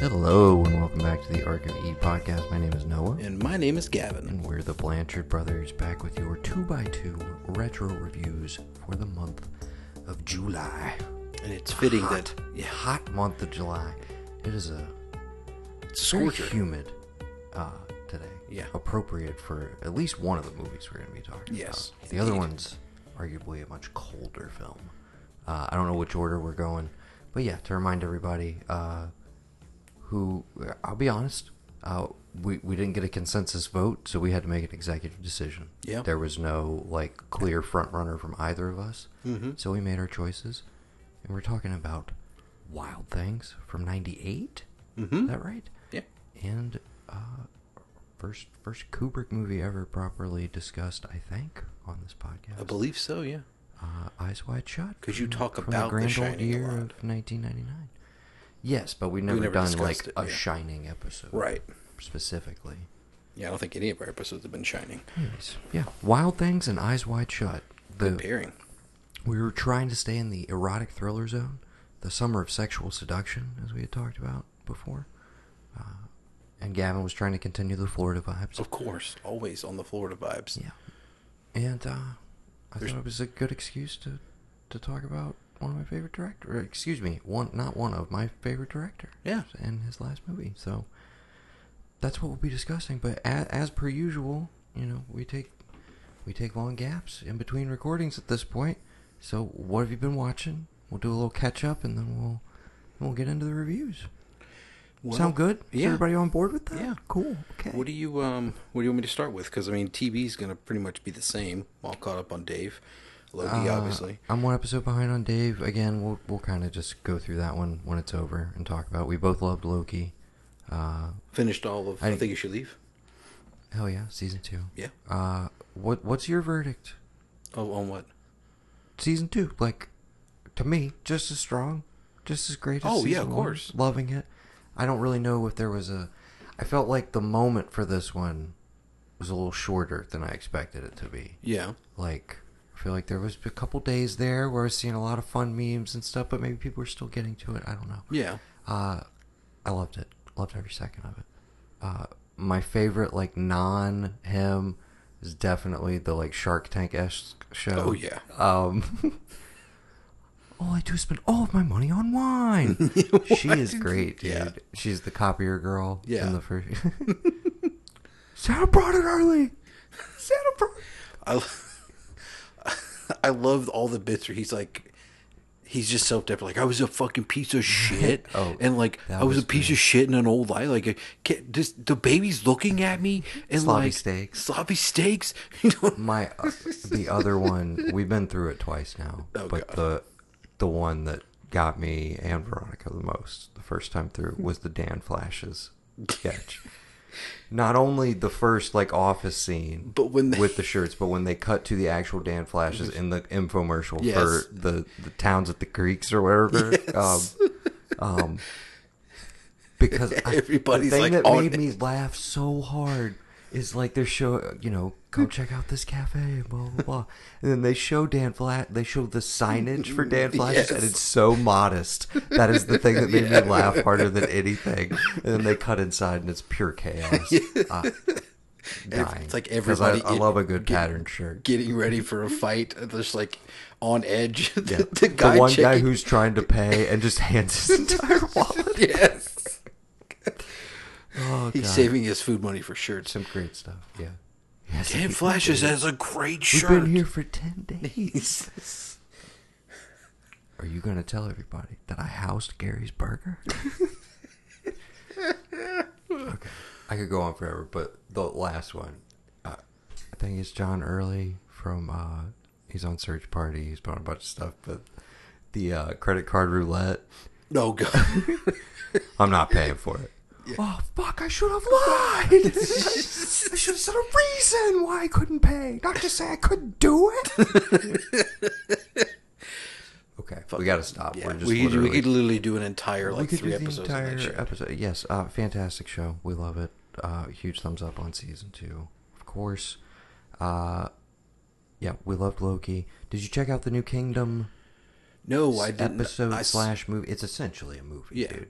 Hello and welcome back to the Ark of E podcast. My name is Noah, And my name is Gavin. and we're the Blanchard brothers back with your 2x2 retro reviews for the month of July. And it's fitting hot, that yeah, hot month of July. It is a it's scorcher. humid uh, today. Yeah. Appropriate for at least one of the movies we're going to be talking Yes, about. The other one's arguably a much colder film. Uh, I don't know which order we're going, but yeah, to remind everybody, uh, who I'll be honest, uh, we we didn't get a consensus vote, so we had to make an executive decision. Yeah. there was no like clear front runner from either of us, Mm-hmm. so we made our choices, and we're talking about Wild Things from '98. Mm-hmm. Is that right? Yeah. And uh, first first Kubrick movie ever properly discussed, I think, on this podcast. I believe so, yeah. uh, Eyes Wide Shut. 'Cause you talk about the The grand old Shining a year of 1999. Yes, but we've never, never done like it, a yeah. Shining episode, Right. Specifically. Yeah, I don't think any of our episodes have been shining. Yeah, Wild Things and Eyes Wide Shut. Good The, pairing. we were trying to stay in the erotic thriller zone, the summer of sexual seduction, as we had talked about before. Uh, and Gavin was trying to continue the Florida vibes. Of course, always on the Florida vibes. Yeah. And uh, I There's- thought it was a good excuse to, to talk about one of my favorite director. Excuse me, one not one of my favorite director. Yeah. And his last movie. So that's what we'll be discussing. But as, as per usual, you know, we take we take long gaps in between recordings at this point. So what have you been watching? We'll do a little catch up, and then we'll we'll get into the reviews. Well, Sound good? Is yeah. everybody on board with that? Yeah. Cool. Okay. What do you um what do you want me to start with? Because I mean TV is gonna pretty much be the same. All caught up on Dave. Loki Uh, obviously. I'm one episode behind on Dave. Again, we'll we'll kind of just go through that one when it's over and talk about. it. We both loved Loki. Uh, Finished all of I, I- think you should leave. hell yeah, season two. Yeah. Uh, what what's your verdict? Oh on what? Season two, like to me, just as strong, just as great. as Oh, yeah, of one. course. Loving it. I don't really know if there was a. I felt like the moment for this one was a little shorter than I expected it to be. Yeah. Like, I feel like there was a couple days there where I was seeing a lot of fun memes and stuff, but maybe people were still getting to it. I don't know. Yeah. Uh, I loved it. Loved every second of it. Uh, my favorite, like, non him is definitely the, like, Shark Tank esque show. Oh, yeah. Um, all I do is spend all of my money on wine. she is great, dude. Yeah. She's the copier girl. Yeah. In the first. Santa brought it early. Santa brought. I I loved all the bits where he's like he's just self deprecating like I was a fucking piece of shit Oh, and like I was, was a piece of shit in an old life like can, just the baby's looking at me and Sloppy like steaks. sloppy steaks you know My uh, the other one we've been through it twice now, Oh, but God. the the one that got me and Veronica the most the first time through was the Dan Flashes sketch. Not only the first like office scene, But when they- with the shirts, but when they cut to the actual Dan Flashes in the infomercial Yes. for the the towns at the creeks or wherever. Yes. Um, um, because I- the thing like, that made it. me laugh so hard is like they're show you know go check out this cafe blah blah blah. And then they show Dan Flat they show the signage for Dan Flashes and it's so modest. That is the thing that made Yeah. me laugh harder than anything. And then they cut inside and it's pure chaos. Uh, dying. it's like everybody I, I love a good get- pattern shirt. getting ready for a fight just like on edge. The, yeah. the the, guy one guy who's trying to pay and just hands his entire wallet. Yes oh, he's God. saving his food money for shirts some great stuff yeah Yes, Dan he- Flashes has a great We've shirt been here for 10 days. Are you going to tell everybody that I housed Gary's Burger? okay. I could go on forever, but the last one, uh, I think it's John Early from, uh, he's on Search Party. He's on a bunch of stuff, but the uh, credit card roulette, no god I'm not paying for it. Oh, fuck, I should have lied. I should have said a reason why I couldn't pay. Not to say I couldn't do it. okay, we got to stop. Yeah, We're just we, could, we literally- could literally do an entire we like could three do the episodes entire that episode. Yes, uh, fantastic show. We love it. Uh, huge thumbs up on season two, of course. Uh, yeah, we loved Loki. Did you check out the new Kingdom No, I didn't. episode I s- slash movie? It's essentially a movie, Yeah. dude.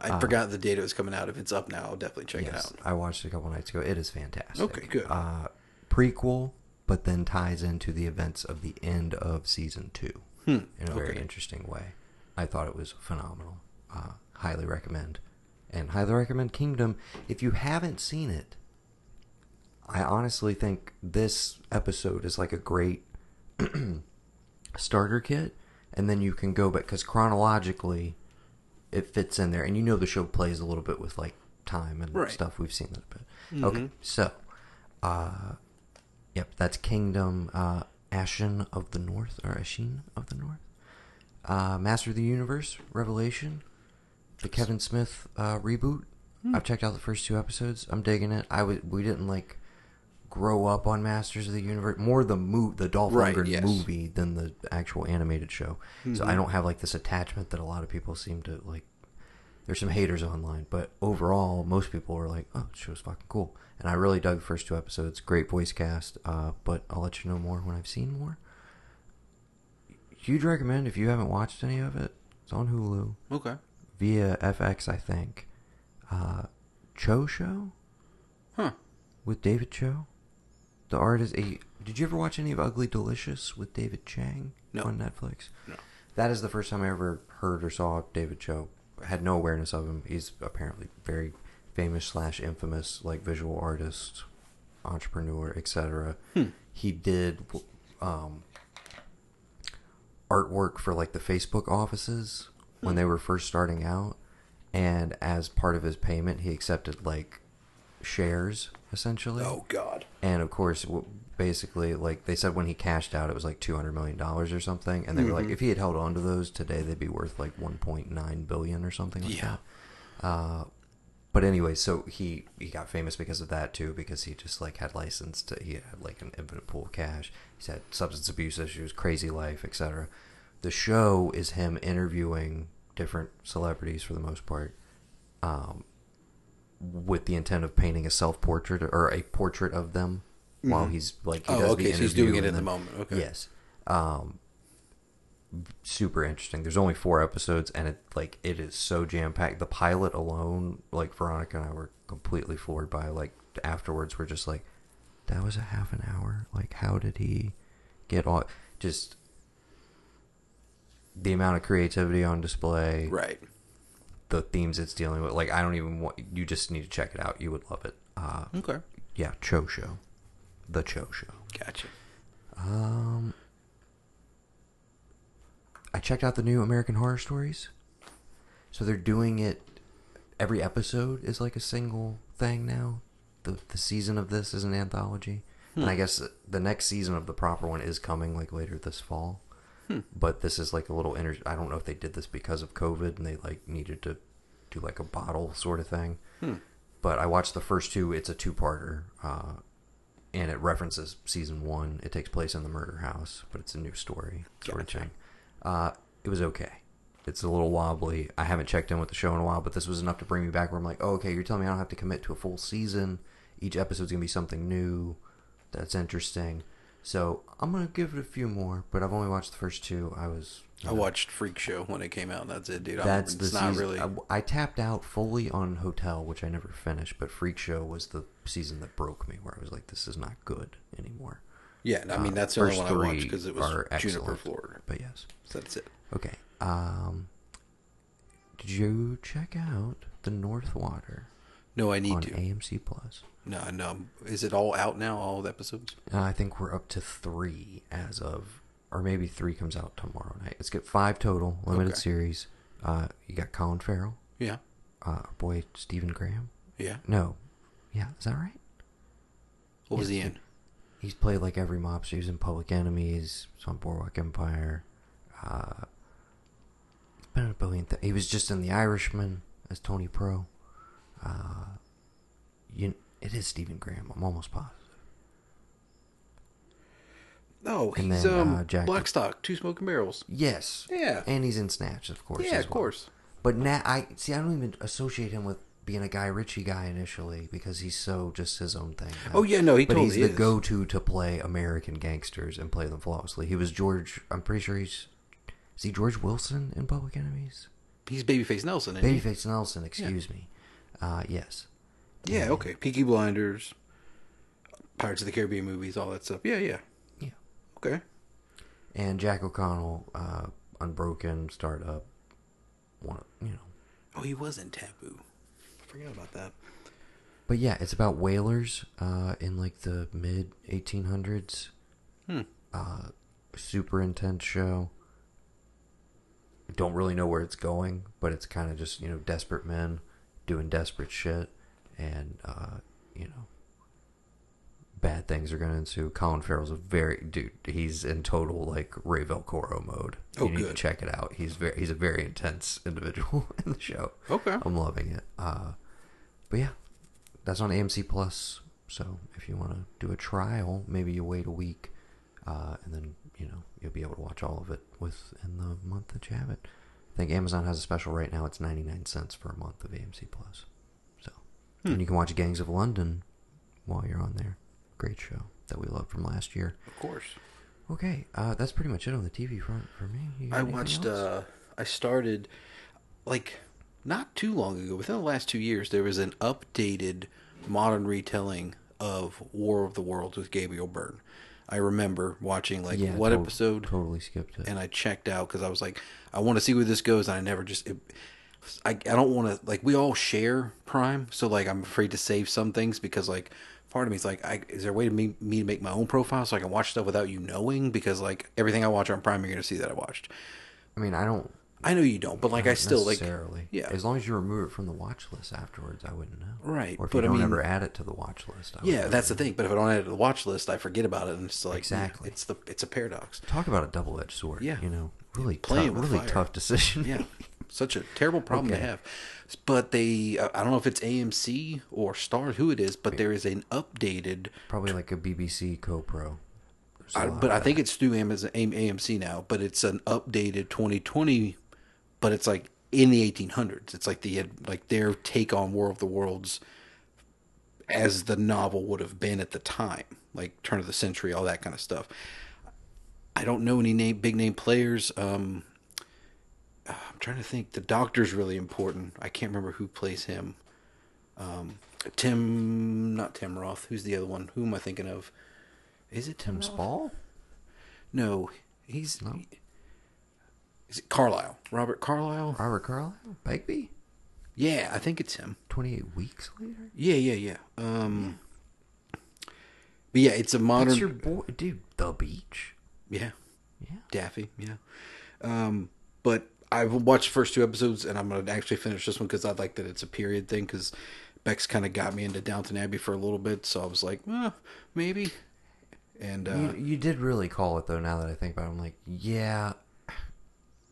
I forgot the date it was coming out. If it's up now, I'll definitely check it out. I watched it a couple nights ago. It is fantastic. Okay, good. Uh, prequel, but then ties into the events of the end of season two Hmm, in a very interesting way. I thought it was phenomenal. Uh, highly recommend, and highly recommend Kingdom. If you haven't seen it, I honestly think this episode is like a great starter kit, and then you can go back because chronologically, it fits in there, and you know the show plays a little bit with like time and Right. stuff. We've seen that a bit. Okay, so, uh, yep, that's Kingdom, uh, Ashen of the North or Ashin of the North, uh, Master of the Universe, Revelation, the Kevin Smith uh, reboot. I've checked out the first two episodes. I'm digging it. I w- we didn't like grow up on Masters of the Universe. More the mo- the Dolph Right, Lundgren yes. movie than the actual animated show. So I don't have like this attachment that a lot of people seem to like. There's some haters online, but overall, most people are like, "Oh, the show's fucking cool," and I really dug the first two episodes. Great voice cast, uh, but I'll let you know more when I've seen more. Huge recommend if you haven't watched any of it. It's on Hulu Okay. via FX, I think. Uh, Choe Show Huh. with David Choe. The artist. A, did you ever watch any of Ugly Delicious with David Chang No. on Netflix? No. That is the first time I ever heard or saw David Choe. Had no awareness of him. He's apparently very famous slash infamous like visual artist, entrepreneur, etc. Hmm. He did um, artwork for like the Facebook offices when they were first starting out, and as part of his payment, he accepted like shares essentially. Oh God. And of course, basically, like they said when he cashed out, it was like two hundred million dollars or something. And they were Mm-hmm. like, if he had held on to those today, they'd be worth like one point nine billion or something like Yeah. that. Uh, but anyway, so he he got famous because of that too, because he just like had license to he had like an infinite pool of cash. He's had substance abuse issues, crazy life, etc. The show is him interviewing different celebrities for the most part. Um, with the intent of painting a self portrait or a portrait of them while he's like he Oh, does okay, the so he's doing it at the moment, okay. Yes. Um super interesting. There's only 4 episodes and it like it is so jam-packed. The pilot alone, like Veronica and I were completely floored by like afterwards we're just like that was a half an hour. Like how did he get all just the amount of creativity on display Right. The themes it's dealing with. Like I don't even want you just need to check it out. You would love it. Uh, Okay. yeah, Choe Show, the Choe Show. Gotcha. Um, I checked out the new American Horror Stories. So they're doing it. Every episode is like a single thing now. The the season of this is an anthology, and I guess the next season of the proper one is coming like later this fall. But this is like a little inter. I don't know if they did this because of COVID and they like needed to do like a bottle sort of thing. But I watched the first two. It's a two-parter, uh, and it references season one. It takes place in the murder house, but it's a new story sort Gotcha. of thing. Uh, it was okay. It's a little wobbly. I haven't checked in with the show in a while, but this was enough to bring me back. Where I'm like, oh, okay, you're telling me I don't have to commit to a full season. Each episode's gonna be something new. That's interesting. So I'm gonna give it a few more, but I've only watched the first two. I was. I watched Freak Show when it came out, and that's it, dude. That's I'm, the not season. really. I, I tapped out fully on Hotel, which I never finished, but Freak Show was the season that broke me, where I was like, this is not good anymore. yeah, I mean Uh, that's the only one I watched because it was Jupiter. Florida. But yes. So that's it. Okay. Um, did you check out the North Water No, I need on to. AMC Plus? No, no. Is it all out now? All the episodes? Uh, I think we're up to three as of, or maybe three comes out tomorrow night. Let's get five total, limited Okay. series. Uh, you got Colin Farrell, Yeah. uh, boy Stephen Graham. Yeah. No, yeah, is that right? What was he in? He's played like every mobster. He was in Public Enemies. He's on Boardwalk Empire. Uh, he's been a billion. Th- he was just in The Irishman as Tony Pro. Uh, you, it is Stephen Graham. I'm almost positive. Oh, And he's then, um uh, Jack- Blackstock, Two Smoking Barrels. Yes. Yeah. And he's in Snatch, of course. Yeah, as of well. course. But now I see. I don't even associate him with being a Guy Ritchie guy initially because he's so just his own thing. now. Oh, yeah, no, he but totally he's the is. go-to to play American gangsters and play them flawlessly. He was George. I'm pretty sure he's. Is he George Wilson in Public Enemies? he's Babyface Nelson. Isn't he? Babyface Nelson, excuse me. Uh, yes. Yeah, okay. Peaky Blinders, Pirates of the Caribbean movies, all that stuff. Yeah, yeah. Yeah. Okay. And Jack O'Connell, uh, Unbroken, Starred Up, one, you know. Oh, he was in Taboo. I forgot about that. But yeah, it's about whalers uh, in like the mid 1800s. Hmm. Uh, super intense show. Don't really know where it's going, but it's kind of just you know desperate men doing desperate shit, and uh, you know bad things are going to ensue. Colin Farrell's a very dude. He's in total like Ray Velcoro mode. Oh, you need to good. check it out. He's very he's a very intense individual in the show. Okay. I'm loving it. Uh, but yeah, that's on AMC Plus. So if you want to do a trial, maybe you wait a week, uh, and then you know you'll be able to watch all of it within the month that you have it. I think Amazon has a special right now. It's 99 cents for a month of AMC Plus. Hmm. and you can watch Gangs of London while you're on there. Great show that we loved from last year. Of course. Okay, uh, that's pretty much it on the TV front for me. I watched. uh I started like not too long ago. Within the last two years, there was an updated modern retelling of War of the Worlds with Gabriel Byrne. I remember watching like Yeah, what episode, Totally skipped it. and I checked out because I was like, I want to see where this goes, and I never just. It, I, I don't want to like we all share Prime, so like I'm afraid to save some things because like part of me is like, I, is there a way to me, me to make my own profile so I can watch stuff without you knowing? Because like everything I watch on Prime, you're gonna see that I watched. I mean, I don't I know you don't, but like I still like yeah. As long as you remove it from the watch list afterwards, I wouldn't know. Right, Or if but I you don't mean- ever add it to the watch list. I yeah, that's the thing. But if I don't add it to the watch list, I forget about it, and it's like Exactly. it's the it's a paradox. Talk about a double-edged sword. Yeah. You know, really Playing tough, really fire. tough decision. Yeah, such a terrible problem Okay. to have. But they, uh, I don't know if it's AMC or Star, who it is, but there is an updated. Probably like a BBC co-pro. I, but I think it's through Amazon, AMC now. But it's an updated 2020, but it's like in the 1800s. It's like the like their take on War of the Worlds as the novel would have been at the time, like turn of the century, all that kind of stuff. I don't know any name, big name players. Um, uh, I'm trying to think. The Doctor's really important. I can't remember who plays him. Um, Tim, not Tim Roth. Who's the other one? Who am I thinking of? Is it Tim, Tim Spall. No, he's. No? Is it Carlyle? Robert Carlyle? Robert Carlyle. Begbie. Yeah, I think it's him. Twenty-eight weeks later. Yeah, yeah, yeah. Um, but yeah, it's a modern. That's your boy, dude. The beach. yeah, Yeah. Daffy. Yeah. Um, but I've watched the first two episodes, and I'm gonna actually finish this one because I like that it's a period thing. Because Bex kind of got me into Downton Abbey for a little bit, so I was like, eh, maybe. And uh, you, you did really call it though. Now that I think about it, I'm like, yeah.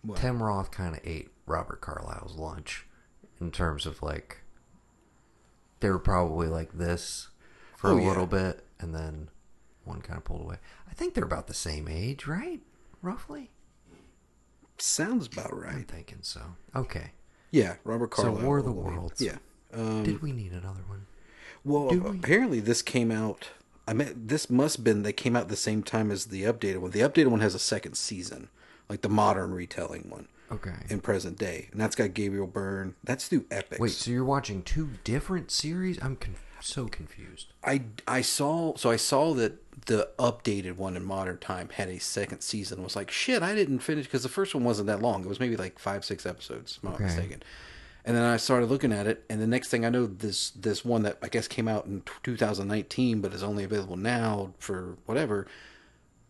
What? Tim Roth kind of ate Robert Carlyle's lunch in terms of like they were probably like this for Oh, a yeah. little bit, and then one kind of pulled away. I think they're about the same age, right? Roughly. Sounds about right. I'm thinking so. Okay. Yeah, Robert Carlyle. So. War of the. Worlds. Yeah. Um, Did we need another one? Well, Do we? apparently this came out. I mean, this must have been they came out the same time as the updated one. The updated one has a second season, like the modern retelling one Okay. in present day, and that's got Gabriel Byrne. That's through Epix. Wait, so you're watching two different series? I'm con- so confused. I I saw so I saw that the updated one in modern time had a second season. I was like, shit, I didn't finish because the first one wasn't that long. It was maybe like five six episodes, if I'm not Okay. mistaken. And then I started looking at it, and the next thing I know, this this one that I guess came out in 2019, but is only available now for whatever.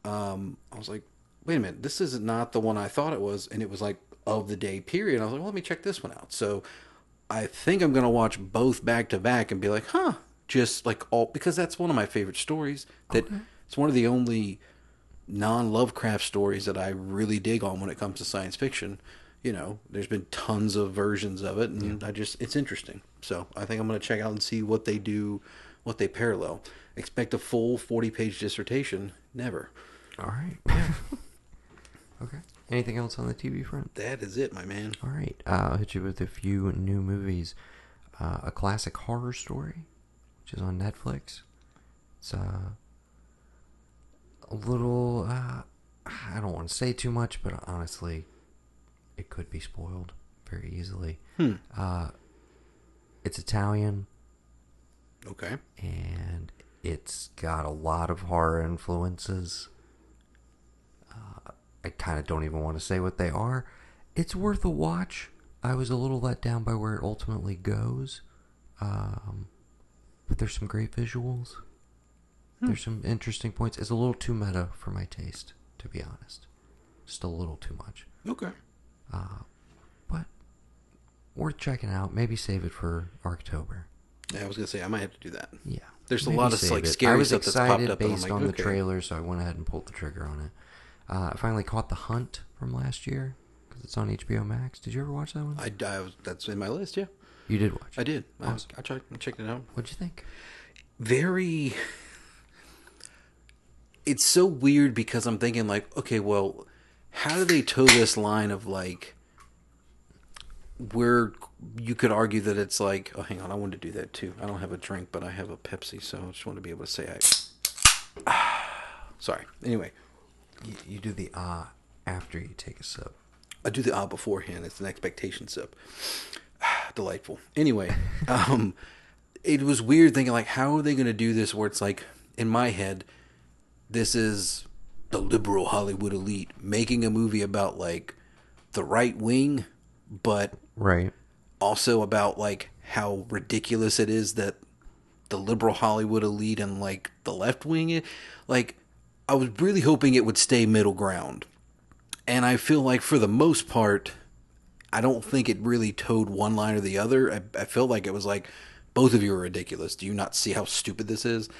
Um, I was like, wait a minute, this is not the one I thought it was, and it was like of the day period. I was like, well, let me check this one out. So I think I'm gonna watch both back to back and be like, huh, just like all because that's one of my favorite stories. That it's one of the only non Lovecraft stories that I really dig on when it comes to science fiction. You know, there's been tons of versions of it, and I just it's interesting. So I think I'm gonna check out and see what they do, what they parallel. Expect a full 40 page dissertation? Never. All right. okay. Anything else on the TV front? That is it, my man. All right. Uh, I'll hit you with a few new movies. Uh, a classic horror story, which is on Netflix. It's uh, a little. Uh, I don't want to say too much, but honestly, it could be spoiled. very easily. Hmm. Uh, it's Italian Okay. and it's got a lot of horror influences. Uh, I kind of don't even want to say what they are. It's worth a watch. I was a little let down by where it ultimately goes, um, but there's some great visuals. There's some interesting points. It's a little too meta for my taste, to be honest. Just a little too much. Okay. Uh, but worth checking out. Maybe save it for October. Yeah, I was gonna say I might have to do that. Yeah. There's a Maybe lot of, save like, it. scary I was stuff that's excited popped up, and I'm based like, on the okay. trailer, so I went ahead and pulled the trigger on it. Uh, I finally caught The Hunt from last year because it's on HBO Max. Did you ever watch that one? I, I was, that's in my list. Yeah, you did watch. I did. I, Awesome. I checked. I checked it out. What'd you think? very it's so weird because I'm thinking like, okay, well, how do they toe this line of like where you could argue that it's like, oh, hang on, I wanted to do that too. I don't have a drink, but I have a Pepsi, so I just want to be able to say I. Sorry. Anyway, You, you do the ah after you take a sip. I do the ah beforehand. It's an expectation sip. Delightful. Anyway, um, it was weird thinking like, how are they going to do this? Where it's like, in my head, this is the liberal Hollywood elite making a movie about like the right wing, but Right. also about like how ridiculous it is that the liberal Hollywood elite and like the left wing, like I was really hoping it would stay middle ground, and I feel like for the most part, I don't think it really toed one line or the other. I, I felt like it was like both of you are ridiculous. Do you not see how stupid this is?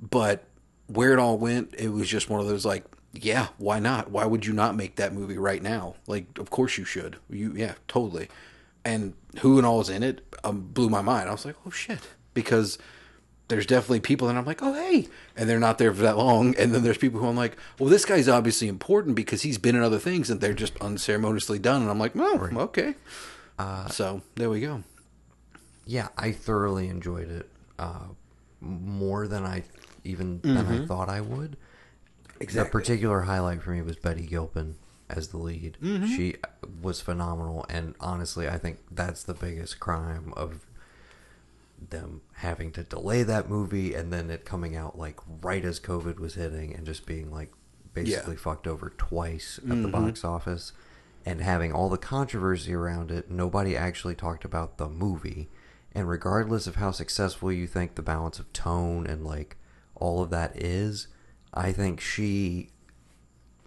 But where it all went, it was just one of those like, yeah, why not? Why would you not make that movie right now? Like, of course you should. You, yeah, totally. And who and all is in it um, blew my mind. I was like, oh shit, because there's definitely people that I'm like, oh hey, and they're not there for that long. And then there's people who I'm like, well, this guy's obviously important because he's been in other things, and they're just unceremoniously done. And I'm like, oh, okay. Uh, so there we go. Yeah, I thoroughly enjoyed it. Uh, more than I even than I mm-hmm. thought I would. Exactly. The particular highlight for me was Betty Gilpin as the lead. Mm-hmm. She was phenomenal, and honestly, I think that's the biggest crime of them having to delay that movie and then it coming out like right as COVID was hitting and just being like basically fucked over twice at the box office and having all the controversy around it. Nobody actually talked about the movie, and regardless of how successful you think the balance of tone and like all of that is, I think she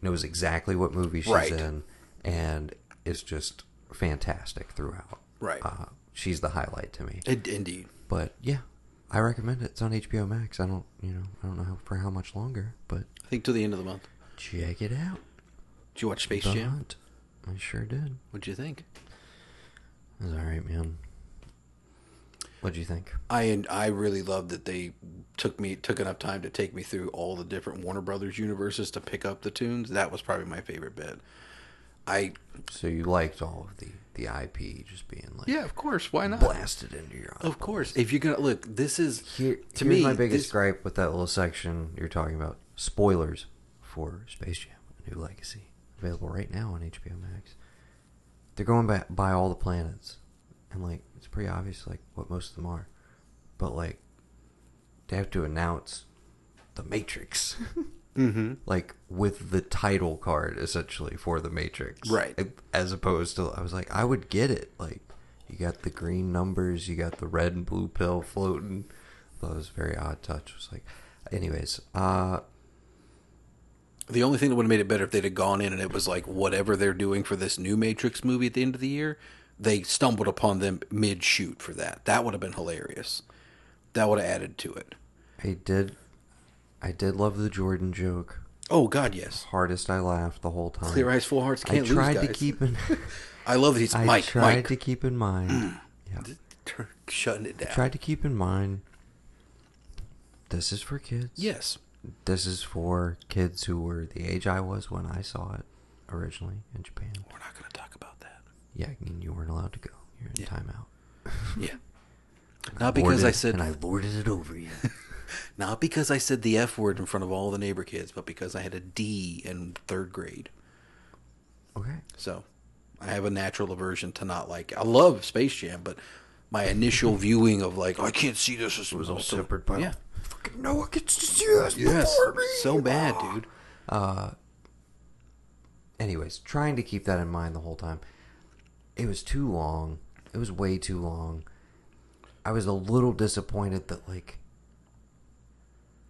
knows exactly what movie she's Right. in and is just fantastic throughout. Right. Uh, she's the highlight to me. It, indeed. But yeah, I recommend it. It's on HBO Max. I don't, you know, I don't know how, for how much longer, but I think to the end of the month. check it out. Did you watch Space The Jam? Hunt. I sure did. What'd you think? It was all right, man. What'd you think? I I really loved that they took me took enough time to take me through all the different Warner Brothers universes to pick up the tunes. That was probably my favorite bit. I So you liked all of the the IP just being like yeah, of course. Why not? blasted into your eye. Of course. If you're gonna look, this is Here, to here's me my biggest this- gripe with that little section you're talking about. Spoilers for Space Jam: A New Legacy, available right now on HBO Max. They're going by, by all the planets, and like it's pretty obvious like what most of them are, but like they have to announce the Matrix, Mhm. like with the title card essentially for the Matrix, Right. As opposed to I was like I would get it like. You got the green numbers, you got the red and blue pill floating. It was a very odd touch. It was like, anyways, uh, The only thing that would have made it better if they'd have gone in and it was like whatever they're doing for this new Matrix movie at the end of the year, they stumbled upon them mid shoot for that. That would have been hilarious. That would have added to it. I did, I did love the Jordan joke. Oh God, yes. Hardest I laughed the whole time. Clear eyes, full hearts can't I tried lose, to keep in. I love that he's I Mike. tried Mike, to keep in mind. Mm. yeah, Turn- shutting it down. tried to keep in mind. This is for kids. Yes. This is for kids who were the age I was when I saw it originally in Japan. We're not going to talk about that. Yeah, I mean, you weren't allowed to go. You're in Yeah. timeout. Yeah. Not because I said and I lorded it over you. Not because I said the F word in front of all the neighbor kids, but because I had a D in third grade. okay. So I have a natural aversion to not like. I love Space Jam, but my initial viewing of like I can't see this It was all tempered by Yeah. fucking Noah gets to see us Yes, before me. so bad, dude. Uh. Anyways, trying to keep that in mind the whole time. It was too long. It was way too long. I was a little disappointed that like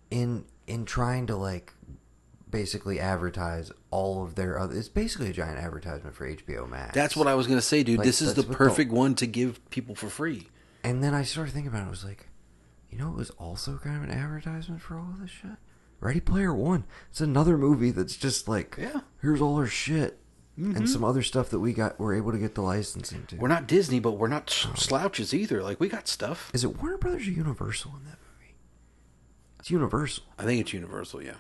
in in trying to like basically advertise all of their other it's basically a giant advertisement for HBO Max. That's what I was gonna say, dude. Like, this is the perfect one to give people for free. And then I started thinking about it. I was like, you know, it was also kind of an advertisement for all of this shit. Ready Player One. It's another movie that's just like, Yeah. here's all our shit and mm-hmm. some other stuff that we got. We're able to get the licensing to. We're not Disney, but we're not s- oh. slouches either. Like we got stuff. Is it Warner Brothers or Universal in that? It's Universal I think it's Universal. Yeah,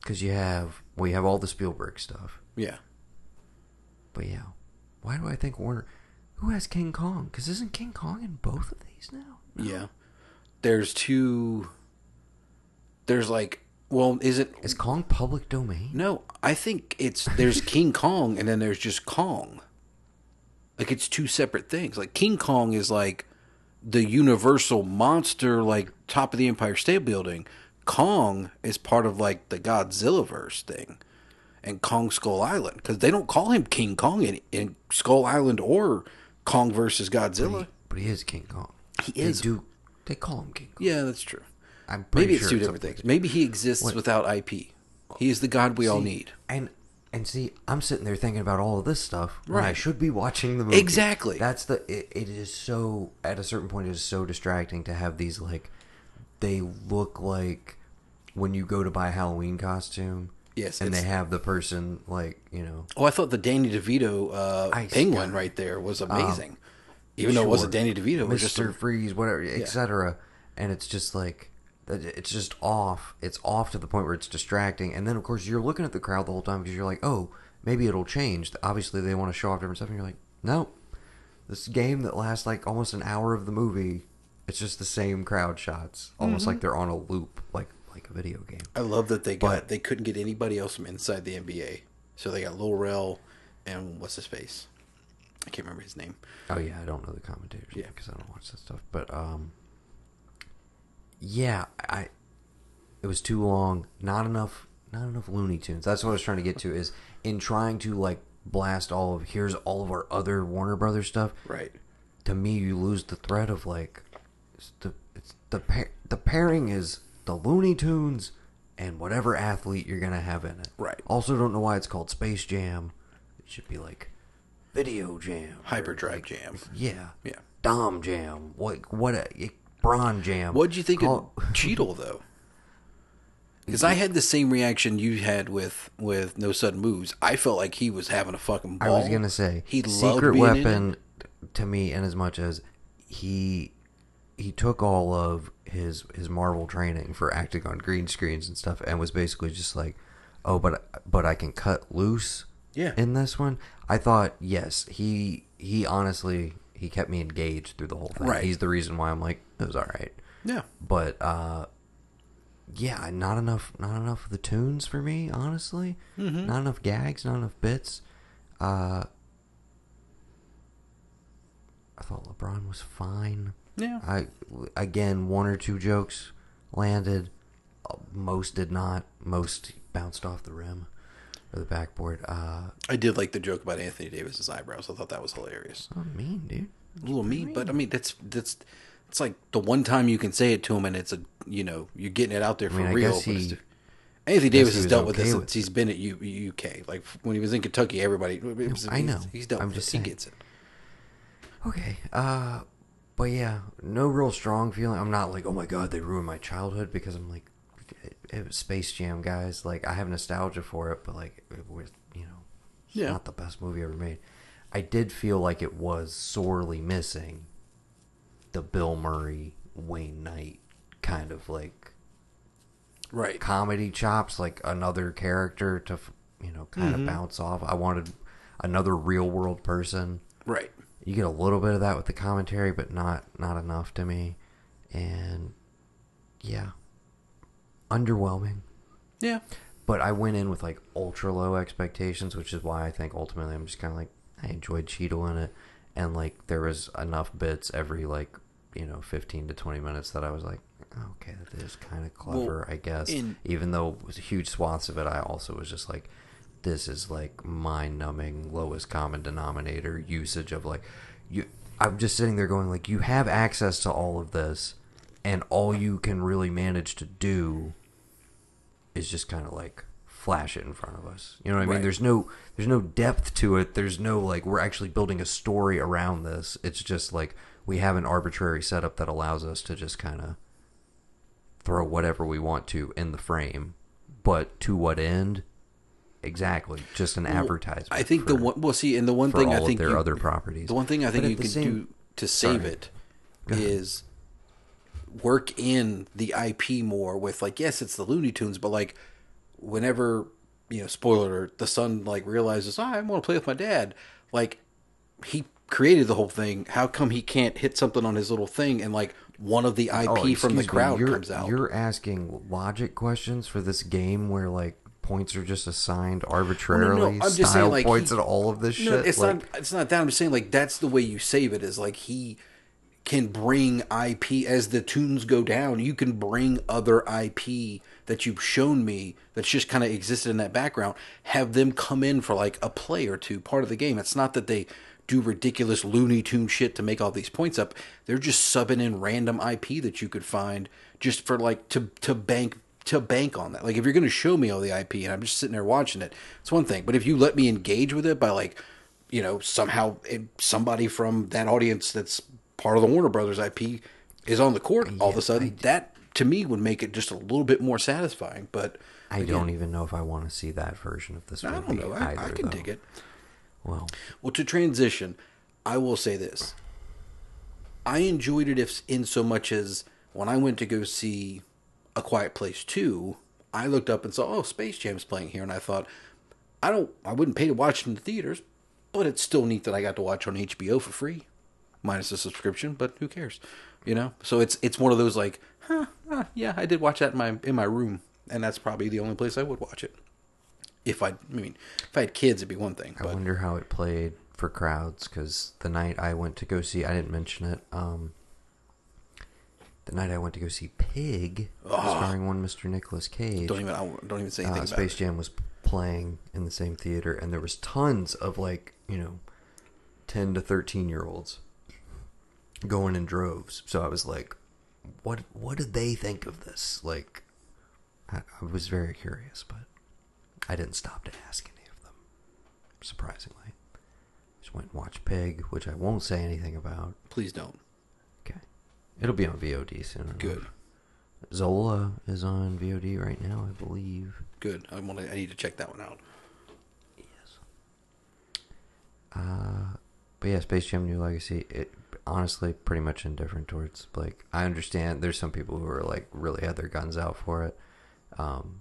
because you have well, you have all the Spielberg stuff. yeah. But yeah, why do I think Warner? Who has King Kong? Because isn't King Kong in both of these now? Yeah. There's two. There's like, well, is it? Is Kong public domain? No, I think it's there's King Kong and then there's just Kong. Like it's two separate things. Like King Kong is like the universal monster, like top of the Empire State Building. Kong is part of like the Godzilla verse thing, and Kong Skull Island because they don't call him King Kong in, in Skull Island or Kong versus Godzilla. But he is King Kong. He They is. do. They call him King Kong. Yeah, that's true. I'm pretty Maybe it's two different things. Maybe he exists What? without IP. He is the god we all need. And and see, I'm sitting there thinking about all of this stuff when I should be watching the movie. Exactly. That's the. It, it is so. At a certain point, it is so distracting to have these like. They look like when you go to buy a Halloween costume. Yes, and they have the person like you know. Oh, I thought the Danny DeVito uh, penguin right there was amazing. Even though it wasn't Danny DeVito, it was just Mr. a, Freeze, whatever, etc. And it's just like it's just off. It's off to the point where it's distracting. And then of course you're looking at the crowd the whole time because you're like, oh, maybe it'll change. Obviously they want to show off different stuff, and you're like, no, this game that lasts like almost an hour of the movie, it's just the same crowd shots, almost Mm-hmm. like they're on a loop, like like a video game. I love that they got But- they couldn't get anybody else from inside the NBA, so they got Lil Rel and what's his face? I can't remember his name. Oh yeah, I don't know the commentators Yeah. because I don't watch that stuff. But um, yeah, I it was too long. Not enough. Not enough Looney Tunes. That's what I was trying to get to. Is in trying to like blast all of here's all of our other Warner Brothers stuff. Right. To me, you lose the thread of like it's the it's the pair, the pairing is the Looney Tunes and whatever athlete you're gonna have in it. Right. Also, don't know why it's called Space Jam. It should be like Video Jam. Hyperdrive like, Jam. yeah. Yeah. Dom Jam. What? What? A, Jam. What'd you think Call- of Cheadle though? Because I had the same reaction you had with with No Sudden Moves. I felt like he was having a fucking I was gonna say he loved Secret. Weapon to me, in as much as he he took all of his his Marvel training for acting on green screens and stuff, and was basically just like, oh, but but I can cut loose. Yeah. In this one, I thought yes, he he honestly he kept me engaged through the whole thing. Right. He's the reason why I'm like it was all right. Yeah. but uh yeah not enough not enough of the tunes for me honestly Mm-hmm. not enough gags not enough bits uh i thought lebron was fine Yeah. i again one or two jokes landed Uh, most did not most bounced off the rim or the backboard uh I did like the joke about Anthony Davis's eyebrows. I thought that was hilarious. oh mean dude A little mean, but I mean that's that's it's like the one time you can say it to him, and it's a you know you're getting it out there for mean, I real. guess but it's he- Anthony Davis has dealt with okay this with since he's been at U, UK. Like when he was in Kentucky, everybody. It was, I know. He's, he's dealt I'm with just it. saying. He gets it. Okay. Uh but yeah, no real strong feeling. I'm not like, "Oh my god, they ruined my childhood" because I'm like it, was Space Jam, guys. Like I have nostalgia for it, but like it was, you know, it's Yeah. not the best movie ever made. I did feel like it was sorely missing the Bill Murray Wayne Knight kind of like Right. comedy chops, like another character to you know kind of mm-hmm. bounce off. I wanted another real world person. Right. You get a little bit of that with the commentary, but not not enough to me. And yeah, underwhelming. Yeah. but I went in with like ultra low expectations, which is why I think ultimately I'm just kind of like I enjoyed Cheadle in it, and like there was enough bits every like you know 15 to 20 minutes that I was like, okay, that is kind of clever, I guess. in- Even though it was huge swaths of it, I also was just like, this is like mind-numbing, lowest common denominator usage of like you. I'm just sitting there going like, you have access to all of this, and all you can really manage to do is just kind of like flash it in front of us. You know what I mean? Right. There's no there's no depth to it. There's no like we're actually building a story around this. It's just like we have an arbitrary setup that allows us to just kind of throw whatever we want to in the frame, but to what end? Exactly, just an advertisement. I think the for- one. Well, see, and the one thing all I of think their you, other properties. The one thing I think you can same- do to save Sorry. it is work in the IP more with like yes, it's the Looney Tunes, but like whenever you know, spoiler, the son like realizes "Ah, I want to play with my dad. Like he created the whole thing. How come he can't hit something on his little thing and like one of the IP Oh, from the crowd comes out? You're asking logic questions for this game where like points are just assigned arbitrarily, I'm just style saying, like, points he- and all of this shit. No, it's like, not. It's not that. I'm just saying, like that's the way you save it. Is like he can bring IP as the tunes go down. You can bring other IP that you've shown me that's just kind of existed in that background. Have them come in for like a play or two, part of the game. It's not that they do ridiculous Looney Tune shit to make all these points up. They're just subbing in random IP that you could find just for like to to bank to bank on that. Like if you're going to show me all the IP and I'm just sitting there watching it, it's one thing. But if you let me engage with it by like, you know, somehow it, somebody from that audience that's part of the Warner Brothers IP is on the court all of a sudden, that to me would make it just a little bit more satisfying. But I don't even know if I want to see that version of this I don't know. I, either. I can though. dig it. Well, Well, to transition, I will say this. I enjoyed it if in so much as when I went to go see A Quiet Place 2, I looked up and saw, oh, Space Jam's playing here, and I thought, I don't, I wouldn't pay to watch it in the theaters, but it's still neat that I got to watch on HBO for free, minus a subscription. But who cares, you know? So it's it's one of those like, huh, huh, yeah, I did watch that in my in my room, and that's probably the only place I would watch it. If I, I mean, if I had kids, it'd be one thing. I But wonder how it played for crowds because the night I went to go see, I didn't mention it. Um, the night I went to go see Pig, oh. starring one Mr. Nicolas Cage. Don't even I don't even say anything uh, about Space it. Jam was playing in the same theater, and there was tons of like you know, ten to thirteen year olds going in droves. So I was like, what What did they think of this? Like, I, I was very curious, but I didn't stop to ask any of them. Surprisingly, just went and watched Pig, which I won't say anything about. Please don't. Okay, it'll be on VOD soon. enough. Good, Zola is on VOD right now, I believe. good. I want to. I need to check that one out. Yes. Uh, but yeah, Space Jam: New Legacy. It honestly pretty much indifferent towards like I understand. There's some people who are like really had their guns out for it. Um,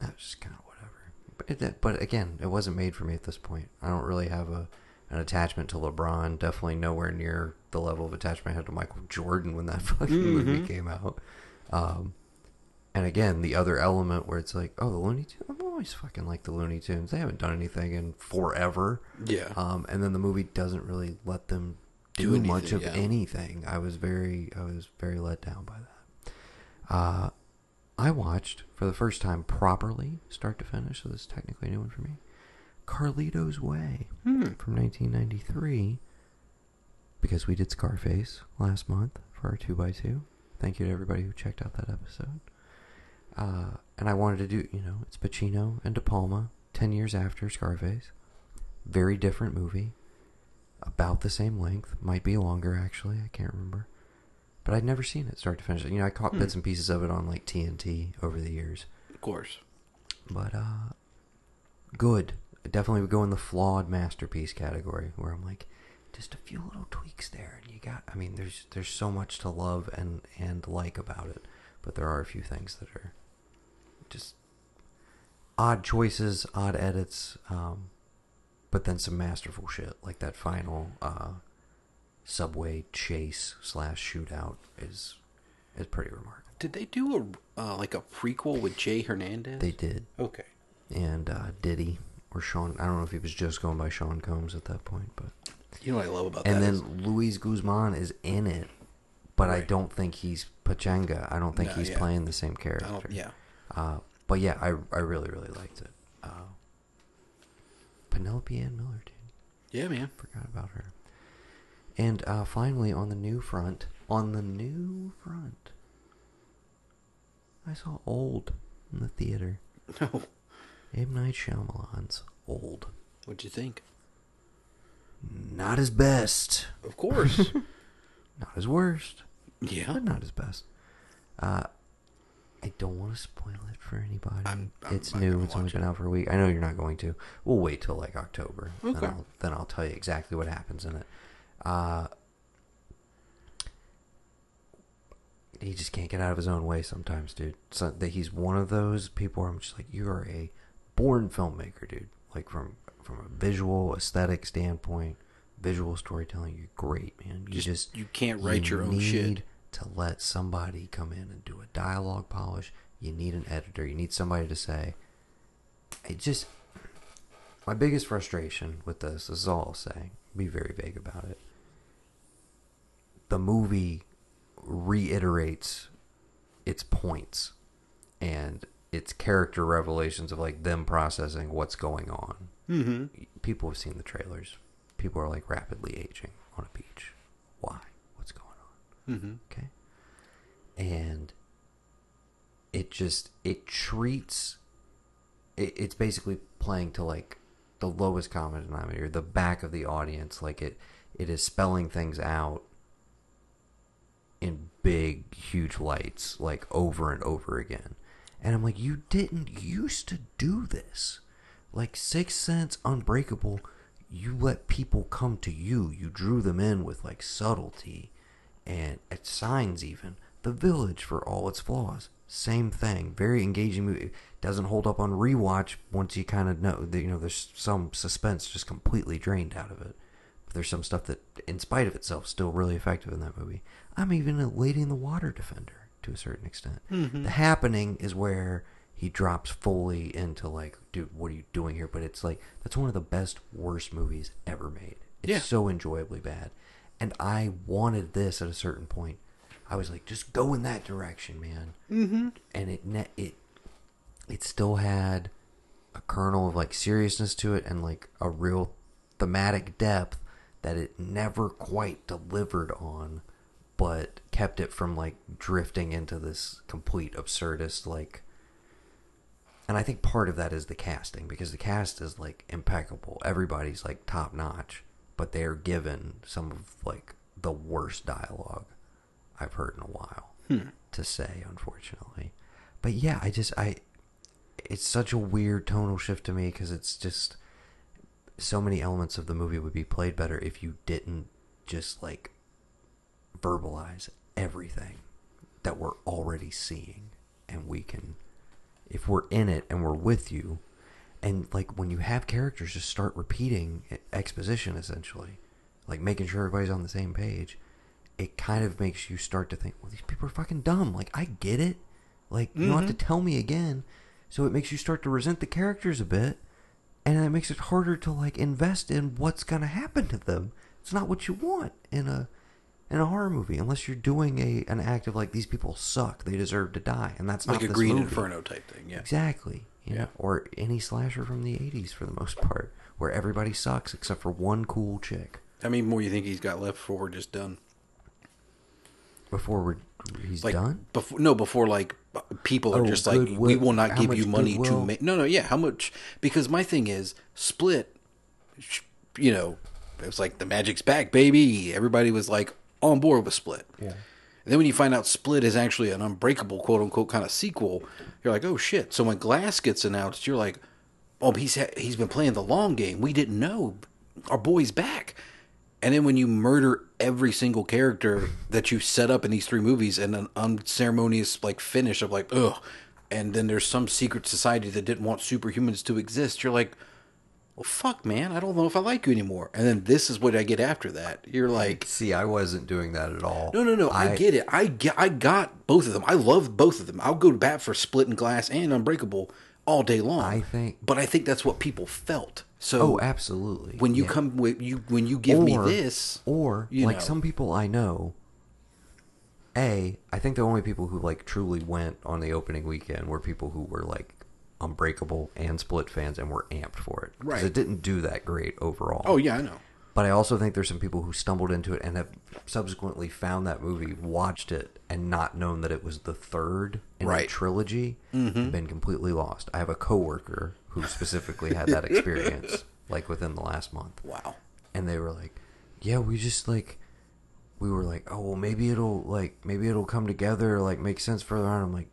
that's just kind of whatever. But it, but again, it wasn't made for me at this point. I don't really have a an attachment to LeBron. Definitely nowhere near the level of attachment I had to Michael Jordan when that fucking movie came out. Um, and again, the other element where it's like, oh, the Looney Tunes. I've always fucking liked the Looney Tunes. They haven't done anything in forever. Yeah. Um, and then the movie doesn't really let them do, Do much of yeah. anything. I was very, I was very let down by that. Uh, I watched for the first time properly, start to finish. So this is technically a new one for me. Carlito's Way Hmm. from 1993 because we did Scarface last month for our 2x2. Thank you to everybody who checked out that episode. Uh, and I wanted to do, you know, it's Pacino and De Palma 10 years after Scarface. Very different movie. About the same length. Might be longer, actually. I can't remember. But I'd never seen it start to finish. You know, I caught Hmm. bits and pieces of it on like TNT over the years. Of course. But uh good. I definitely would go in the flawed masterpiece category where I'm like just a few little tweaks there and you got I mean there's there's so much to love and and like about it, but there are a few things that are just odd choices, odd edits um but then some masterful shit like that final uh subway chase slash shootout is is pretty remarkable. Did they do a uh, like a prequel with Jay Hernandez? They did, Okay. and uh, Diddy or Sean. I don't know if he was just going by Sean Combs at that point, but You know what I love about and that? then is- Luis Guzman is in it, but I don't think he's Pachanga. I don't think No, he's yeah. playing the same character. yeah. Uh, but yeah, I I really really liked it. Penelope Ann Miller, dude. Yeah, man. Forgot about her. And uh, finally, on the new front, on the new front, I saw Old in the theater. No. M Night Shyamalan's Old. What'd you think? Not his best, Of course. not his worst, yeah. but not his best. Uh, I don't want to spoil it for anybody. I'm- I'm it's not new. It's only been it. out for a week. I know you're not going to. We'll wait till like October. Okay. Then I'll, then I'll tell you exactly what happens in it. Uh, he just can't get out of his own way sometimes, dude. So that he's one of those people where I'm just like, you are a born filmmaker, dude. Like from from a visual aesthetic standpoint, visual storytelling, you're great, man. You Just- just, you can't write your own shit. To let somebody come in and do a dialogue polish, you need an editor. You need somebody to say, it just my biggest frustration with this, this is all I'll say. Be very vague about it. The movie reiterates its points and its character revelations of like them processing what's going on. Mm-hmm. People have seen the trailers. People are like rapidly aging on a beach. Why? Mm-hmm. Okay. And it just it treats it, it's basically playing to like the lowest common denominator, the back of the audience. Like it it is spelling things out in big, huge lights, like over and over again. And I'm like, you didn't used to do this. Like Sixth Sense, Unbreakable, you let people come to you. You drew them in with like subtlety and at signs even. The Village, for all its flaws, same thing. Very engaging movie. Doesn't hold up on rewatch once you kind of know that you know there's some suspense just completely drained out of it. But there's some stuff that, in spite of itself, still really effective in that movie. I'm even a Lady in the Water defender to a certain extent. Mm-hmm. The happening is where he drops fully into like, dude, what are you doing here? But it's like that's one of the best worst movies ever made. It's Yeah. so enjoyably bad, and I wanted this at a certain point. I was like, just go in that direction, man. Mm-hmm. And it ne- it it still had a kernel of like seriousness to it and like a real thematic depth that it never quite delivered on but kept it from like drifting into this complete absurdist like and I think part of that is the casting because the cast is like impeccable. Everybody's like top notch, but they are given some of like the worst dialogue I've heard in a while hmm. to say, unfortunately. But yeah, I just I it's such a weird tonal shift to me because it's just so many elements of the movie would be played better if you didn't just like verbalize everything that we're already seeing and we can if we're in it and we're with you and like when you have characters just start repeating exposition essentially like making sure everybody's on the same page it kind of makes you start to think well these people are fucking dumb like i get it like you don't have to mm-hmm. tell me again so it makes you start to resent the characters a bit and it makes it harder to like invest in what's gonna happen to them it's not what you want in a in a horror movie unless you're doing a an act of like these people suck they deserve to die and that's Like not a this Green movie. Inferno type thing. Yeah. Exactly. You Yeah. know, or any slasher from the 80s for the most part, where everybody sucks except for one cool chick. How many more you think he's got left before we're just done? Before we're, he's Like done? before? No, before like people are Oh, just like goodwill- we will not how give you money to make. No, no, yeah. How much? Because my thing is Split. You know, it was like the magic's back, baby. Everybody was like on board with Split. Yeah. And then when you find out Split is actually an unbreakable quote unquote kind of sequel, you're like, oh shit. So when Glass gets announced, you're like, oh, he's ha- he's been playing the long game. We didn't know. Our boy's back. And then when you murder every single character that you set up in these three movies and an unceremonious like finish of like, ugh, and then there's some secret society that didn't want superhumans to exist, you're like, well, fuck, man, I don't know if I like you anymore. And then this is what I get after that. You're like, See, I wasn't doing that at all. no, no, no, I, get it. I get, I got both of them. I love both of them. I'll go to bat for Split and Glass and Unbreakable all day long. I think- but I think that's what people felt. So Oh, absolutely. when you Yeah. come with you, when you give me this, or you like know. some people I know. A, I think the only people who like truly went on the opening weekend were people who were like Unbreakable and Split fans and were amped for it. Right. It didn't do that great overall. oh yeah, I know. But I also think there's some people who stumbled into it and have subsequently found that movie, watched it, and not known that it was the third in a Right. trilogy, and been completely lost. I have a coworker who specifically had that experience, like within the last month Wow. and they were like, "Yeah, we just like." We were like, oh well, maybe it'll like maybe it'll come together, like make sense further on. I'm like,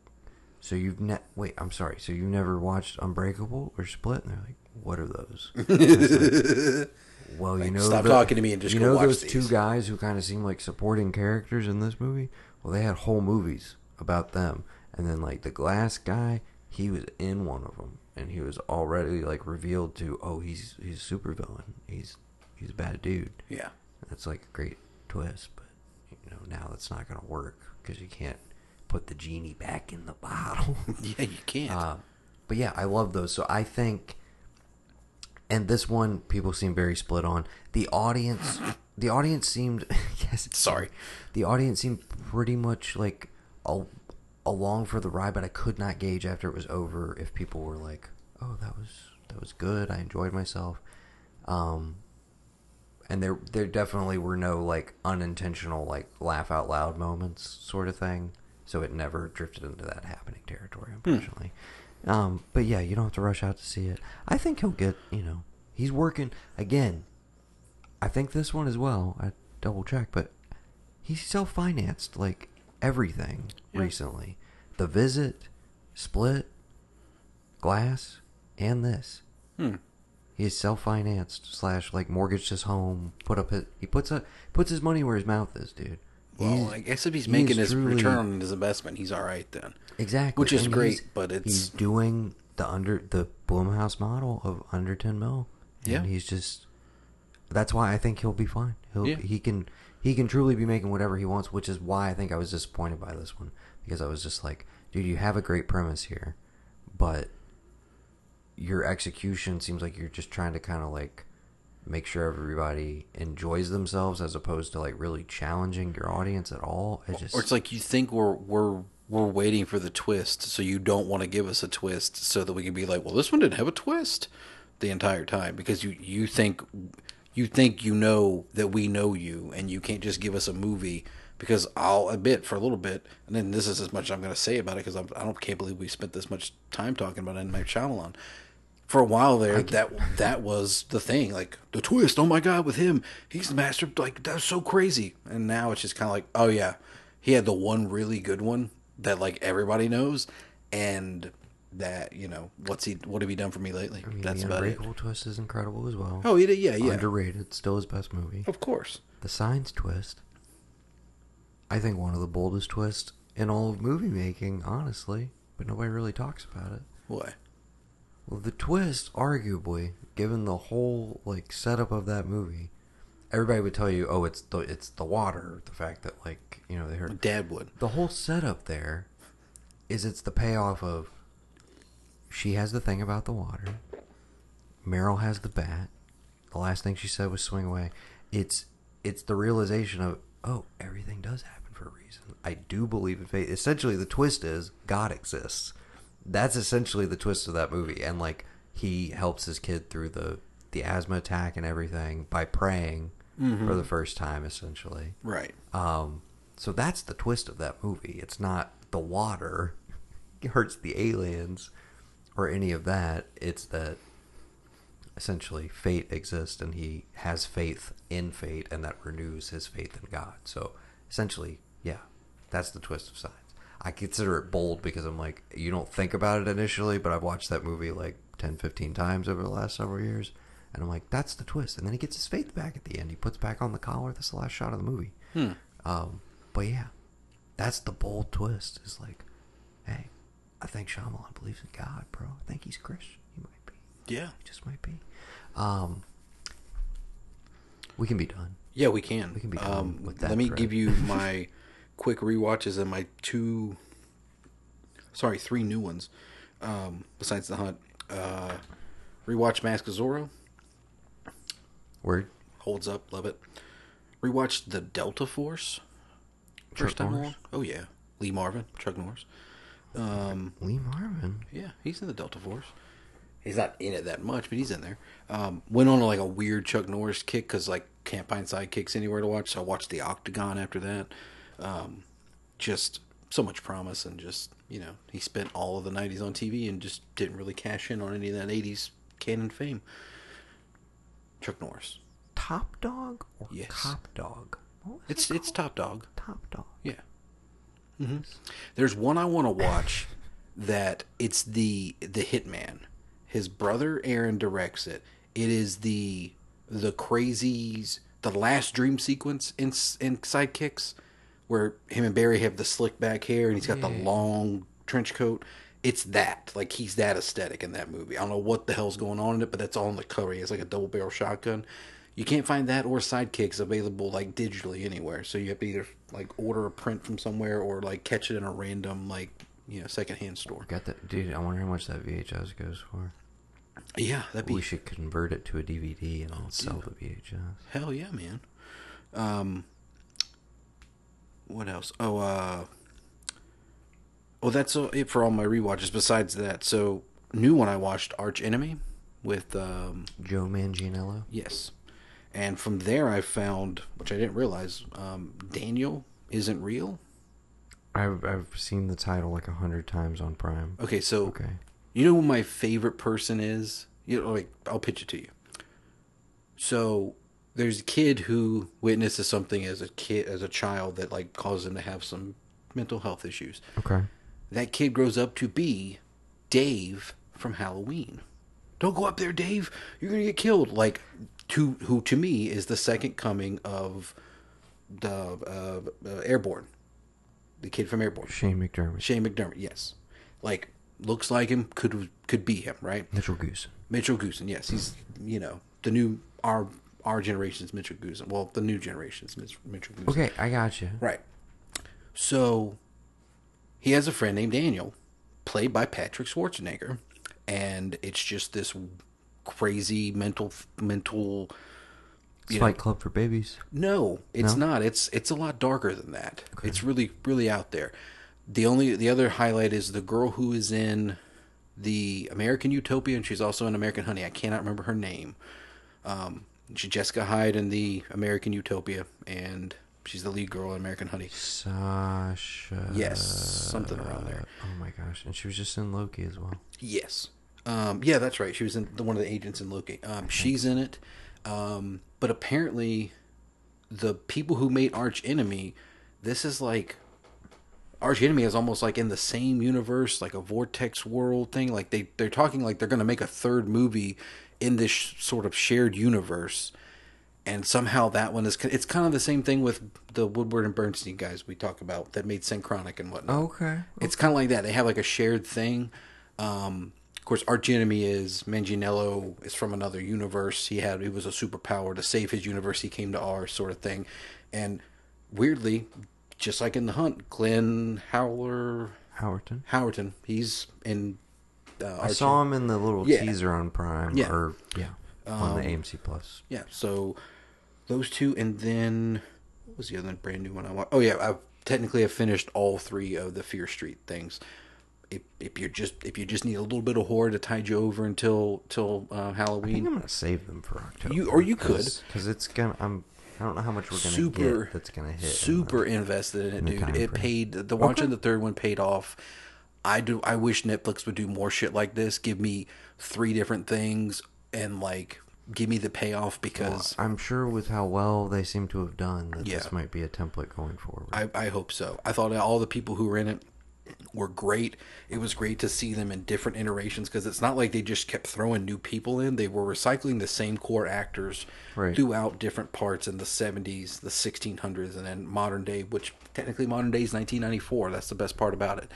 so you've ne- wait, I'm sorry, so you've never watched Unbreakable or Split? And they're like, what are those? Like, well, you know, stop the- talking to me and just you go know those these. two guys who kind of seem like supporting characters in this movie. Well, they had whole movies about them, and then like the glass guy, he was in one of them, and he was already like revealed to, oh, he's he's a super villain He's he's a bad dude. Yeah. That's like a great twist, but you know now that's not going to work because you can't put the genie back in the bottle. Yeah, you can't. Uh, but yeah, I love those. So I think, and this one people seem very split on. The audience, the audience seemed yes. Sorry. the audience seemed pretty much like al- along for the ride, but I could not gauge after it was over if people were like, "Oh, that was that was good. I enjoyed myself." Um, and there there definitely were no like unintentional like laugh out loud moments sort of thing. So it never drifted into that happening territory, unfortunately. Um, but yeah, you don't have to rush out to see it. I think he'll get you know he's working again. I think this one as well. I double check, but he's self financed like everything Yeah. recently. The visit, split, glass, and this. Hmm. He's self financed slash like mortgaged his home. Put up his he puts a puts his money where his mouth is, dude. Well, I guess if he's making is his truly- return on his investment, he's all right then. exactly, which is and great, but it's- he's doing the under the Blumhouse model of under ten mil. And Yeah. he's just that's why I think he'll be fine. He'll Yeah. he can he can truly be making whatever he wants, which is why I think I was disappointed by this one because I was just like, dude, you have a great premise here, but your execution seems like you're just trying to kind of like make sure everybody enjoys themselves as opposed to like really challenging your audience at all. It just Or it's like you think we're we're we're waiting for the twist, so you don't want to give us a twist, so that we can be like, well, this one didn't have a twist the entire time because you you think you think you know that we know you, and you can't just give us a movie. Because I'll admit for a little bit, and then this is as much as I'm going to say about it because I don't can't believe we spent this much time talking about it M Night Shyamalan. For a while there, that that was the thing, like the twist. Oh my god, with him, he's the master. Like that's so crazy. And now it's just kind of like, oh yeah, he had the one really good one that like everybody knows, and that you know what's he what have he done for me lately? I mean, That's the about it. Twist is incredible as well. Oh, he did, yeah, yeah, Underrated, still his best movie. of course. The Signs twist, I think one of the boldest twists in all of movie making, honestly, but nobody really talks about it. What? Well, the twist, arguably, given the whole like setup of that movie, everybody would tell you, "Oh, it's the it's the water." The fact that like you know they heard Dad would. the whole setup there is it's the payoff of she has the thing about the water. Meryl has the bat. The last thing she said was swing away. It's it's the realization of oh everything does happen for a reason. I do believe in fate. Essentially, the twist is God exists. That's essentially the twist of that movie, and like he helps his kid through the the asthma attack and everything by praying for the first time, essentially. Right. Um, so that's the twist of that movie. It's not the water hurts the aliens or any of that. It's that essentially fate exists and he has faith in fate and that renews his faith in God. So essentially, yeah, that's the twist of Signs. I consider it bold because I'm like, you don't think about it initially, but I've watched that movie like 10, 15 times over the last several years. And I'm like, that's the twist. And then he gets his faith back at the end. He puts back on the collar. That's the last shot of the movie. Hmm. Um, but yeah, that's the bold twist. Is like, hey, I think Shyamalan believes in God, bro. I think he's Christian. He might be. Yeah. He just might be. Um, we can be done. Yeah, we can. We can be done um, with that Let me thread. give you my quick rewatches and my two, sorry, three new ones. Um, besides the hunt, uh, rewatch Mask of Zorro Word. holds up, love it. Rewatched the Delta Force first Chuck time Norris? Oh yeah, Lee Marvin, Chuck Norris. Um, Lee Marvin. Yeah, he's in the Delta Force. He's not in it that much, but he's in there. Um, went on like a weird Chuck Norris kick because like can't find sidekicks anywhere to watch. So I watched the Octagon after that. Um, just so much promise and just you know he spent all of the '90s on TV and just didn't really cash in on any of that '80s canon fame. Chuck Norris. Top dog or Yes. cop dog? It's it it's top dog. top dog. Yeah. hmm There's one I want to watch that it's the the Hitman. His brother Aaron directs it. It is the the crazies the last dream sequence in in Sidekicks where him and Barry have the slick back hair and he's got the long trench coat. It's that like he's that aesthetic in that movie. I don't know what the hell's going on in it, but that's all in the cover. He has like a double barrel shotgun. You can't find that or sidekicks available like digitally anywhere. So you have to either like order a print from somewhere or like catch it in a random like you know secondhand store. Got that, dude? I wonder how much that VHS goes for. Yeah, that'd be We should convert it to a DVD and I'll sell the VHS. hell yeah, man. Um, what else? Oh, uh, well, that's it for all my rewatches. Besides that, so new one I watched, Arch Enemy, with um, Joe Manganiello. Yes. And from there, I found, which I didn't realize, um, Daniel isn't real. I've I've seen the title like a hundred times on Prime. Okay, so Okay. you know who my favorite person is? You know, like I'll pitch it to you. So there's a kid who witnesses something as a kid, as a child, that like causes him to have some mental health issues. Okay. That kid grows up to be Dave from Halloween. Don't go up there, Dave. You're gonna get killed. Like, to who to me is the second coming of the uh, uh, Airborne, the kid from Airborne, Shane McDermott. Shane McDermott. Yes, like looks like him. Could could be him, right? Mitchell Goose. Mitchell Goosen. Yes, he's you know the new our our generation's Mitchell Goosen. Well, the new generation's Mitch- Mitchell Goosen. Okay, I got you. Right. So he has a friend named Daniel, played by Patrick Schwarzenegger, and it's just this crazy mental mental. Fight Club for babies. no, it's No? not. It's it's a lot darker than that. It's really really out there. The only the other highlight is the girl who is in the American Utopia, and she's also in American Honey. I cannot remember her name. Um, Jessica Hyde in the American Utopia, and she's the lead girl in American Honey. Sasha. Yes, something around there. Oh my gosh, and she was just in Loki as well. Yes. Um, yeah, that's right. She was in the, one of the agents in Loki. Um, she's in it. Um, but apparently, the people who made Arch Enemy, this is like Arch Enemy is almost like in the same universe, like a vortex world thing. Like they they're talking like they're going to make a third movie in this sort of shared universe. And somehow that one is it's kind of the same thing with the Woodward and Bernstein guys we talk about that made Synchronic and whatnot. Okay. It's kind of like that. They have like a shared thing. Um, of course, Arch Enemy is Manganiello is from another universe. He had he was a superpower to save his universe. He came to ours, sort of thing. And weirdly, just like in the Hunt, Glenn Howler Howerton. Howerton, he's in. Uh, I saw him in the little Yeah. teaser on Prime. Yeah. Or yeah, on the Um, AMC Plus. Yeah, so those two, and then what was the other brand new one I watched? Oh yeah, I technically have finished all three of the Fear Street things. If, if you're just if you just need a little bit of horror to tide you over until till uh, I think Halloween, I'm gonna save them for October. You- or you could. because it's gonna. I'm. I don't know how much we're gonna super get. That's gonna hit. in the- super invested in it, in dude. It paid the watching Okay. the third one paid off. I do. I wish Netflix would do more shit like this. Give me three different things and like give me the payoff because I'm sure with how well they seem to have done, that Yeah. this might be a template going forward. I, I hope so. I thought all the people who were in it were great. It was great to see them in different iterations because it's not like they just kept throwing new people in. They were recycling the same core actors Right. throughout different parts in the 70s, the 1600s, and then modern day, which technically modern day is 1994. That's the best part about it.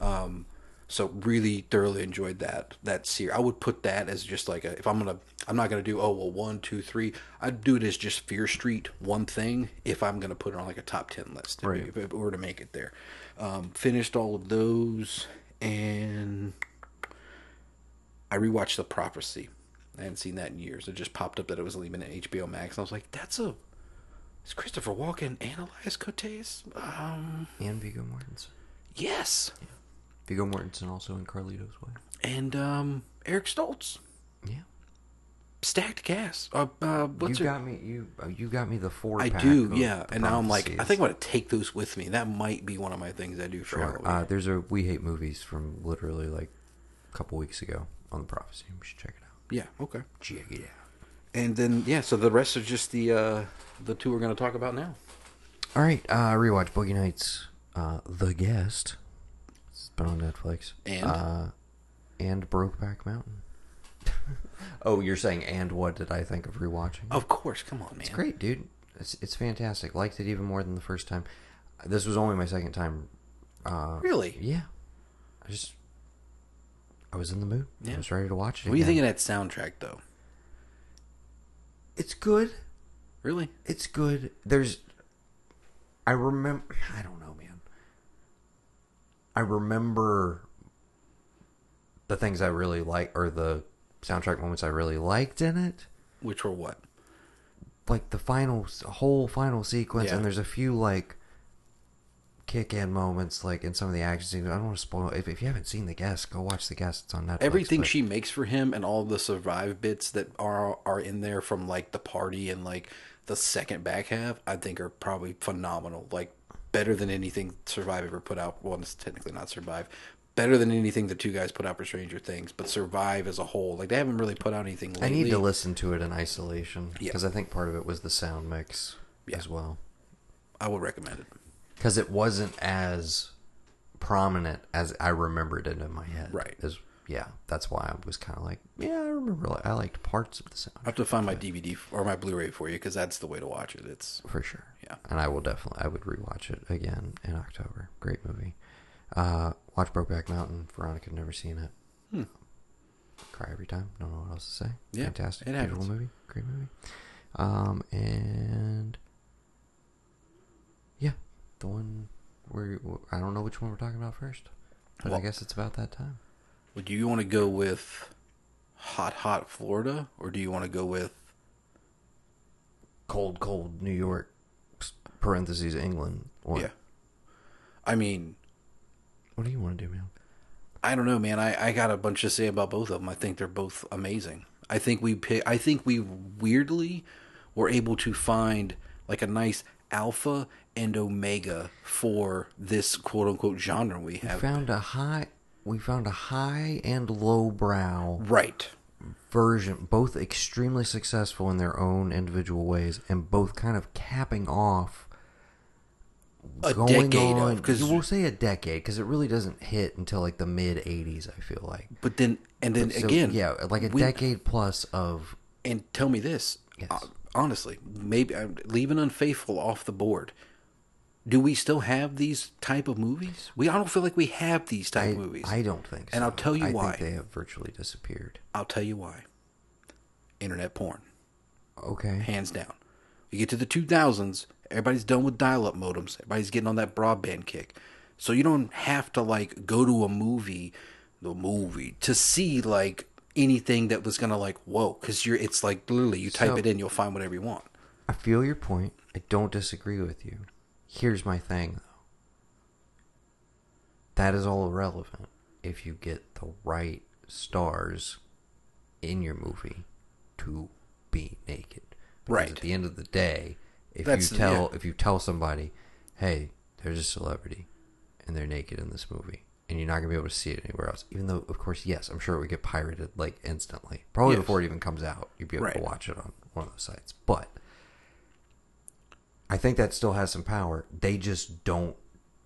Um, So really thoroughly enjoyed that that series. I would put that as just like a if I'm gonna I'm not gonna do oh well one two three I'd do it as just Fear Street one thing if I'm gonna put it on like a top ten list Right. if it were to make it there. Um, finished all of those and I rewatched The Prophecy. I hadn't seen that in years. It just popped up that it was leaving at HBO Max. And I was like, that's a. It's Christopher Walken and Elias Koteas? Um, And Viggo Mortensen. yes. Viggo Mortensen also in Carlito's Way. And um, Eric Stoltz. Yeah. Stacked cast. Uh, uh, what's you her- got me. You uh, you got me the four. I do, yeah. And now I'm like, I think I'm to take those with me. That might be one of my things I do for Sure. Halloween. Uh, there's a We Hate Movies from literally like a couple weeks ago on the prophecy. You should check it out. yeah, okay. Check it out. And then, yeah, so the rest are just the uh, the two we're going to talk about now. All right. Uh, rewatch Boogie Nights. Uh, the Guest. It's been on Netflix. And? uh, and Brokeback Mountain. oh, you're saying and what did I think of rewatching? Of course, come on, man. It's great, dude. It's it's fantastic. Liked it even more than the first time. This was only my second time. Uh, Really? Yeah. I just I was in the mood. Yeah. I was ready to watch it. What do you think again. of that soundtrack, though? It's good. Really? It's good. There's I remember I don't know, man. I remember the things I really like or the soundtrack moments I really liked in it. Which were what? like the final whole final sequence Yeah. and there's a few like kick in moments like in some of the action scenes i don't want to spoil if, if you haven't seen the guest go watch the guest it's on netflix Everything but- she makes for him and all the survive bits that are are in there from like the party and like the second back half, I think are probably phenomenal. Like better than anything Survive ever put out. Well, it's technically not Survive. Better than anything the two guys put out for Stranger Things, but Survive as a whole, like they haven't really put out anything lately. i need to listen to it in isolation Yeah. because i think part of it was the sound mix Yeah. as well I would recommend it. because it wasn't as prominent as i remembered it in my head Right. As- yeah that's why i was kind of like yeah i remember i liked parts of the sound I have to find my DVD or my Blu-ray for you because that's the way to watch it. It's for sure. Yeah. and I will definitely I would rewatch it again in October. Great movie. Uh, watch Brokeback Mountain. Veronica never seen it. Hmm. Cry every time. Don't know what else to say. Yeah, Fantastic. it Beautiful happens. movie. Great movie. Um, and yeah, the one where I don't know which one we're talking about first, but I guess it's about that time. Would you want to go with hot, hot Florida, or do you want to go with Cold, cold New York. Parentheses England. What? yeah? I mean, What do you want to do, man? I don't know, man. I, I got a bunch to say about both of them. I think they're both amazing. I think we pick, I think we weirdly were able to find like a nice alpha and omega for this quote unquote genre we We have. found a high. We found a high and low brow right. version, both extremely successful in their own individual ways, and both kind of capping off A decade of because we'll say a decade because it really doesn't hit until like the mid '80s. I feel like. but then and then So, again yeah, like a we- decade plus of And tell me this, Yes. uh, honestly, maybe uh, leaving unfaithful off the board. Do we still have these type of movies? We I don't feel like we have these type I, of movies. I don't think, so. And I'll tell you I why. think they have virtually disappeared. I'll tell you why. Internet porn, Okay. hands down. You get to the 2000s, everybody's done with dial-up modems. Everybody's getting on that broadband kick. So you don't have to like go to a movie, the movie to see like anything that was gonna like whoa, because you're it's like literally you type So- it in, you'll find whatever you want. I feel your point. I don't disagree with you. Here's my thing, though. That is all irrelevant if you get the right stars in your movie to be naked. Because Right. At the end of the day, if That's- you tell yeah. if you tell somebody, "Hey, there's a celebrity, and they're naked in this movie," and you're not gonna be able to see it anywhere else, even though, of course, yes, I'm sure it would get pirated like instantly, probably Yes. before it even comes out. You'd be able to watch it on one of those sites, but. I think that still has some power. They just don't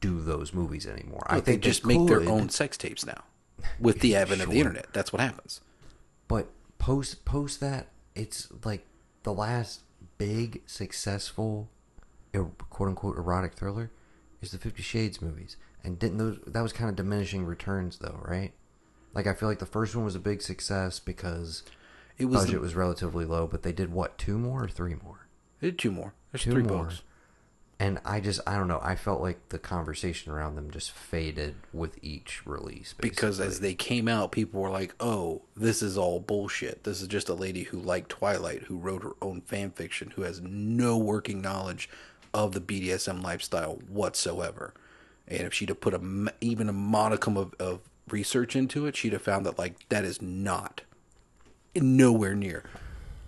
do those movies anymore. I But they think just make their own sex tapes now with the advent of the internet. That's what happens. But post post that, it's like the last big successful, er, quote unquote, erotic thriller is the Fifty Shades movies, And didn't those that was kind of diminishing returns though, right? Like I feel like the first one was a big success because It was budget the- was relatively low, but they did what two more or three more? Two more. There's Two three more. books. And I just I don't know. I felt like the conversation around them just faded with each release Because as they came out, people were like, "Oh, this is all bullshit. This is just a lady who liked Twilight, who wrote her own fan fiction, who has no working knowledge of the BDSM lifestyle whatsoever." And if she'd have put a even a modicum of, of research into it, she'd have found that like that is not nowhere near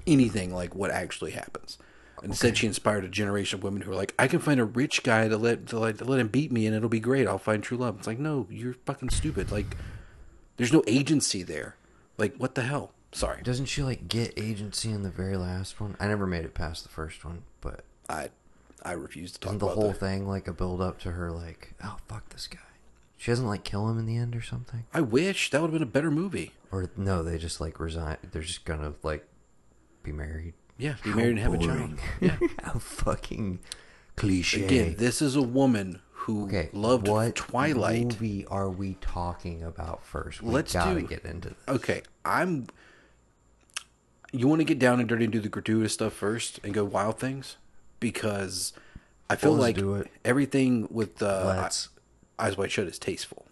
anything like what actually happens. And Instead, she inspired a generation of women who are like, "I can find a rich guy to let to, like, to let him beat me, and it'll be great. I'll find true love." It's like, no, you're fucking stupid. Like, there's no agency there. Like, what the hell? Sorry, doesn't she like get agency in the very last one? I never made it past the first one, but I I refuse to talk isn't the whole that. thing like a build up to her like, oh fuck this guy? She doesn't like kill him in the end or something? I wish that would have been a better movie. Or no, they just like resign. They're just gonna like be married. Yeah, be How married and have a child. Yeah. How fucking cliche. Again, this is a woman who okay, loved what Twilight. movie are we talking about first? We Let's gotta do- get into this. Okay, I'm. You want to get down and dirty and do the gratuitous stuff first and go wild things because I feel Let's like do it. everything with uh, Let's. Eyes Wide Shut is tasteful,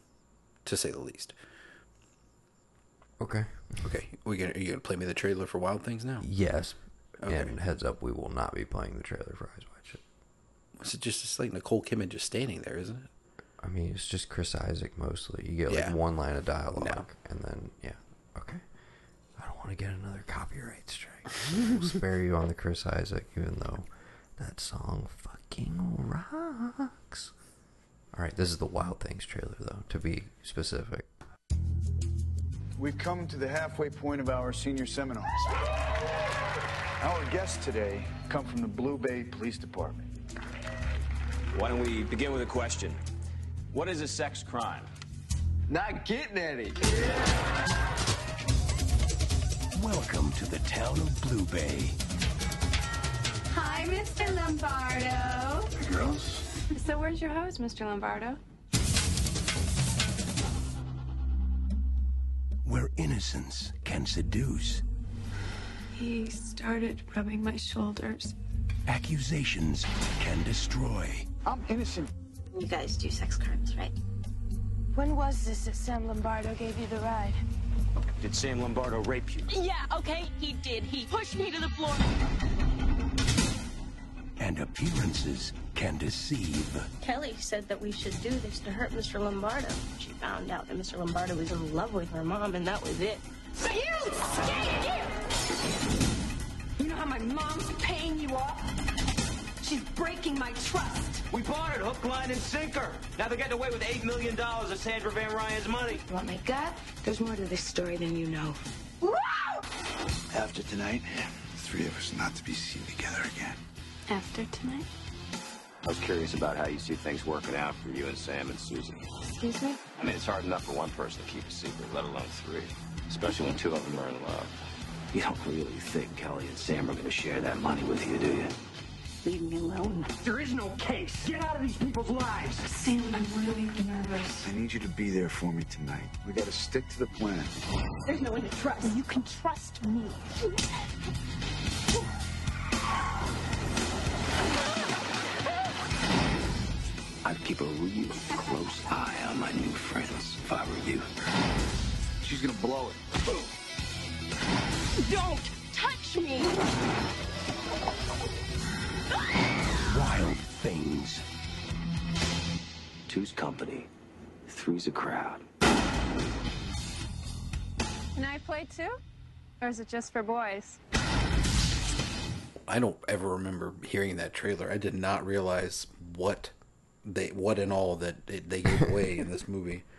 to say the least. Okay. Okay, we gonna, are you gonna play me the trailer for Wild Things now? Yes. Okay. And heads up, we will not be playing the trailer for Eyes Wide Shut. Is it just it's like Nicole Kidman just standing there, isn't it? I mean, it's just Chris Isaak mostly. You get like Yeah. one line of dialogue, No. and then yeah, okay. I don't want to get another copyright strike. we'll spare you on the Chris Isaak, even though that song fucking rocks. All right, this is the Wild Things trailer, though, to be specific. We've come to the halfway point of our senior seminars. Our guests today come from the Blue Bay Police Department. Why don't we begin with a question? What is a sex crime? Not getting any. Welcome to the town of Blue Bay. Hi, Mr. Lombardo. Hey, Girls? So where's your hose, Mr. Lombardo? Where innocence can seduce, He started rubbing my shoulders. accusations can destroy, I'm innocent. You guys do sex crimes, right? When was this that Sam Lombardo gave you the ride? Did Sam Lombardo rape you? Yeah, okay, he did. He pushed me to the floor. and appearances can deceive. Kelly said that we should do this to hurt Mr. Lombardo. She found out that Mr. Lombardo was in love with her mom, and that was it. You skate you! You know how my mom's paying you off? She's breaking my trust. We bought it hook, line, and sinker. Now they're getting away with $8 million of Sandra Van Ryan's money. You want my gut? There's more to this story than you know. After tonight, the three of us not to be seen together again. After tonight? I was curious about how you see things working out for you and Sam and Susan. Excuse me? I mean, it's hard enough for one person to keep a secret, let alone three. Especially when two of them are in love. You don't really think Kelly and Sam are going to share that money with you, do you? Leave me alone. There is no case. Get out of these people's lives. Sam, I'm really nervous. I need you to be there for me tonight. We gotta stick to the plan. There's no one to trust. You can trust me. I'd keep a real close eye on my new friends if I were you. She's gonna blow it. Don't touch me! Wild things. Two's company, three's a crowd. Can I play too? Or is it just for boys? I don't ever remember hearing that trailer. I did not realize what they, what and all that they, they gave away in this movie.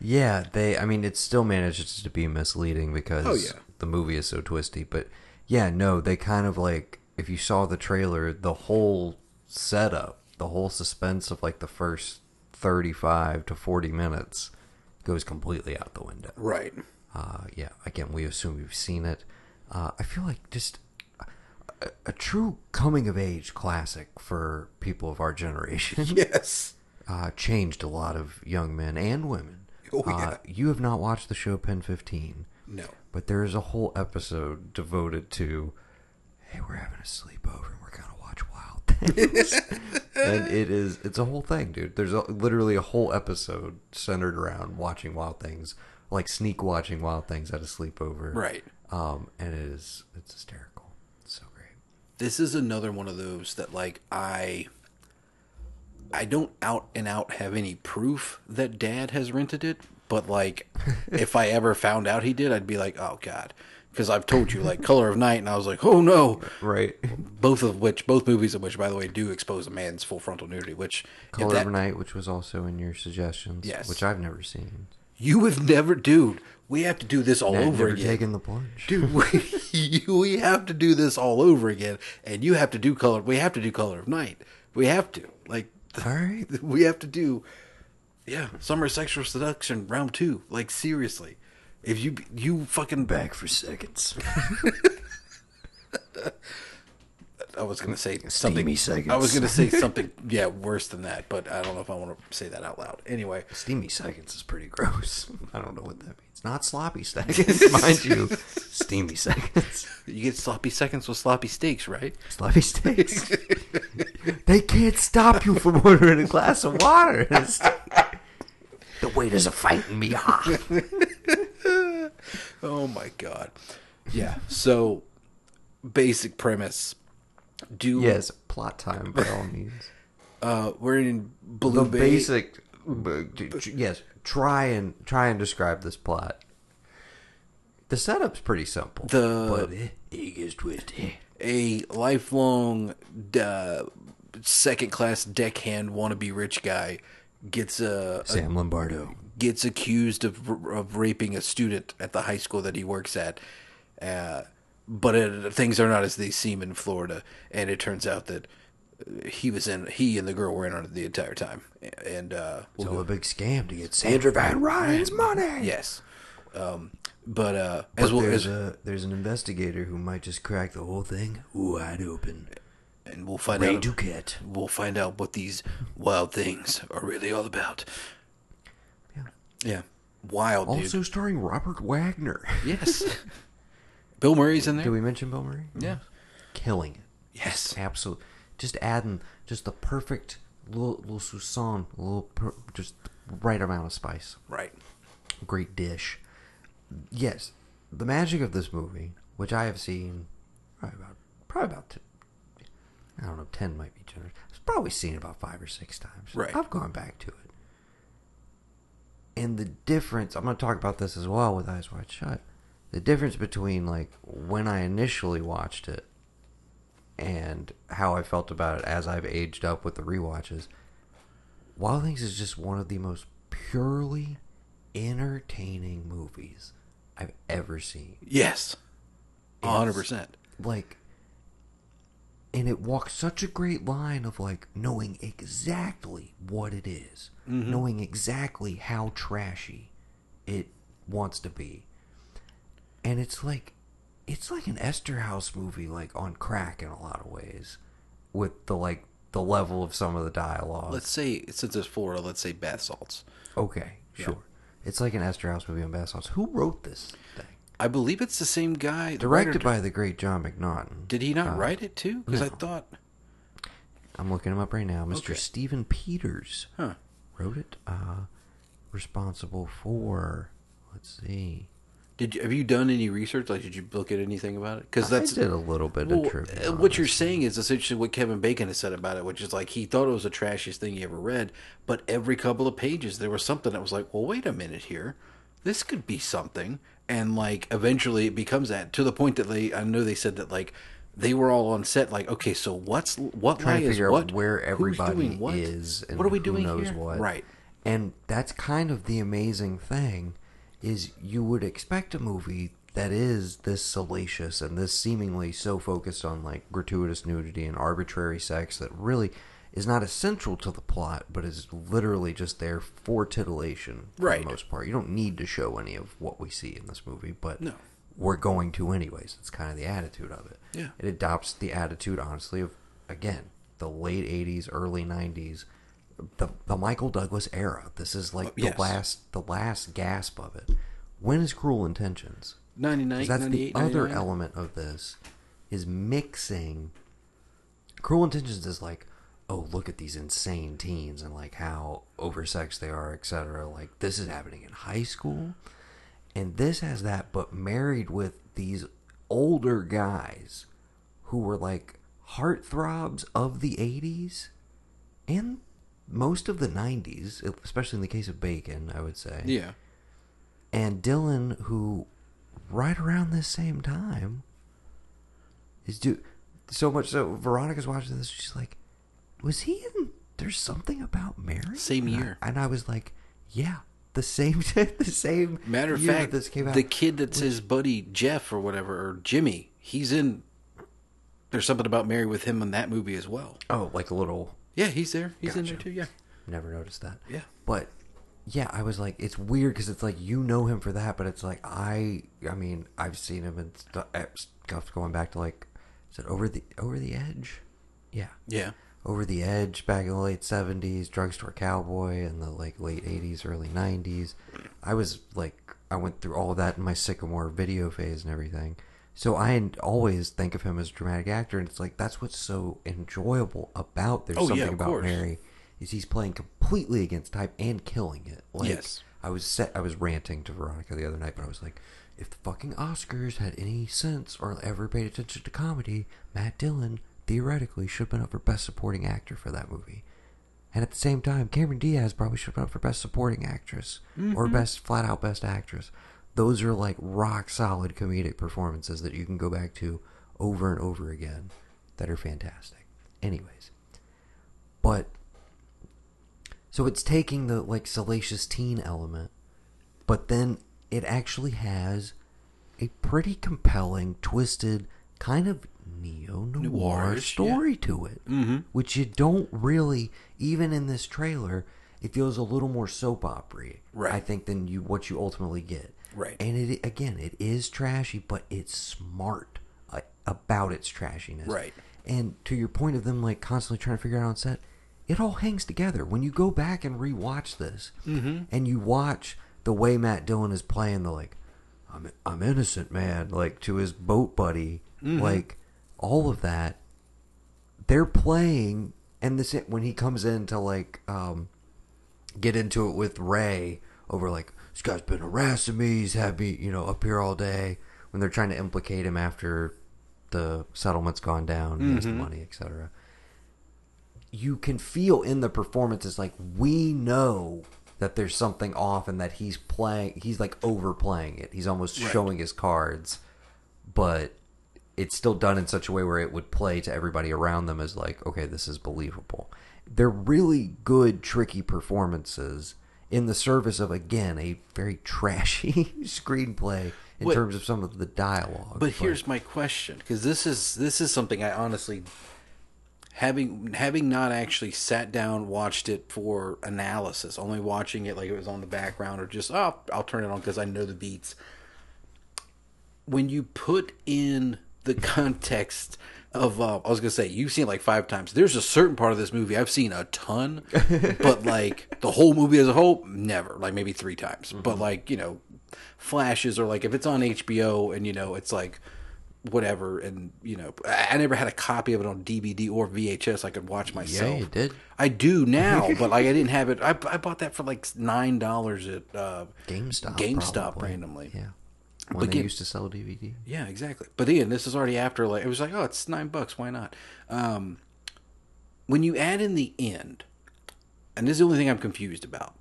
Yeah, they. I mean, it still manages to be misleading because Oh, yeah. The movie is so twisty. But yeah, no, they kind of like if you saw the trailer, the whole setup, the whole suspense of like the first thirty-five to forty minutes goes completely out the window. Right. Uh, yeah, again, we assume we've seen it. Uh, I feel like just a, a true coming of age classic for people of our generation. Yes. uh, changed a lot of young men and women. Oh, Uh, yeah. you have not watched the show Pen 15. No. But there is a whole episode devoted to, hey, we're having a sleepover and we're going to watch Wild Things. and it is, it's a whole thing, dude. There's a, literally a whole episode centered around watching Wild Things, like sneak watching Wild Things at a sleepover. Right. Um, and it is, it's hysterical. It's so great. this is another one of those that like I I don't out and out have any proof that dad has rented it, but like if I ever found out he did, I'd be like, "Oh god." Because I've told you, like Color of Night, and I was like, "Oh no!" Right. Both of which, both movies of which, by the way, do expose a man's full frontal nudity. Which, Color that- of Night, which was also in your suggestions. Yes. Which I've never seen. you have never, dude. We have to do this all over again. taken the plunge. dude we, we have to do this all over again and you have to do color we have to do color of night we have to like All right. we have to do yeah summer sexual seduction round two like seriously if you you fucking Back for seconds. i was gonna say something Steamy seconds. i was gonna say something yeah worse than that but i don't know if i want to say that out loud anyway Steamy seconds is pretty gross. I don't know what that means. Not sloppy seconds, mind you. Steamy seconds. you get sloppy seconds with sloppy steaks right Sloppy steaks. they can't stop you from ordering a glass of water. The waiters are fighting me off. Oh my god. Yeah. So basic premise. Do Yes, plot time by all means. uh we're in Blue The Bay. basic. Yes, try and try and describe this plot. The setup's pretty simple. The- but it, it gets twisted. a lifelong uh, second class deckhand wannabe rich guy gets a, Sam Lombardo. gets accused of of raping a student at the high school that he works at. Uh, but it, things are not as they seem in Florida, and it turns out that he was in he and the girl were in on it the entire time, and uh, It's all a big scam to get Sandra Van Ryan's money. yes, um, but uh, But as well there's as a there's an investigator who might just crack the whole thing wide open. And we'll find Ray out Duquette. we'll find out what these wild things are really all about. Yeah. Yeah, wild dude. Also starring Robert Wagner. Yes, Bill Murray's in there. Did we mention Bill Murray? Yeah. Killing it. Yes. Absolutely. Just adding just the perfect little little Susan, little per, just right amount of spice. Right. Great dish. Yes, the magic of this movie, which I have seen probably about probably about I don't know, ten might be generous. I've probably seen it about five or six times. Right. I've gone back to it. And the difference, I'm going to talk about this as well with Eyes Wide Shut. The difference between like when I initially watched it and how I felt about it as I've aged up with the rewatches. Wild Things is just one of the most purely entertaining movies I've ever seen. Yes, a hundred percent. Like, and it walks such a great line of like knowing exactly what it is, Mhm. knowing exactly how trashy it wants to be, and it's like, it's like an Eszterhas movie, like on crack in a lot of ways, with the like the level of some of the dialogue. Let's say since it's Florida, let's say bath salts. Okay, Yeah. sure. It's like an Eszterhas movie on bath salts. Who wrote this thing? I believe it's the same guy. Directed by the great John McNaughton. Did he not Uh, write it too? Because I thought. I'm looking him up right now. Mr. Okay. Stephen Peters Huh. wrote it. Uh, responsible for. Let's see. Did you, have you done any research? Like, did you look at anything about it? Because I that's did a little bit Well, of trivia. uh, what you're saying is essentially what Kevin Bacon has said about it, which is like he thought it was the trashiest thing he ever read, but every couple of pages there was something that was like, well, wait a minute here, this could be something, and like eventually it becomes that to the point that they, I know they said that like they were all on set, like, okay, so what's what trying to is figure what, out where everybody what? is and what are we who doing knows here? what. Right. And that's kind of the amazing thing is you would expect a movie that is this salacious and this seemingly so focused on like gratuitous nudity and arbitrary sex that really is not essential to the plot but is literally just there for titillation for Right. the most part. You don't need to show any of what we see in this movie, but No. we're going to anyways. It's kind of the attitude of it. Yeah. It adopts the attitude, honestly, of again the late '80s, early '90s the the Michael Douglas era. This is like the yes. last the last gasp of it. When is Cruel Intentions? 99, that's 98, the other 99. element of this is mixing. Cruel Intentions is like, oh, look at these insane teens and like how oversexed they are, etc. Like this is happening in high school, and this has that, but married with these older guys who were like heartthrobs of the '80s and most of the '90s, especially in the case of Bacon, I would say Yeah. and Dillon, who right around this same time is do so much so Veronica's watching this, she's like, Was he in there's something about Mary? Same And I- year. and I was like, Yeah, the same the same Matter of fact, this came out. the kid that's his buddy Jeff or whatever, or Jimmy, he's in. There's something about Mary with him in that movie as well. oh, like a little Yeah, he's there. He's in there too. Yeah. never noticed that. Yeah. But yeah, I was like, it's weird because it's like you know him for that, but it's like I, I mean, I've seen him in stu- uh, stuff going back to like, is it over the over the edge? Yeah, Yeah. Over the edge back in the late seventies, drugstore cowboy in the like late eighties, early nineties. I was like, I went through all of that in my Sycamore video phase and everything. So I always think of him as a dramatic actor, and it's like that's what's so enjoyable about there's Oh, yeah, something of about course. Mary is he's playing completely against type and killing it. Like, Yes. I was set. I was ranting to Veronica the other night, but I was like, if the fucking Oscars had any sense or ever paid attention to comedy, Matt Dillon theoretically should have been up for Best Supporting Actor for that movie. And at the same time, Cameron Diaz probably should have been up for Best Supporting Actress or Mhm. Best Flat Out Best Actress. Those are like rock solid comedic performances that you can go back to over and over again that are fantastic. Anyways, but so it's taking the like salacious teen element, but then it actually has a pretty compelling, twisted, kind of neo noir story to it, Mhm. which you don't really even in this trailer. It feels a little more soap opery, Right. I think, than you what you ultimately get. Right. And it again, it is trashy, but it's smart uh, about its trashiness. Right. And to your point of them like constantly trying to figure out on set, it all hangs together. When you go back and rewatch this, Mhm. and you watch the way Matt Dillon is playing the like, I'm I'm innocent man, like to his boat buddy, Mhm. like all of that, they're playing, and this when he comes in to like um get into it with Ray over like this guy's been harassing me. He's had me, you know, up here all day. When they're trying to implicate him after the settlement's gone down, he has the Mhm. money, etc. You can feel in the performances like we know that there's something off and that he's playing. He's like overplaying it. He's almost Right. showing his cards, but it's still done in such a way where it would play to everybody around them as like, okay, this is believable. They're really good, tricky performances in the service of again a very trashy screenplay in What- terms of some of the dialogue. But here's my question, because this is this is something I honestly having having not actually sat down watched it for analysis, only watching it like it was on the background or just oh I'll turn it on because I know the beats. When you put in the context of uh, I was gonna say you've seen it like five times. There's a certain part of this movie I've seen a ton, but like the whole movie as a whole, never. Like maybe three times, but like you know, flashes or like if it's on HBO and you know it's like whatever and you know I never had a copy of it on DVD or VHS I could watch myself. you did. I do now, but like I didn't have it. I, I bought that for like nine dollars at uh, GameStop, GameStop probably. randomly. Yeah. But when they again- used to sell DVD. yeah, exactly. But again, this is already after like it was like, oh, it's nine bucks, why not? Um, when you add in the end, and this is the only thing I'm confused about.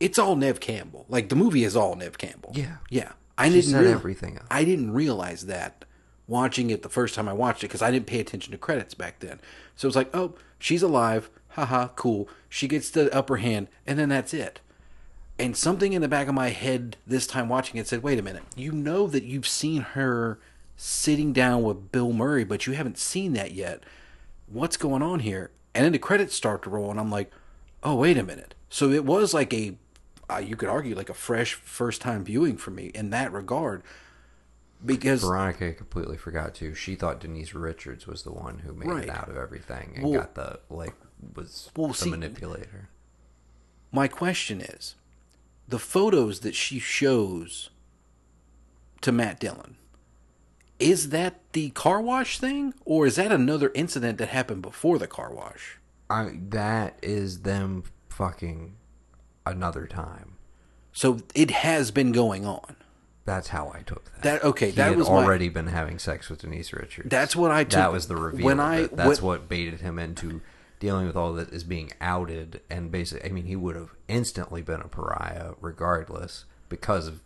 It's all Neve Campbell. Like the movie is all Neve Campbell. Yeah. yeah. I She didn't real- everything up. I didn't realize that watching it the first time I watched it because I didn't pay attention to credits back then. So it was like, oh, she's alive, haha, cool. She gets the upper hand, and then that's it. And something in the back of my head this time watching it said, wait a minute, you know that you've seen her sitting down with Bill Murray, but you haven't seen that yet. What's going on here? And then the credits start to roll, and I'm like, oh, wait a minute. So it was like a, uh, you could argue, like a fresh first time viewing for me in that regard. because Veronica completely forgot to. She thought Denise Richards was the one who made Right. it out of everything and Well- got the like was Well, the see- manipulator. my question is, the photos that she shows to Matt Dillon, is that the car wash thing, or is that another incident that happened before the car wash? I that is them fucking another time. So it has been going on. That's how I took that. That okay? he that was my- already been having sex with Denise Richards. That's what I took- That was the reveal. when I- That's when- what baited him into dealing with all that is being outed, and basically, I mean, he would have instantly been a pariah regardless because of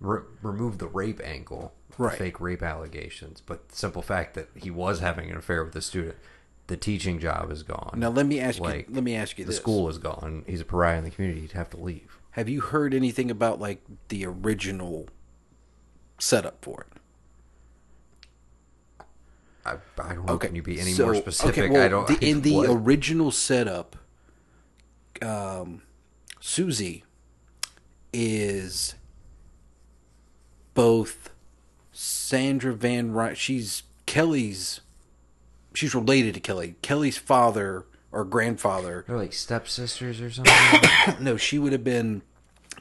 re- remove the rape angle, Right. Fake rape allegations, but the simple fact that he was having an affair with a student. The teaching job is gone. Now, let me ask you- Like, let me ask you The this. school is gone. He's a pariah in the community. He'd have to leave. Have you heard anything about like the original setup for it? I, I don't know. Okay, Can you be any so- more specific? Okay, well, I don't. the- in the what? original setup, um, Susie is both Sandra Van Ryan. She's Kelly's. She's related to Kelly. Kelly's father or grandfather. They're like stepsisters or something. no, she would have been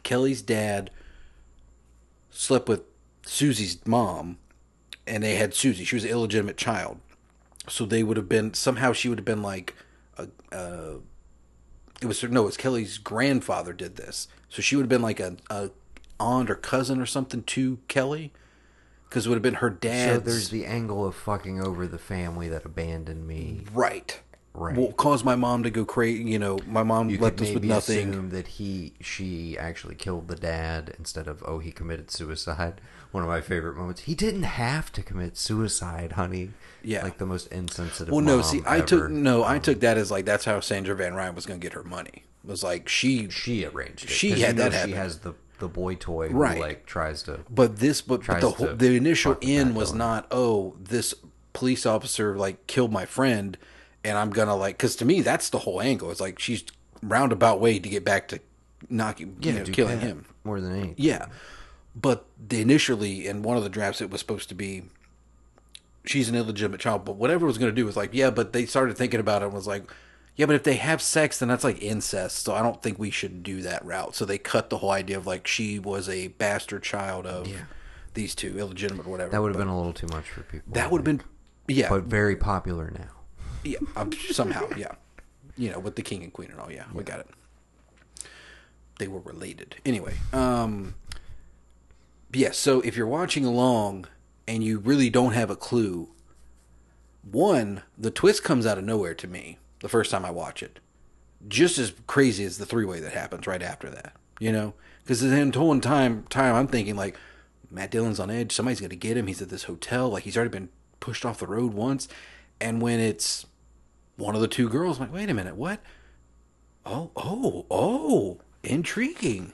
Kelly's dad. Slept with Susie's mom, and they had Susie. She was an illegitimate child, so they would have been somehow. She would have been like a. a it was no, it was Kelly's grandfather did this, so she would have been like a, a aunt or cousin or something to Kelly, because it would have been her dad. So there's the angle of fucking over the family that abandoned me. right, Right. Well, caused my mom to go crazy. You know, my mom You left us with nothing. assume that he, she actually killed the dad instead of oh he committed suicide. One of my favorite moments. He didn't have to commit suicide, honey. Yeah. like the most insensitive. Well, no, see, I ever. took no, Um, I took that as like that's how Sandra Van Ryan was going to get her money. It was like she She arranged it. She had that She has the the boy toy who Right. like tries to. But this, but, but the whole- the initial end was not oh this police officer like killed my friend and I'm gonna like because to me that's the whole angle. It's like she's roundabout way to get back to knocking, you know, killing him. more than anything. Yeah, but initially in one of the drafts it was supposed to be she's an illegitimate child, but whatever it was going to do was like yeah, but they started thinking about it and was like yeah, but if they have sex, then that's like incest. So I don't think we should do that route. So they cut the whole idea of like she was a bastard child of these two, illegitimate or whatever. That would have been a little too much for people. that would have been yeah, but very popular now. yeah, um, somehow yeah, you know, with the king and queen and all. Yeah, we got it. They were related anyway. Um, yeah. So if you're watching along and you really don't have a clue, one the twist comes out of nowhere to me the first time I watch it. Just as crazy as the three way that happens right after that, you know, because the whole time time I'm thinking like Matt Dillon's on edge. Somebody's gonna get him. He's at this hotel. Like he's already been pushed off the road once. And when it's one of the two girls, I'm like, wait a minute, what? Oh, oh, oh, intriguing.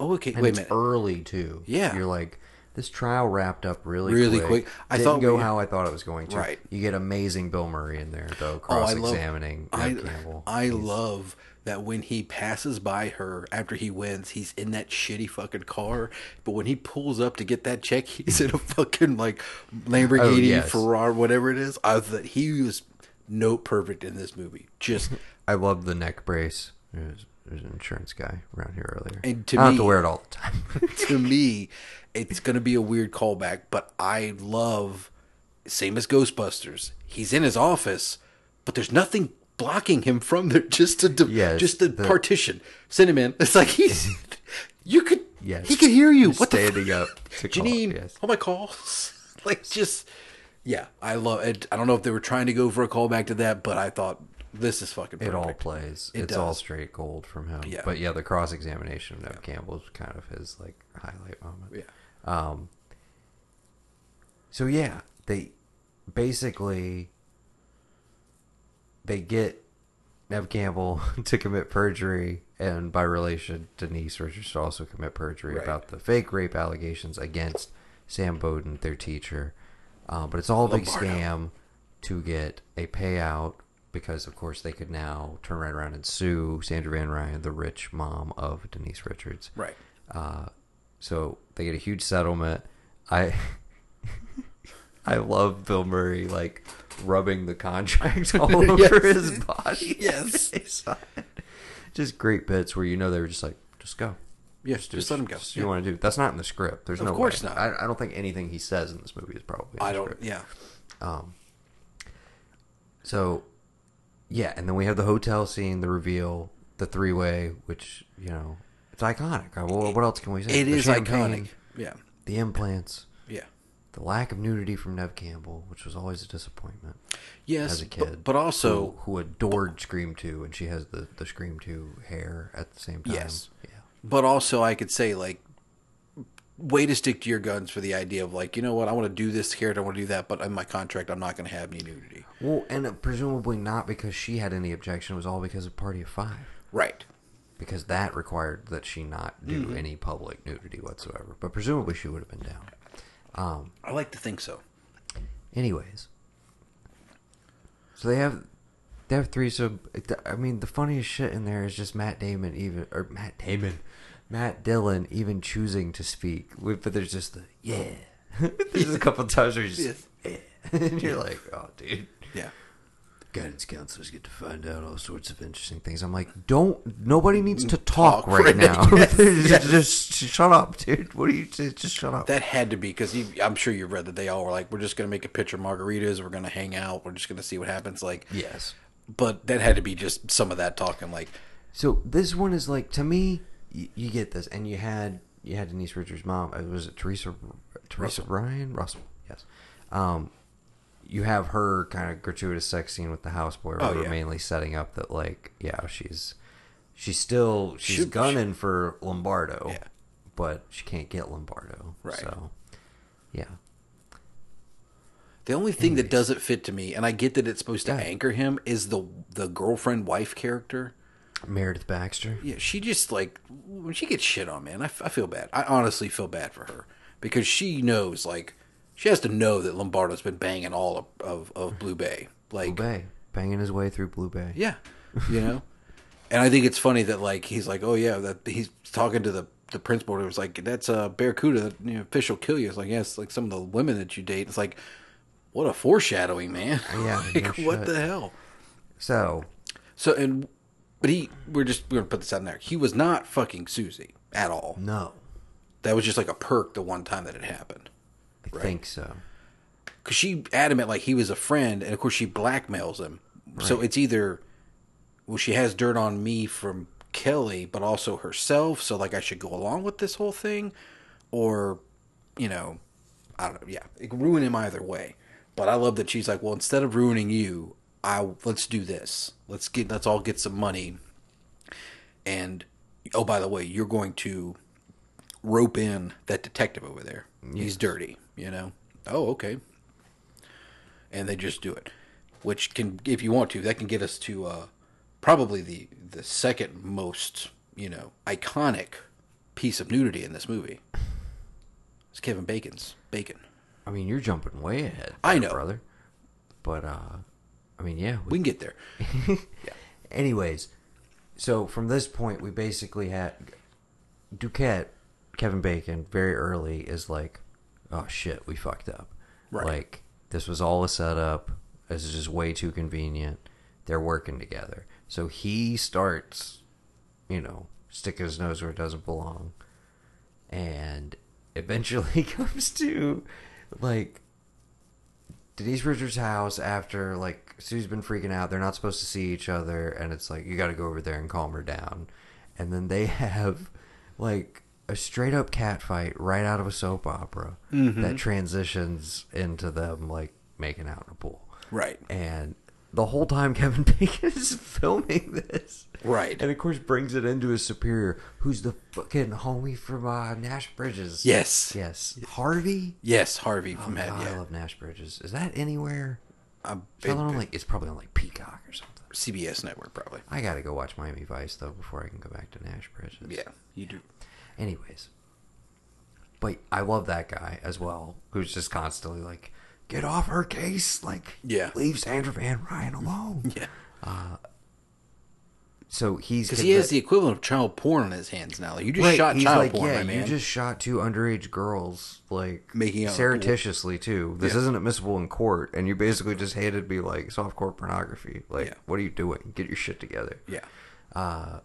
Oh, okay. And wait a minute. early too. Yeah. you're like this trial wrapped up really Really quick. quick. I Didn't thought go we- how I thought it was going to. Right. You get amazing Bill Murray in there though, Oh, I cross love- examining I, Neve Campbell. I He's- love that when he passes by her after he wins, he's in that shitty fucking car. But when he pulls up to get that check, he's in a fucking like Lamborghini, Oh, yes. Ferrari, whatever it is. I thought he was note perfect in this movie. Just I love the neck brace. There's, an insurance guy around here earlier. And to I don't have to wear it all the time. to me, it's going to be a weird callback, but I love, same as Ghostbusters. He's in his office, but there's nothing blocking him from there. Just a, Yes, just a the- partition. Send him in. It's like he's, you could, Yes. he could hear you. What the standing fuck? up to call, Janine, yes. all my calls. like just, yeah, I love it. I don't know if they were trying to go for a callback to that, but I thought this is fucking. It all plays. It it's all straight gold from him. Yeah. But yeah, the cross examination of Neve Campbell is kind of his like highlight moment. Yeah. Um. So yeah, they basically they get Neve Campbell to commit perjury, and by relation, Denise Richards to also commit perjury Right. about the fake rape allegations against Sam Bowden, their teacher. Uh, but it's all a big Lombardo. scam to get a payout because, of course, they could now turn right around and sue Sandra Van Ryan, the rich mom of Denise Richards. Right. Uh, so they get a huge settlement. I I love Bill Murray like rubbing the contract all over Yes. his body. Yes. just great bits where you know they were just like, just go. Yes, just let him go. You Yeah. want to do that's not in the script. There's Of no course way. not. I, I don't think anything he says in this movie is probably. In I the don't. script. Yeah. Um. So, yeah, and then we have the hotel scene, the reveal, the three way, which you know it's iconic. Uh, Well, what else can we say? It The is iconic. Yeah. The implants. Yeah. The lack of nudity from Neve Campbell, which was always a disappointment. Yes, as a kid, but also- who, who adored Scream Two, and she has the the Scream Two hair at the same time. Yes. Yeah. But also, I could say like, way to stick to your guns for the idea of like, you know what, I want to do this character, I want to do that, but in my contract, I'm not going to have any nudity. Well, and presumably not because she had any objection. It was all because of Party of Five. Right. Because that required that she not do Mhm. any public nudity whatsoever. But presumably she would have been down. Um, I like to think so. anyways, so they have they have threesome. I mean, the funniest shit in there is just Matt Damon even or Matt Damon, Matt Dillon even choosing to speak. But there's just the yeah. there's a couple times where you just yeah, and you're like, oh, dude. Yeah. Guidance counselors get to find out all sorts of interesting things. I'm like, don't. Nobody needs to mm, talk, Talk right, right now. Yes, just, yes. just shut up, dude. What do you? Just, just shut up. That had to be because I'm sure you read that they all were like, we're just going to make a pitcher of margaritas, we're going to hang out, we're just going to see what happens. Like, Yes. But that had to be just some of that talking. Like, So this one is like to me, you, you get this, and you had you had Denise Richards' mom. uh, Was it Theresa? Theresa Russell. Ryan Russell? Yes. Um, you have her kind of gratuitous sex scene with the houseboy. Where Oh, yeah. mainly setting up that like, yeah, she's she's still she's Should- gunning for Lombardo, Yeah. but she can't get Lombardo. Right. So, yeah. the only thing that doesn't fit to me, and I get that it's supposed to Yeah. anchor him, is the the girlfriend wife character. Meredith Baxter. Yeah, she just like when she gets shit on, man. I, I feel bad. I honestly feel bad for her because she knows, like, she has to know that Lombardo's been banging all of of, of Blue Bay. Like, Blue Bay banging his way through Blue Bay. yeah, you know. and I think it's funny that like he's like, oh yeah, that he's talking to the the principal. It was like that's a barracuda. That you know, fish will kill you. It's like yes, like some of the women that you date. It's like what a foreshadowing, man. Yeah, like, no what the hell? So So and but he we're just we're gonna put this out there. He was not fucking Susie at all. no, That was just like a perk the one time that it happened. I think so. Cause she adamant like he was a friend, and of course she blackmails him. So it's either well she has dirt on me from Kelly, but also herself. So like I should go along with this whole thing, or you know, I don't know. Yeah, it ruin him either way. But I love that she's like, well, instead of ruining you, I let's do this. Let's get let's all get some money. And oh, by the way, you're going to rope in that detective over there. He's dirty, you know. Oh, okay. And they just do it, which can, if you want to, that can get us to uh, probably the the second most, you know, iconic piece of nudity in this movie. It's Kevin Bacon's Bacon. I mean, you're jumping way ahead. I know. brother. But uh, I mean, yeah. We can get there. Anyways, so from this point, we basically had Duquette, Kevin Bacon, very early is like, oh shit, we fucked up. Right. Like this was all a setup. This is just way too convenient. They're working together. So he starts, you know, sticking his nose where it doesn't belong, and eventually comes to like Denise Richards' house after like Sue's been freaking out. They're not supposed to see each other, and it's like you got to go over there and calm her down. And then they have like a straight up cat fight right out of a soap opera Mhm. that transitions into them like making out in a pool. Right. And the whole time Kevin Bacon is filming this. Right. And of course brings it into his superior, who's the fucking homie from uh, Nash Bridges. Yes. Yes. Harvey? Yes, Harvey Oh, from Head. God, I love Nash Bridges. Is that anywhere? I'm It's, probably on, like, it's probably on like Peacock or something. CBS network probably. I gotta go watch Miami Vice though before I can go back to Nash Bridges. Yeah, you do. Anyways, but I love that guy as well, who's just constantly like, "Get off her case!" Like, Yeah. leave Sandra Van Ryan alone. Yeah. Uh, so he's Because he has the equivalent of child porn on his hands now. Like you just Right, shot child like, porn, yeah, you just shot two underage girls, like Making out- surreptitiously too. This Yeah. isn't admissible in court, and you basically just handed me like soft core pornography. Like, Yeah. what are you doing? Get your shit together. yeah. Uh,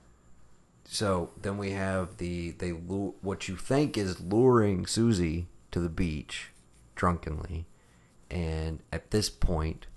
so then we have the they lu- what you think is luring Susie to the beach drunkenly, and at this point,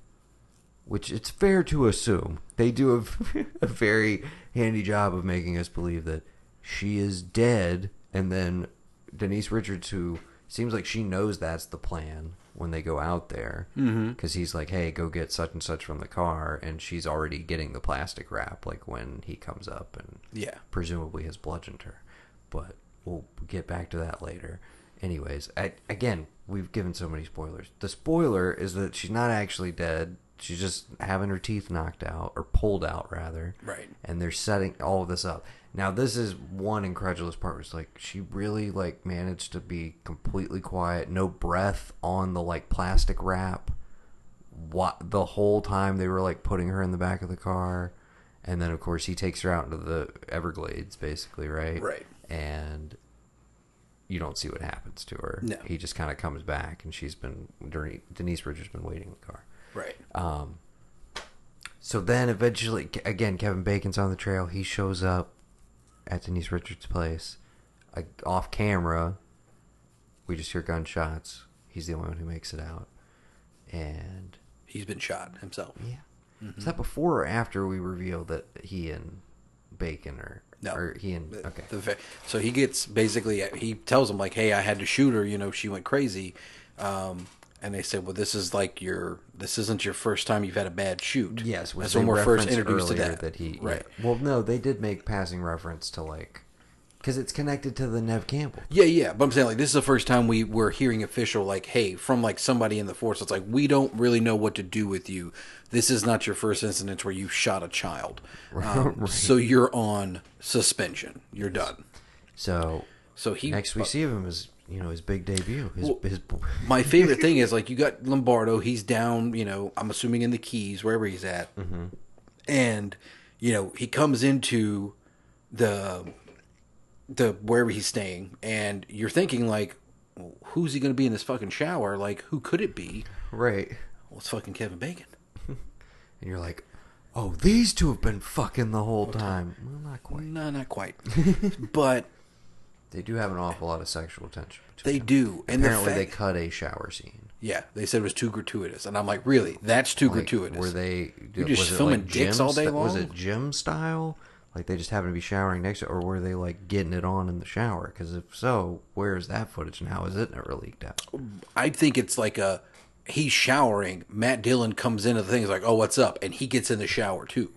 which it's fair to assume they do a, a very handy job of making us believe that she is dead, and then Denise Richards, who seems like she knows that's the plan when they go out there, mm-hmm. because he's like, "Hey, go get such and such from the car," and she's already getting the plastic wrap, like when he comes up and Yeah. presumably has bludgeoned her. But we'll get back to that later. Anyways, I, again, we've given so many spoilers. The spoiler is that she's not actually dead. She's just having her teeth knocked out or pulled out, rather. Right. And they're setting all of this up. Now, this is one incredulous part. Was like she really like managed to be completely quiet, no breath on the like plastic wrap. What the whole time they were like putting her in the back of the car, and then of course he takes her out into the Everglades, basically, right? Right. And you don't see what happens to her. No. He just kind of comes back, and she's been Denise Richards been waiting in the car. Right. Um, so then eventually, again, Kevin Bacon's on the trail. He shows up at Denise Richards' place, like, off camera. We just hear gunshots. He's the only one who makes it out, and He's been shot himself. yeah. Is that before or after we reveal that he and Bacon are? No. Or he and okay. The so he gets basically he tells him like, "Hey, I had to shoot her. You know, she went crazy." Um, and they said, "Well, this is like your this isn't your first time you've had a bad shoot." Yes, which that's when we're first introduced to earlier that. he right. yeah. Well, no, they did make passing reference to like because it's connected to the Neve Campbell. Yeah, yeah, but I'm saying like this is the first time we were hearing official like, hey, from like somebody in the force. It's like we don't really know what to do with you. This is not your first incident where you shot a child, um, Right. so you're on suspension. You're done. So So he next we see of him is you know his big debut. His, Well, his My favorite thing is like you got Lombardo. He's down. You know, I'm assuming in the Keys, wherever he's at, Mm-hmm. and you know he comes into the the wherever he's staying, and you're thinking like, who's he going to be in this fucking shower? Like, who could it be? right, Well, it's fucking Kevin Bacon. and you're like, oh, these two have been fucking the whole time. Well, not quite. No, not quite, but They do have an awful lot of sexual tension. they them. do. And the Apparently, they cut a shower scene. Yeah, they said it was too gratuitous, and I'm like, really? That's too Like, gratuitous. Were they? You just filming like dicks all day sti- Was it gym style? Like they just happened to be showering next to, or were they like getting it on in the shower? Because if so, where is that footage and how is it never leaked out? I think it's like a he's showering. Matt Dillon comes into the thing. He's like, "Oh, what's up?" And he gets in the shower too,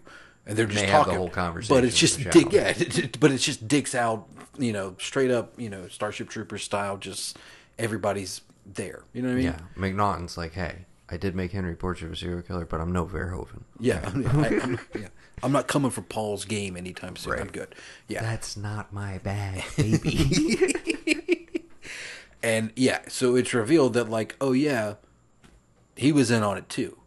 and they're just have the whole conversation But it's just shower. yeah. it- it- but it's just dicks out, you know, straight up, you know, Starship Troopers style. Just everybody's there. You know what I mean? Yeah, McNaughton's like, hey, I did make Henry Portrait of a Serial Killer, but I'm no Verhoeven. Yeah, I'm, I, I'm, yeah. I'm not coming for Paul's game anytime soon. I'm good. Yeah, That's not my bag, baby. And yeah, so it's revealed that like, oh yeah, he was in on it too.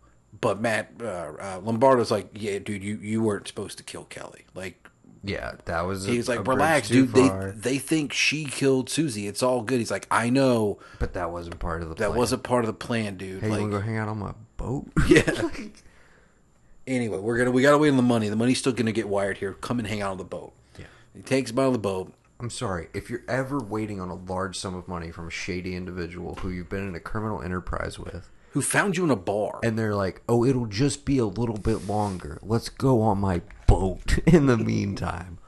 But Matt uh, uh, Lombardo's like, yeah, dude, you you weren't supposed to kill Kelly. Like, yeah, that was. He's like, relax, dude. They far. they think she killed Susie. It's all good. He's like, I know but that wasn't part of the. that plan. wasn't part of the plan, dude. Hey, you like, to go hang out on my boat? yeah. anyway, we're gonna we gotta wait on the money. The money's still gonna get wired here. Come and hang out on the boat. Yeah. He takes him out of the boat. I'm sorry. If you're ever waiting on a large sum of money from a shady individual who you've been in a criminal enterprise with, Who found you in a bar? and they're like, "Oh, it'll just be a little bit longer. Let's go on my boat." In the meantime,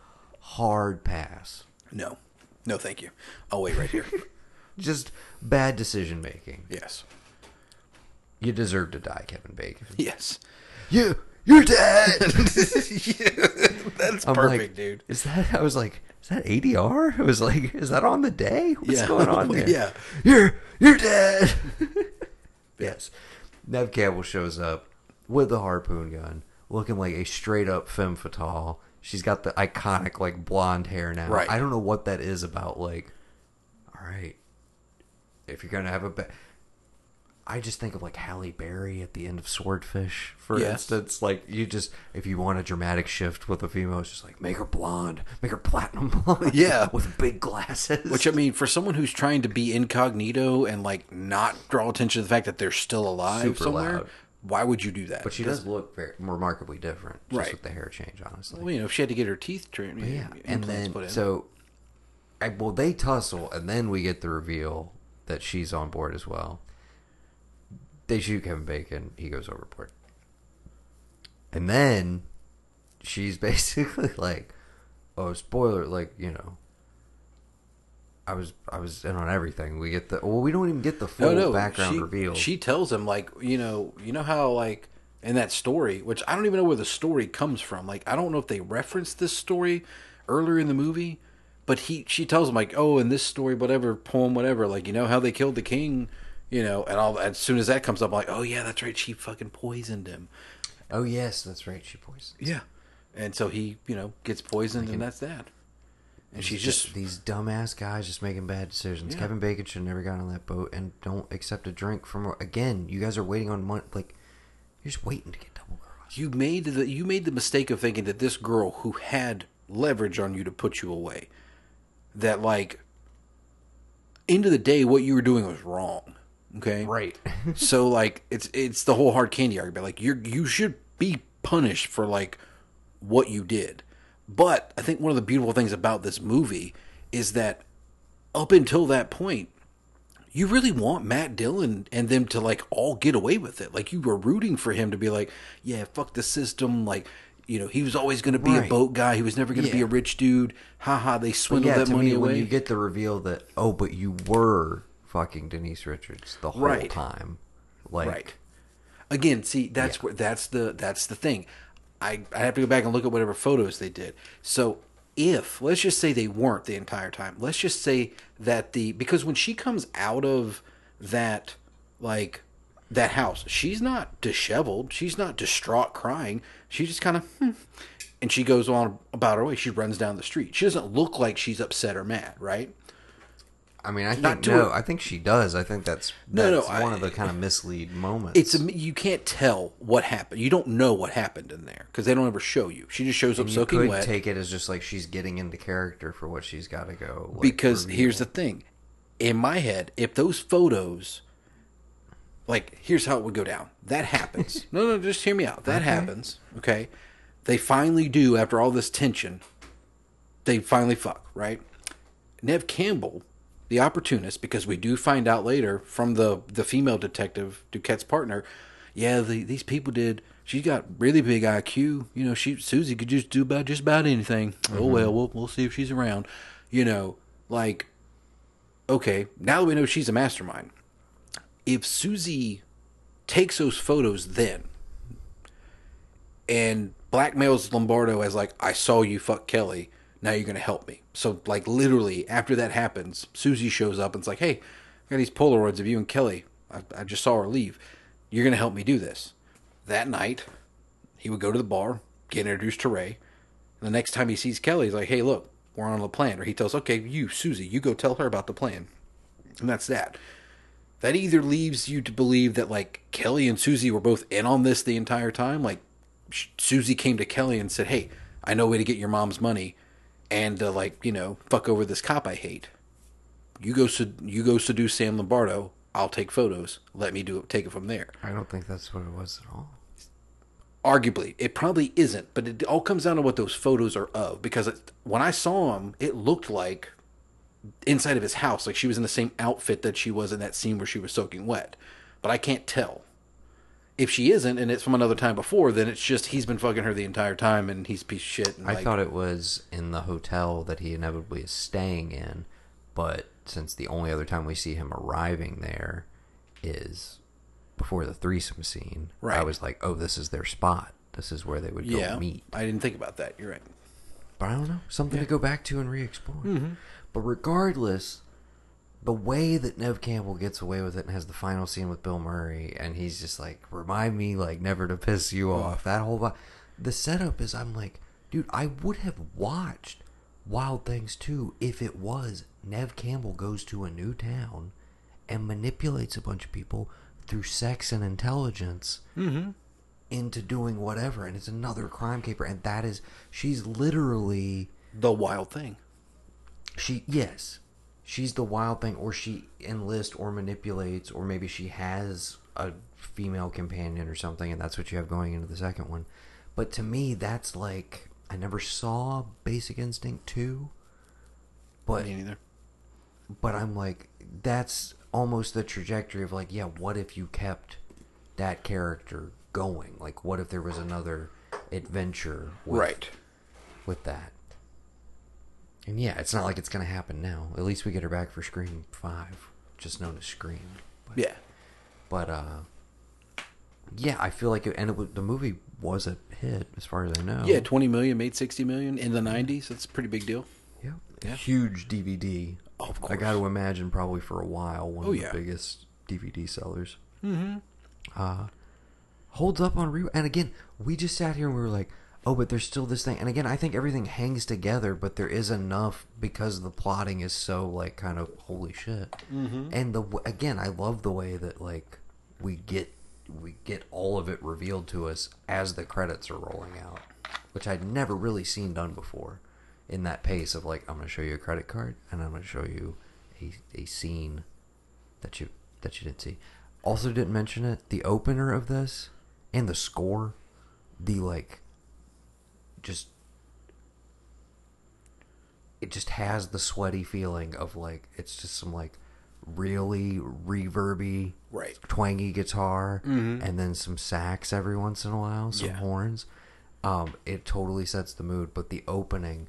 hard pass. no, no, thank you. I'll wait right here. Just bad decision making. yes, You deserve to die, Kevin Bacon. yes. You, you're dead. That's I'm perfect, like, dude. Is that? I was like, is that ADR? It was like, is that on the day? What's Yeah. going on there? Yeah. you're you're dead. Yes, Neve Campbell shows up with the harpoon gun, looking like a straight up femme fatale. She's got the iconic like blonde hair now. Right. I don't know what that is about. Like, all right, if you're gonna have a ba- I just think of like Halle Berry at the end of Swordfish, for Yeah. instance. Like you just, if you want a dramatic shift with a female, it's just like make her blonde, make her platinum blonde, Yeah. with big glasses. Which I mean, for someone who's trying to be incognito and like not draw attention to the fact that they're still alive Super somewhere, loud. why would you do that? but she does look very remarkably different, just Right. with the hair change, honestly. Well, you know, if she had to get her teeth trimmed, yeah, and then put in. so, I, well, they tussle, and then we get the reveal that she's on board as well. They shoot Kevin Bacon. He goes overboard, and then she's basically like, "Oh, spoiler! Like you know, I was I was in on everything." We get the well, we don't even get the full background she, reveal. She tells him like, you know, you know how like in that story, which I don't even know where the story comes from. Like, I don't know if they referenced this story earlier in the movie, but he she tells him like, oh, in this story, whatever poem, whatever, like you know how they killed the king, you know, and all. As soon as that comes up, I'm like, oh yeah, that's right, she fucking poisoned him. oh yes, that's right. She poisoned. Yeah, and so he, you know, gets poisoned, and that's that. And she's just these dumbass guys just making bad decisions. Yeah. Kevin Bacon should have never gotten on that boat and don't accept a drink from again. You guys are waiting on money. Like you're just waiting to get double crossed. you made the you made the mistake of thinking that this girl who had leverage on you to put you away that like end of the day what you were doing was wrong okay Right. so like it's it's the whole hard candy argument like you're you should be punished for like what you did but i think one of the beautiful things about this movie is that up until that point you really want Matt Dillon and them to like all get away with it. Like you were rooting for him to be like, yeah, fuck the system. Like, you know, he was always going to be a boat guy. He was never going to be a rich dude. Ha ha. They swindled yeah, that money me, away. when you get the reveal that oh, but you were fucking Denise Richards the whole Right. time, like right. Again, see, that's where that's the that's the thing. I I have to go back and look at whatever photos they did. So if let's just say they weren't the entire time. Let's just say that the because when she comes out of that like that house, she's not disheveled. She's not distraught crying. She just kind of hmm, and she goes on about her way. She runs down the street. She doesn't look like she's upset or mad, right? I mean, I think no, I think she does. I think that's No, no, that's I- one of the kind of mislead moments. It's a, you can't tell what happened. You don't know what happened in there because they don't ever show you. She just shows up And you soaking could wet. take it as just like she's getting into character for what she's got to go. Like, because reveal. here's the thing in my head if those photos like here's how it would go down that happens no no just hear me out that Okay. happens okay they finally do after all this tension they finally fuck right neve campbell the opportunist because we do find out later from the the female detective duquette's partner yeah the, these people did she's got really big iq you know she susie could just do about just about anything. Oh mm-hmm. well we'll we'll see if she's around. You know like okay now that we know she's a mastermind if susie takes those photos then and blackmails lombardo as like i saw you fuck kelly now you're gonna help me. So like literally after that happens susie shows up and it's like hey i got these polaroids of you and kelly. I, I just saw her leave. You're gonna help me do this. That night he would go to the bar get introduced to ray. And the next time he sees kelly he's like hey look we're on the plan. Or he tells okay you susie you go tell her about the plan. And that's that. That either leaves you to believe that like Kelly and Susie were both in on this the entire time. Like Susie came to Kelly and said, "Hey, I know a way to get your mom's money, and uh, like you know, fuck over this cop I hate. You go, sed- you go seduce Sam Lombardo. I'll take photos. Let me do it. Take it from there." I don't think that's what it was at all. Arguably, it probably isn't, but it all comes down to what those photos are of. Because it, when I saw him, it looked like inside of his house, like she was in the same outfit that she was in that scene where she was soaking wet. But I can't tell. If she isn't, and it's from another time before, then it's just he's been fucking her the entire time, and he's a piece of shit. And I like, thought it was in the hotel that he inevitably is staying in, but since the only other time we see him arriving there is before the threesome scene, right. I was like, oh, this is their spot. This is where they would go yeah, meet. I didn't think about that. You're right. But I don't know. Something to go back to and re explore. Mhm. But regardless, the way that Neve Campbell gets away with it and has the final scene with Bill Murray, and he's just like, remind me, like, never to piss you off. That whole. The setup is, I'm like, dude, I would have watched Wild Things too if it was Nev Campbell goes to a new town and manipulates a bunch of people through sex and intelligence Mm-hmm. into doing whatever, and it's another crime caper, and that is she's literally The wild thing. she yes she's the wild thing or she enlists or manipulates or maybe she has a female companion or something and that's what you have going into the second one but to me that's like i never saw basic instinct 2 but Me neither. but i'm like that's almost the trajectory of like yeah what if you kept that character going like what if there was another adventure with, Right. with that and yeah, it's not like it's gonna happen now. At least we get her back for Scream Five, just known as Scream. But, Yeah. But uh, yeah, I feel like it, and it, the movie was a hit as far as I know. Yeah, 20 million, made 60 million in the 90s. That's a pretty big deal. yeah, Yeah. huge DVD. Oh, of I got to imagine probably for a while one Oh, of yeah. the biggest DVD sellers. Mm-hmm. uh, holds up on re. And again, we just sat here and we were like, oh, but there's still this thing. And again, I think everything hangs together, but there is enough because the plotting is so like kind of holy shit. Mhm. And the again, I love the way that like we get we get all of it revealed to us as the credits are rolling out, which I'd never really seen done before. In that pace of like, I'm going to show you a credit card, and I'm going to show you a a scene that you that you didn't see. Also, didn't mention it. The opener of this and the score, the like, just it just has the sweaty feeling of like it's just some like really reverby, Right. twangy guitar, Mhm. and then some sax every once in a while, some Yeah. horns. Um, it totally sets the mood. But the opening,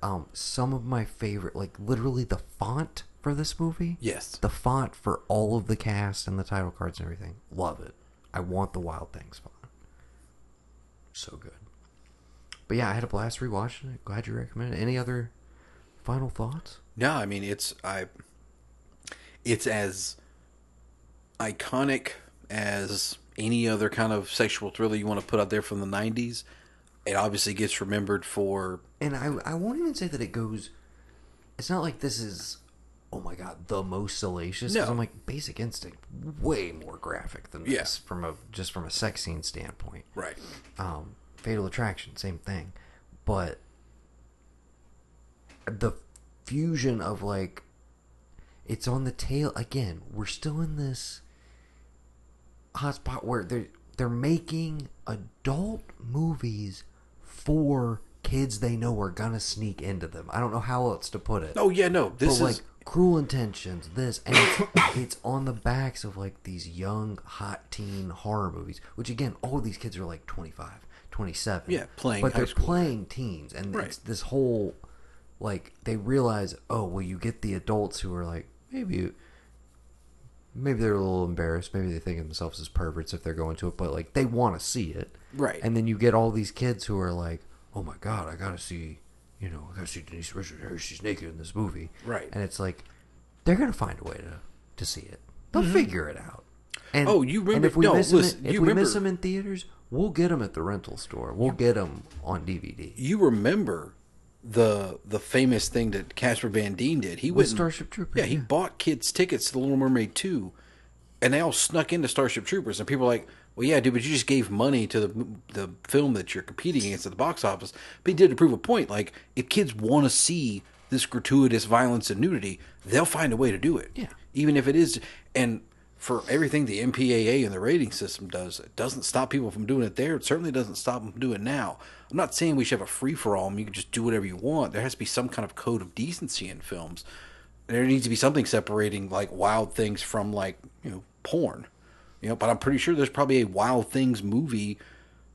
um, some of my favorite, like literally the font for this movie. Yes. The font for all of the cast and the title cards and everything. Love it. I want the Wild Things font. So good. But yeah, I had a blast rewatching it. Glad you recommended. Any other final thoughts? No, I mean it's I. It's as iconic as any other kind of sexual thriller you want to put out there from the '90s. It obviously gets remembered for And I, I won't even say that it goes. It's not like this is, oh my god, the most salacious. No. I'm like Basic Instinct, way more graphic than Yeah. this from a just from a sex scene standpoint. Right. Um, Fatal Attraction, same thing, but the fusion of like, it's on the tail again. We're still in this hotspot where they're they're making adult movies for kids they know are gonna sneak into them. I don't know how else to put it. Oh, yeah, no, this but is- like Cruel Intentions, this, and it's, it's on the backs of like these young hot teen horror movies. Which again, all of these kids are like 25, 27. Yeah, playing but they're school. playing teens, and Right. it's this whole like they realize, oh well, you get the adults who are like maybe maybe they're a little embarrassed. Maybe they think of themselves as perverts if they're going to it, but like they want to see it, Right. And then you get all these kids who are like, "Oh my god, I gotta see, you know, I gotta see Denise Richards. She's naked in this movie." Right. And it's like they're gonna find a way to to see it. They'll Mhm. figure it out. And, Oh, you remember- And if we no, miss them, listen, if you we remember- miss them in theaters, we'll get them at the rental store. We'll get them on DVD. you remember the the famous thing that Casper Van Dien did. He and- Starship Troopers, Yeah, he yeah. bought kids tickets to the Little Mermaid two, and they all snuck into Starship Troopers. And people were like, "Well, yeah, dude, but you just gave money to the the film that you're competing against at the box office." But he did to prove a point. Like, if kids want to see this gratuitous violence and nudity, they'll find a way to do it. Yeah. even if it is and. For everything the MPAA and the rating system does, it doesn't stop people from doing it there. It certainly doesn't stop them from doing it now. I'm not saying we should have a free for all and you can just do whatever you want. There has to be some kind of code of decency in films. There needs to be something separating like wild things from like, you know, porn. You know, but I'm pretty sure there's probably a Wild Things movie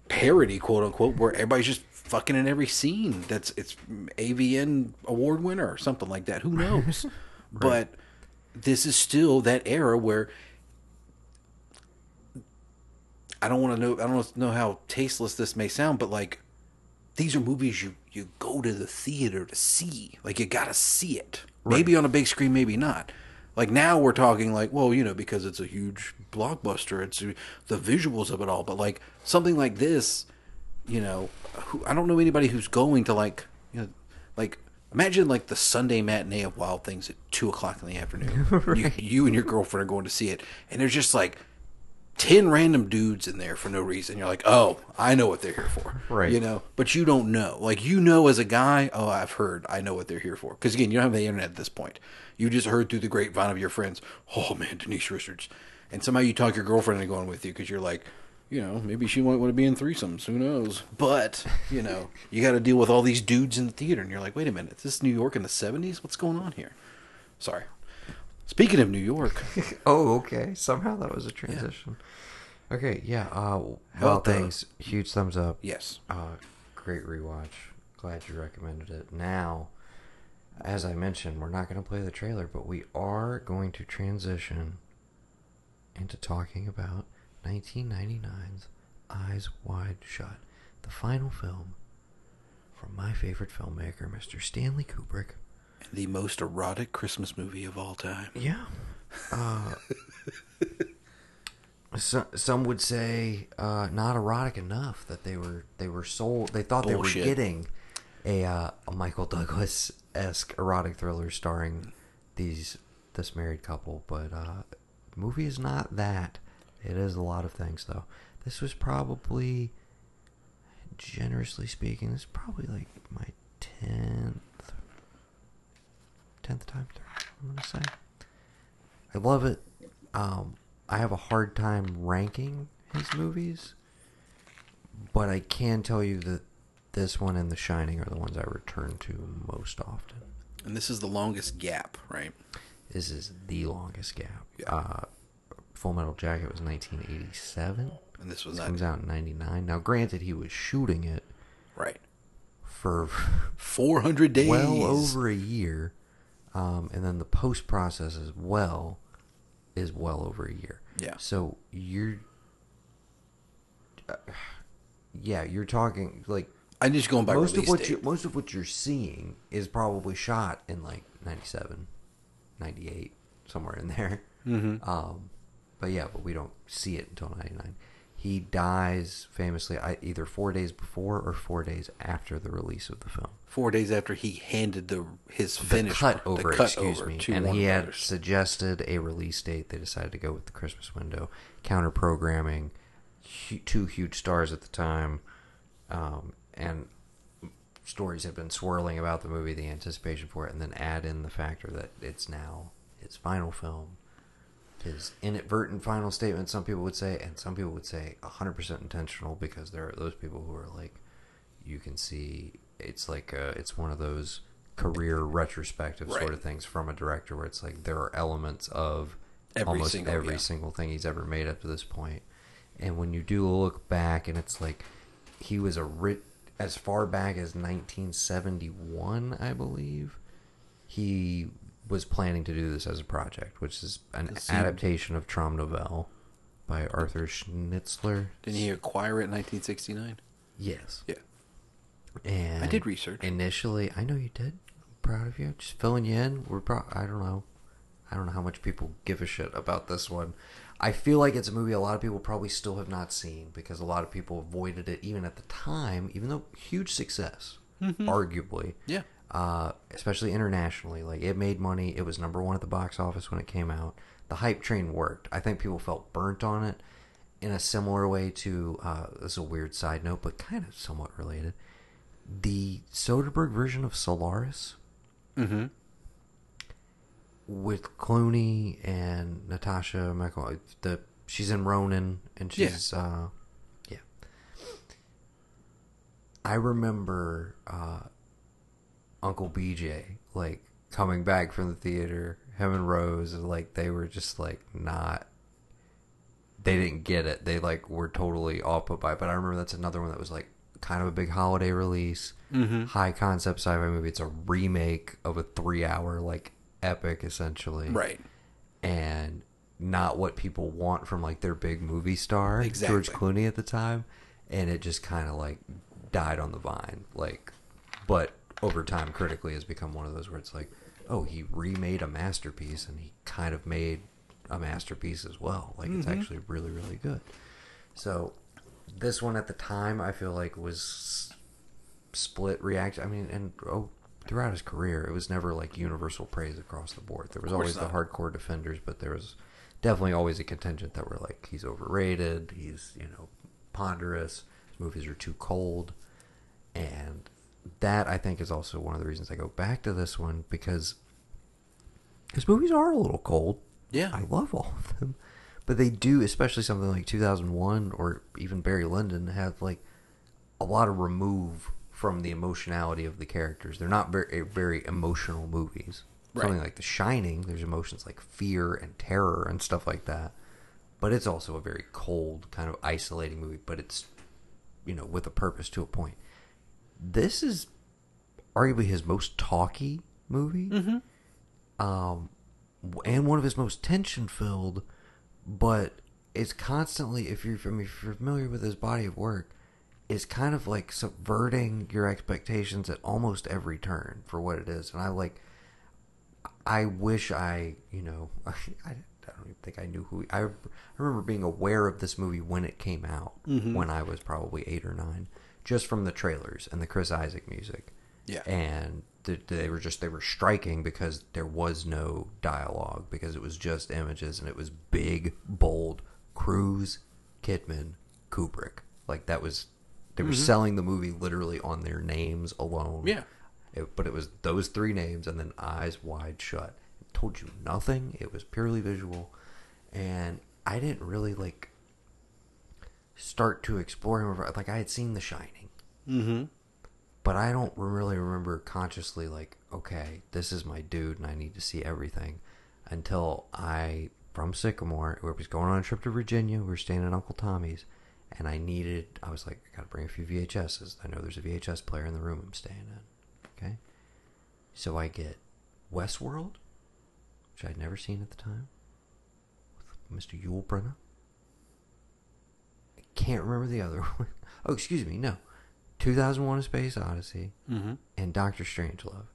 parody, quote unquote, where everybody's just fucking in every scene. That's it's AVN award winner or something like that. Who knows? But this is still that era where I don't want to know. I don't know how tasteless this may sound, but like these are movies you you go to the theater to see. Like you got to see it. Maybe on a big screen, maybe not. Like now we're talking like, well, you know, because it's a huge blockbuster, it's uh, the visuals of it all. But like something like this, you know, who, I don't know anybody who's going to like, you know, like imagine like the Sunday matinee of Wild Things at two o'clock in the afternoon. you, you and your girlfriend are going to see it, and there's just like ten random dudes in there for no reason. You're like, oh, I know what they're here for, Right. You know, but you don't know. Like you know, as a guy, oh, I've heard. I know what they're here for. Because again, you don't have the internet at this point. You just heard through the grapevine of your friends. Oh man, Denise Richards, and somehow you talk your girlfriend into going with you because you're like. You know, maybe she might want to be in threesomes. Who knows? But you know, you got to deal with all these dudes in the theater, and you're like, wait a minute, is this New York in the '70s? What's going on here? Sorry. Speaking of New York, Oh, okay. Somehow that was a transition. Okay, yeah. Uh, well, thanks. the- Huge thumbs up. Yes. Uh, great rewatch. Glad you recommended it. Now, as I mentioned, we're not going to play the trailer, but we are going to transition into talking about 1999's Eyes Wide Shut, the final film from my favorite filmmaker, Mr. Stanley Kubrick. The most erotic Christmas movie of all time. Yeah. Uh, so, some would say uh, not erotic enough that they were they were sold. They thought Bullshit. they were getting a, uh, a Michael Douglas esque erotic thriller starring these this married couple, but uh, movie is not that. It is a lot of things though. This was probably, generously speaking, this is probably like my tenth tenth time through. I'm gonna say. I love it. Um, I have a hard time ranking his movies, but I can tell you that this one and The Shining are the ones I return to most often. And this is the longest gap, right? This is the longest gap. Uh, Full Metal Jacket was 1987. And this was This comes out in 99. Now, granted, he was shooting it Right. for 400 days. well over a year, um, and then the post process as well is well over a year. Yeah. So you're, uh, yeah, you're talking like I'm just going by most of what date. you most of what you're seeing is probably shot in like 97, 98, somewhere in there. Mhm. Um, but yeah, but we don't see it until 99. He dies famously either four days before or four days after the release of the film. Four days after he handed the his The finish cut over, excuse over me, and he had Brothers. suggested a release date. They decided to go with the Christmas window, counter programming, two huge stars at the time, um, and stories have been swirling about the movie, the anticipation for it, and then add in the factor that it's now his final film, his inadvertent final statement. Some people would say, and some people would say 100% intentional because there are those people who are like, you can see it's like a, it's one of those career retrospective sort of things from a director where it's like there are elements of Every almost single- every yeah. single thing he's ever made up to this point. And when you do look back, and it's like he was a writ as far back as 1971, I believe. He was planning to do this as a project, which is an adaptation of Traumnovelle by Arthur Schnitzler. Didn't he acquire it in 1969? Yes. Yeah. And I did research. Initially, I know you did. proud of you. Just filling you in. We're pro- I don't know. I don't know how much people give a shit about this one. I feel like it's a movie a lot of people probably still have not seen because a lot of people avoided it even at the time, even though huge success, Mhm. arguably. Yeah. Uh, especially internationally. Like it made money. It was number one at the box office when it came out. The hype train worked. I think people felt burnt on it in a similar way to uh, this is a weird side note, but kind of somewhat related. The Soderbergh version of Solaris Mm-hmm. with Clooney and Natascha McElhone. The she's in Ronin and Yeah. she's uh, yeah. I remember uh, Uncle BJ like coming back from the theater. Him and Rose, and, like they were just like not. They didn't get it. They like were totally off put by. it. But I remember that's another one that was like kind of a big holiday release, Mhm. high concept sci-fi movie. It's a remake of a three-hour like epic, essentially, Right. And not what people want from like their big movie star, George Clooney at the time, and it just kind of like died on the vine. Like, but over time, critically, has become one of those where it's like, oh, he remade a masterpiece, and he kind of made a masterpiece as well. Like, it's Mhm. actually really, really good. So, this one at the time, I feel like was split reaction. I mean, and oh, throughout his career, it was never like universal praise across the board. There was always the hardcore defenders, but there was definitely always a contingent that were like he's overrated, he's you know ponderous, his movies are too cold, and that I think is also one of the reasons I go back to this one because his movies are a little cold. Yeah. I love all of them, but they do, especially something like 2001 or even Barry Lyndon, have like a lot of remove from the emotionality of the characters. They're not very eh, very emotional movies. Something like The Shining, there's emotions like fear and terror and stuff like that. But it's also a very cold, kind of isolating movie, but it's you know, with a purpose to a point. This is arguably his most talky movie. Um and one of his most tension filled, but it's constantly if you're, I mean, if you're familiar with his body of work, is kind of like subverting your expectations at almost every turn for what it is. And I like I wish I, you know, I, I don't even think I knew who. I, I remember being aware of this movie when it came out, Mhm. when I was probably eight or nine, just from the trailers and the Chris Isaak music. Yeah. and th- they were just they were striking because there was no dialogue because it was just images and it was big, bold. Cruise, Kidman, Kubrick, like that was. They were Mhm. selling the movie literally on their names alone. Yeah. It, but it was those three names and then eyes wide shut. It told you nothing. It was purely visual, and I didn't really like start to explore him. Like I had seen The Shining, Mm-hmm. but I don't really remember consciously like, okay, this is my dude, and I need to see everything. Until I from Sycamore, we was going on a trip to Virginia. We were staying at Uncle Tommy's, and I needed. I was like, I gotta bring a few VHSs. I know there's a VHS player in the room I'm staying in. Okay, so I get Westworld, which I'd never seen at the time, with Mr. Yul Brynner. Can't remember the other one. Oh, excuse me, no. 2001: A Space Odyssey Mhm. and Doctor Strangelove.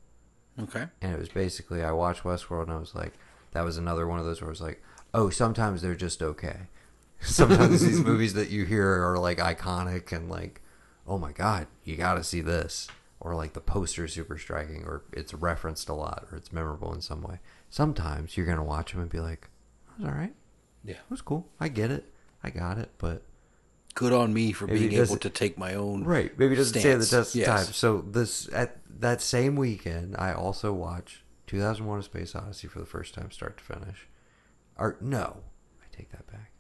Okay. And it was basically I watched Westworld and I was like, that was another one of those where I was like, oh, sometimes they're just okay. Sometimes these movies that you hear are like iconic and like, oh my god, you got to see this, or like the poster is super striking, or it's referenced a lot, or it's memorable in some way. Sometimes you're gonna watch them and be like, that was all right. Yeah. It was cool. I get it. I got it, but Good on me for Maybe being able to take my own right. Maybe it doesn't stand the stance. test of time. So this at that same weekend, I also watched 2001: A Space Odyssey for the first time, start to finish. Or no, I take that back.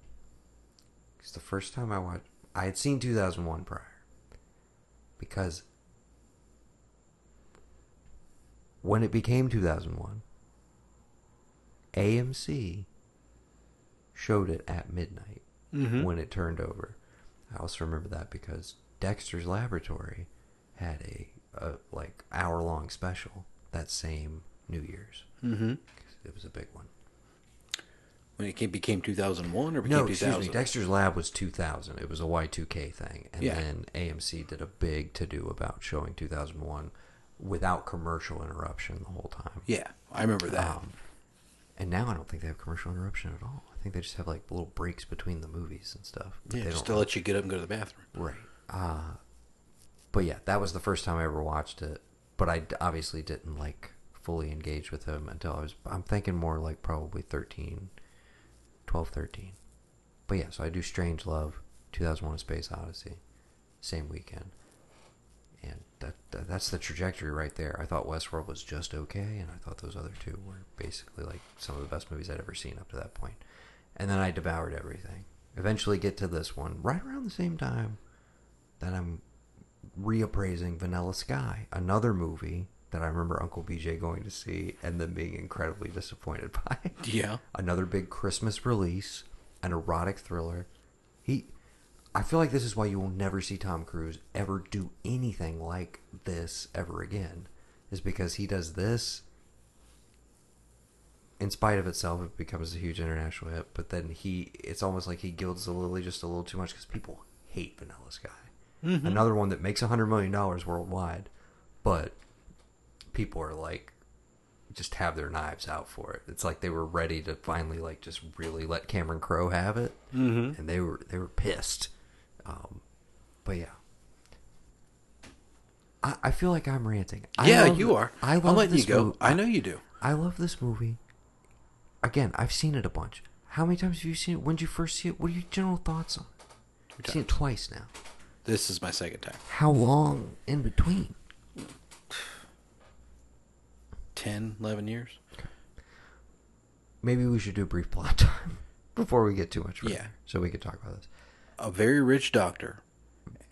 It's the first time I watched. I had seen 2001 prior because when it became 2001, AMC showed it at midnight Mhm. when it turned over. I also remember that because Dexter's Laboratory had a, a like hour long special that same New Year's. Mhm. It was a big one. When it came, became 2001 or became No, 2000? excuse me. Dexter's Lab was 2000. It was a Y2K thing, and Yeah. then AMC did a big to do about showing 2001 without commercial interruption the whole time. Yeah, I remember that. Um, and now I don't think they have commercial interruption at all. I think they just have like little breaks between the movies and stuff. yeah, they just to let you get up and go to the bathroom. Right. Uh, but yeah, that was the first time I ever watched it. But I obviously didn't like fully engage with him until I was, I'm thinking more like probably 13, 12, 13. But yeah, so I do Strange Love, 2001 A Space Odyssey, same weekend. And that, that that's the trajectory right there. I thought Westworld was just okay, and I thought those other two were basically like some of the best movies I'd ever seen up to that point. And then I devoured everything. Eventually get to this one right around the same time that I'm reappraising Vanilla Sky, another movie that I remember Uncle BJ going to see and then being incredibly disappointed by. Yeah. Another big Christmas release, an erotic thriller. He I feel like this is why you will never see Tom Cruise ever do anything like this ever again. Is because he does this in spite of itself it becomes a huge international hit, but then he it's almost like he gilds the lily just a little too much cuz people hate Vanilla Sky. Mhm. Another one that makes a 100 million dollars worldwide, but people are like just have their knives out for it. It's like they were ready to finally like just really let Cameron Crowe have it, Mhm. and they were they were pissed. Um, but yeah, I, I feel like I'm ranting. I Yeah, love- you are. I I'm love letting this you go. movie. I know you do. I love this movie. Again, I've seen it a bunch. How many times have you seen it? When did you first see it? What are your general thoughts on it? I've seen it twice now. This is my second time. How long in between? 10, 11 years. Maybe we should do a brief plot time before we get too much further. Yeah. So we could talk about this. A very rich doctor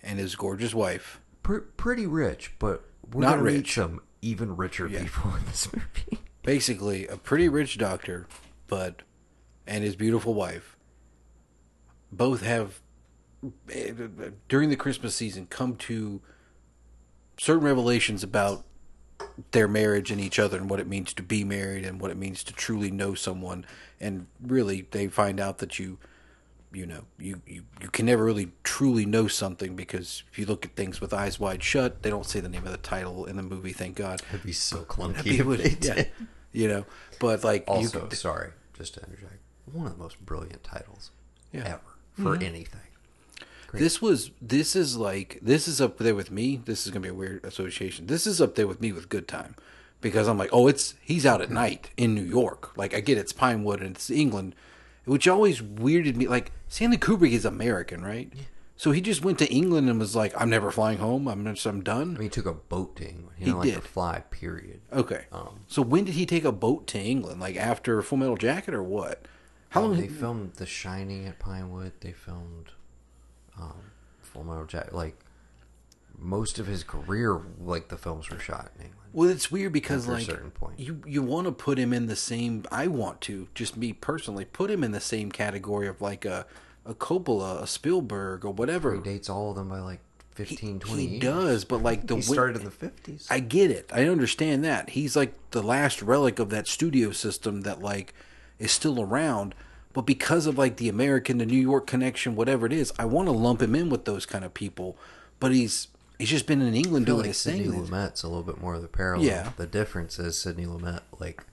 and his gorgeous wife. Pr- pretty rich, but we're Not gonna meet rich. some even richer Yeah. people in this movie. Basically, a pretty rich doctor, but and his beautiful wife. Both have during the Christmas season come to certain revelations about their marriage and each other and what it means to be married and what it means to truly know someone. And really they find out that you you know you, you you can never really truly know something because if you look at things with eyes wide shut they don't say the name of the title in the movie thank god It'd be so clunky be if they yeah. did. you know but like you Also, could- sorry, just to interject, one of the most brilliant titles Yeah. ever for Mhm. anything. Great. This was this is like this is up there with me. This is gonna be a weird association. This is up there with me with Good Time, because I'm like, oh, it's he's out at night in New York. Like I get it's Pinewood and it's England, which always weirded me. Like Stanley Kubrick is American, right? Yeah. So he just went to England and was like, I'm never flying home. I'm just, I'm done. I mean, he took a boat to England. He, He didn't like to fly. Period. Okay. Um, so when did he take a boat to England? Like after Full Metal Jacket or what? How um, long? they filmed The Shining at Pinewood? They filmed um, Full Metal Jacket. Like most of his career, like the films were shot in England. Well, it's weird because like certain point. you you want to put him in the same. I want to just me personally put him in the same category of like a a Coppola, a Spielberg, or whatever. He dates all of them by like 15, 20 He years. does, but like the he started in the fifties. I get it. I understand that. He's like the last relic of that studio system that like is still around. But because of like the American the New York connection, whatever it is, I want to lump him in with those kind of people. But he's he's just been in England I feel doing like his Sidney thing. Lumet's a little bit more of the parallel. Yeah. The difference is Sidney Lumet like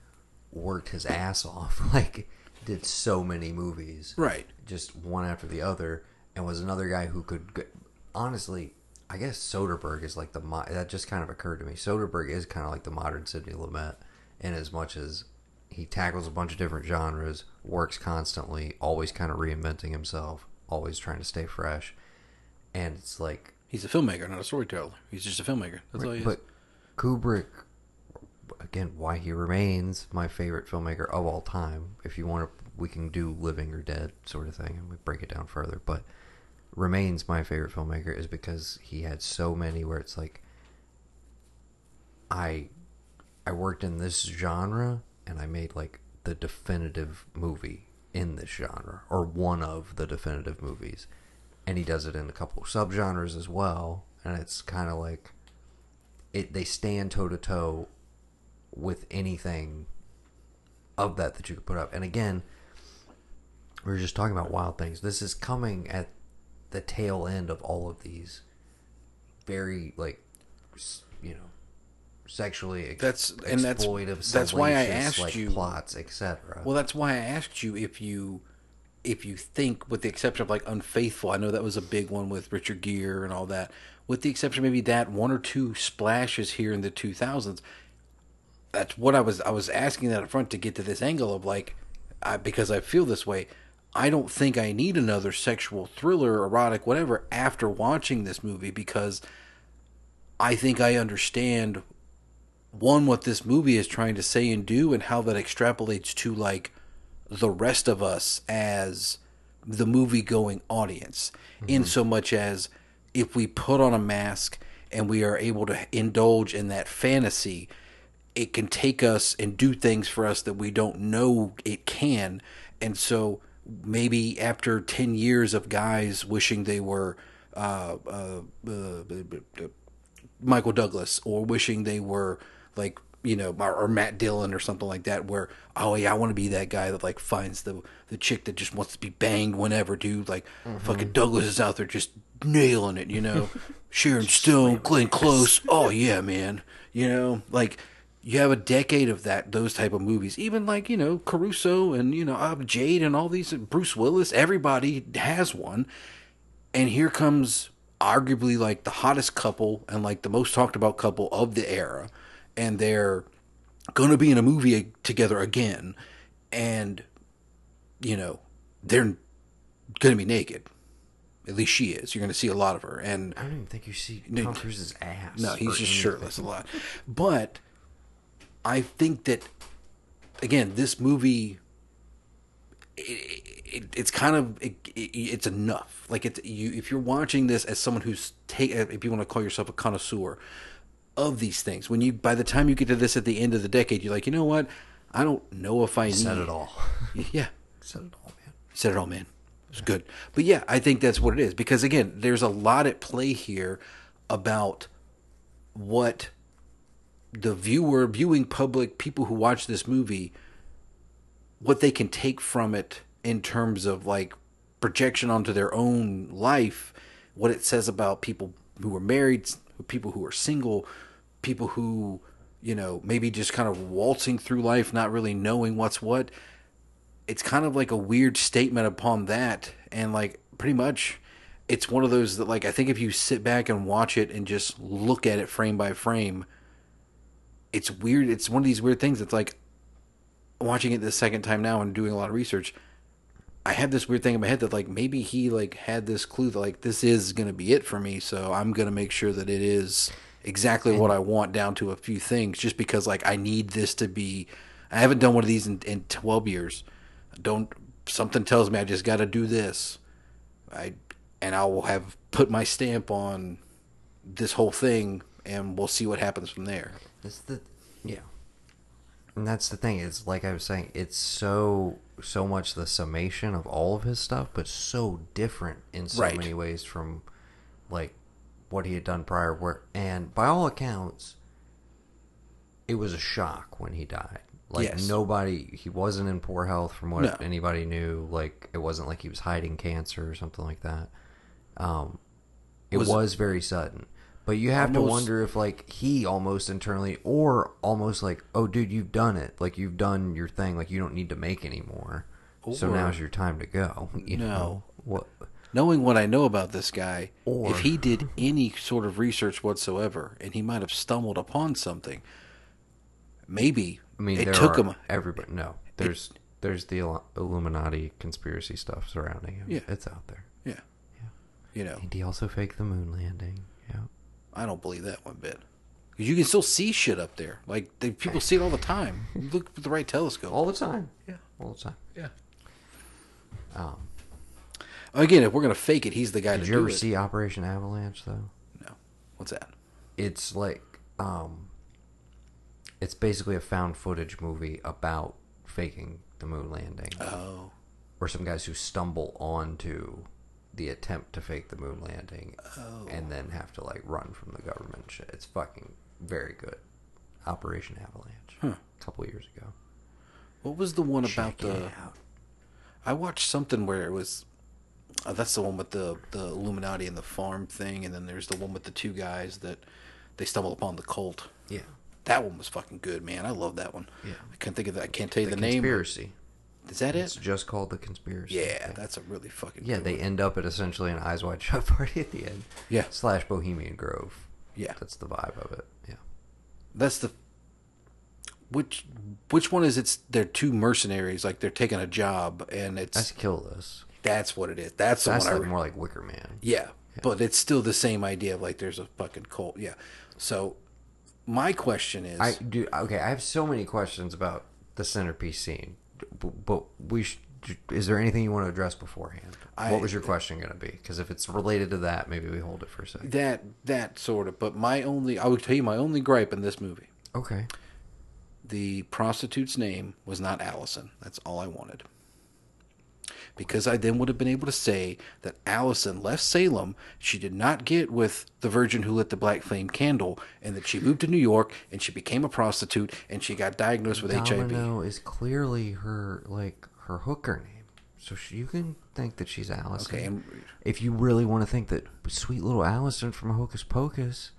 worked his ass off, like did so many movies, Right. Just one after the other, and was another guy who could. Honestly, I guess Soderbergh is like the mo- that just kind of occurred to me. Soderbergh is kind of like the modern Sidney Lumet, in as much as he tackles a bunch of different genres, works constantly, always kind of reinventing himself, always trying to stay fresh, and it's like He's a filmmaker, not a storyteller. He's just a filmmaker. That's all he is. but Kubrick, again, why he remains my favorite filmmaker of all time. If you want to, we can do living or dead sort of thing, and we break it down further. But remains my favorite filmmaker is because he had so many where it's like, I, I worked in this genre and I made like the definitive movie in this genre or one of the definitive movies and he does it in a couple of subgenres as well and it's kind of like it they stand toe to toe with anything of that that you could put up. And again we were just talking about wild things. This is coming at the tail end of all of these very like you know sexually ex- That's- and that's- that's why I asked like, you- plots etc Well, that's why I asked you if you if you think, with the exception of like Unfaithful, I know that was a big one with Richard Gere and all that. With the exception maybe that one or two splashes here in the two thousands. That's what I was I was asking that up front to get to this angle of like, I, because I feel this way. I don't think I need another sexual thriller, erotic, whatever after watching this movie because I think I understand one what this movie is trying to say and do and how that extrapolates to like the rest of us as the movie going audience. In so much as if we put on a mask and we are able to indulge in that fantasy it can take us and do things for us that we don't know it can. And so maybe after 10 years of guys wishing they were uh, uh, uh, Michael Douglas or wishing they were like you know or, or Matt Dillon or something like that where oh yeah I want to be that guy that like finds the the chick that just wants to be banged whenever dude. Like fucking Douglas is out there just nailing it you know? Sharon Stone Glenn Close. Oh yeah man. You know like you have a decade of that those type of movies. Even like you know Caruso and you know uh, Jade and all these Bruce Willis everybody has one. And here comes arguably like the hottest couple and like the most talked about couple of the era and they're going to be in a movie together again and you know, they're going to be naked. At least she is. You're going to see a lot of her, and I don't even think you see Tom Cruise's ass. no, he's just anything. shirtless a lot. But I think that again, this movie, it, it, it's kind of it, it's enough. Like it's you if you're watching this as someone who's take if you want to call yourself a connoisseur of these things, when you by the time you get to this at the end of the decade, you're like, you know what? I don't know if I Said need it all. Yeah, Said it all, man. said it all, man. It's good. But yeah, I think that's what it is because again, there's a lot at play here about what the viewer, viewing public, people who watch this movie, what they can take from it in terms of like projection onto their own life, what it says about people who are married, people who are single, people who, you know, maybe just kind of waltzing through life, not really knowing what's what it's kind of like a weird statement upon that. And like pretty much it's one of those that like i think if you sit back and watch it and just look at it frame by frame it's weird. It's one of these weird things. It's like watching it the second time now and doing a lot of research i had this weird thing in my head that like maybe he like had this clue that like this is to be it for me so i'm to make sure that it is exactly what i want down to a few things just because like i need this to be i haven't done one of these in, in 12 years don't something tells me I just got to do this. I and I will have put my stamp on this whole thing, and we'll see what happens from there. It's the yeah, and that's the thing. It's like I was saying. It's so so much the summation of all of his stuff, but so different in so Right. many ways from like what he had done prior. Where and by all accounts, it was a shock when he died. Like Yes. nobody, he wasn't in poor health from what No. anybody knew. Like it wasn't like he was hiding cancer or something like that. Um, it Was was, very sudden. But you have to wonder if like he almost internally or almost like, oh dude, you've done it. Like you've done your thing. Like you don't need to make anymore. so now's your time to go. You No. know what? Knowing what I know about this guy, Or- if he did any sort of research whatsoever, and he might have stumbled upon something, maybe I mean, it there took him. Everybody, no, there's there's the Illuminati conspiracy stuff surrounding him. Yeah. it's out there. Yeah, yeah. you know, And he also faked the moon landing. Yeah. I don't believe that one bit. 'Cause You can still see shit up there. Like they, people see it all the time. Look with the right telescope. All the time. Yeah. All the time. Yeah. Um, Again, if we're gonna fake it, he's the guy did to you do ever it. see Operation Avalanche though? No. What's that? It's like um, it's basically a found footage movie about faking the moon landing. Oh. Or some guys who stumble onto the attempt to fake the moon landing Oh. and then have to like run from the government shit. It's fucking very good. Operation Avalanche. Huh. A couple years ago. What was the one about Check it the? out. I watched something where it was. Uh, that's the one with the the Illuminati and the farm thing, and then there's the one with the two guys that they stumble upon the cult. Yeah. That one was fucking good, man. I love that one. Yeah. I can't think of that. I can't tell you The the, name. conspiracy. Is that It's it? just called the conspiracy. Yeah, that's a really fucking. Yeah, they one. end up at essentially an Eyes Wide Shut party at the end. Yeah. Slash Bohemian Grove. Yeah. That's the vibe of it. Yeah. That's the. Which which one is it's? They're two mercenaries, like they're taking a job, and it's That's Kill List. That's what it is. That's the That's one I re- more like Wicker Man. Yeah, but it's still the same idea of like there's a fucking cult. Yeah. So my question is, I do. Okay, I have so many questions about the centerpiece scene, but, but we should. Is there anything you want to address beforehand? I- what was your question going to be? Because if it's related to that, maybe we hold it for a second. that that sort of. But my only, I would tell you my only gripe in this movie: Okay. the prostitute's name was not Allison. That's all I wanted. Because I then would have been able to say that Allison left Salem, she did not get with the virgin who lit the black flame candle, and that she moved to New York and she became a prostitute and she got diagnosed with HIV. Domino is clearly her like her hooker name, so she, you can think that she's Allison. Okay, and- if you really want to think that sweet little Allison from Hocus Pocus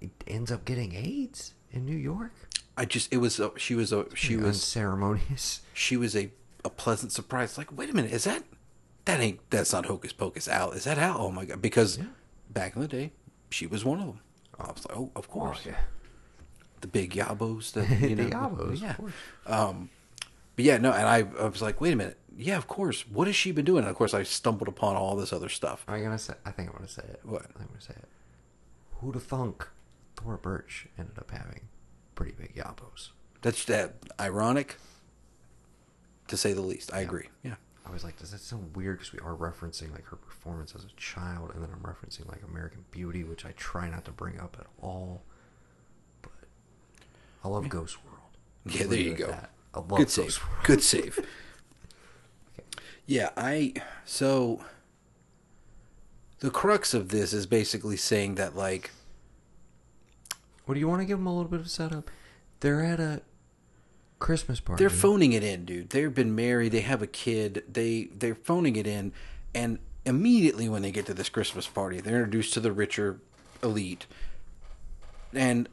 it ends up getting AIDS in New York, I just it was a, she was a she was unceremonious. she was a, a pleasant surprise. Like, wait a minute, is that that ain't that's not Hocus Pocus Al? Is that Al? Oh my god! Because back in the day, she was one of them. I was like, oh, of course. yeah. The big yabos that you know. The yabos, of yeah. course. Um, but yeah, no, and I, I was like, wait a minute. Yeah, of course. What has she been doing? And of course, I stumbled upon all this other stuff. Am I gonna say? I think I'm gonna say it. What? I think I'm gonna say it. Who'd have thunk? Thora Birch ended up having pretty big yabos. That's that ironic, to say the least. I agree. Yeah. I was like, does that sound weird? Because we are referencing like her performance as a child, and then I'm referencing like American Beauty, which I try not to bring up at all. But I love Ghost World. Yeah, there you go. that. I love Good Ghost save. World. Good save. Yeah, I so the crux of this is basically saying that like What do you want to give them a little bit of setup? They're at a Christmas party. they're phoning it in, dude. They've been married, they have a kid, they they're phoning it in and immediately when they get to this Christmas party, they're introduced to the richer elite and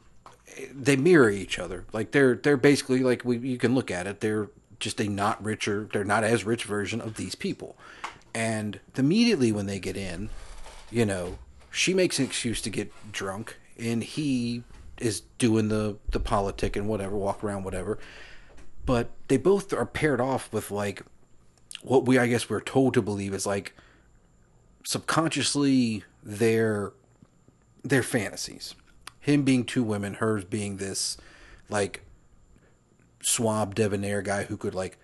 they mirror each other. Like they're they're basically like we you can look at it, they're just a not richer, they're not as rich version of these people. And immediately when they get in, you know, she makes an excuse to get drunk and he is doing the the politic and whatever, walk around whatever. But they both are paired off with like what we I guess we're told to believe is like subconsciously their their fantasies. Him being two women, hers being this like swab debonair guy who could like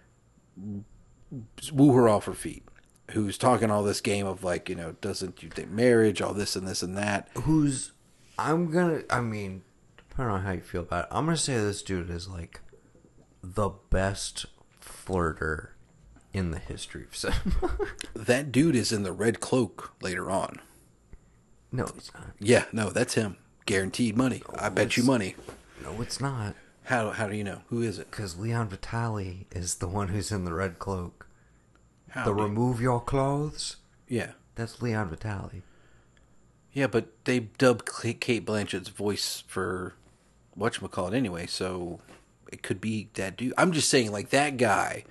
woo her off her feet. Who's talking all this game of like, you know, doesn't you think marriage, all this and this and that. Who's I'm gonna I mean, depending on how you feel about it, I'm gonna say this dude is like the best flirter in the history of cinema. That dude is in the red cloak later on. no, it's not. Yeah, no, that's him. Guaranteed money. I bet you money. No, it's not. How how do you know? Who is it? Because Leon Vitali is the one who's in the red cloak. How the do- remove your clothes. Yeah. That's Leon Vitali. Yeah, but they dubbed Cate Blanchett's voice for whatchamacallit anyway, so it could be that dude. I'm just saying, like, that guy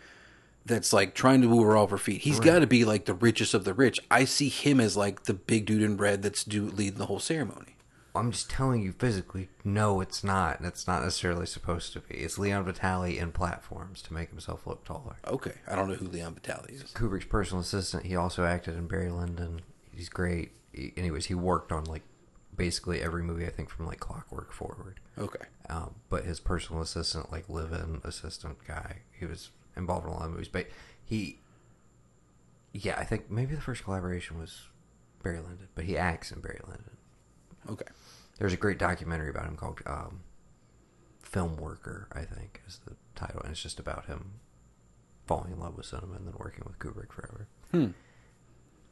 that's, like, trying to move her off her feet, He's Right. got to be, like, the richest of the rich. I see him as, like, the big dude in red that's do- leading the whole ceremony. I'm just telling you physically, no, it's not. and It's not necessarily supposed to be. It's Leon Vitali in platforms to make himself look taller. Okay. I don't know who Leon Vitali is. Kubrick's personal assistant. He also acted in Barry Lyndon. He's great. He, anyways, he worked on like basically every movie I think from like Clockwork forward. Okay. Um, but his personal assistant, like live-in assistant guy, he was involved in a lot of movies. But he, yeah, I think maybe the first collaboration was Barry Lyndon, but he acts in Barry Lyndon. Okay. There's a great documentary about him called um, Film Worker, I think is the title, and it's just about him falling in love with cinema and then working with Kubrick forever. Hmm.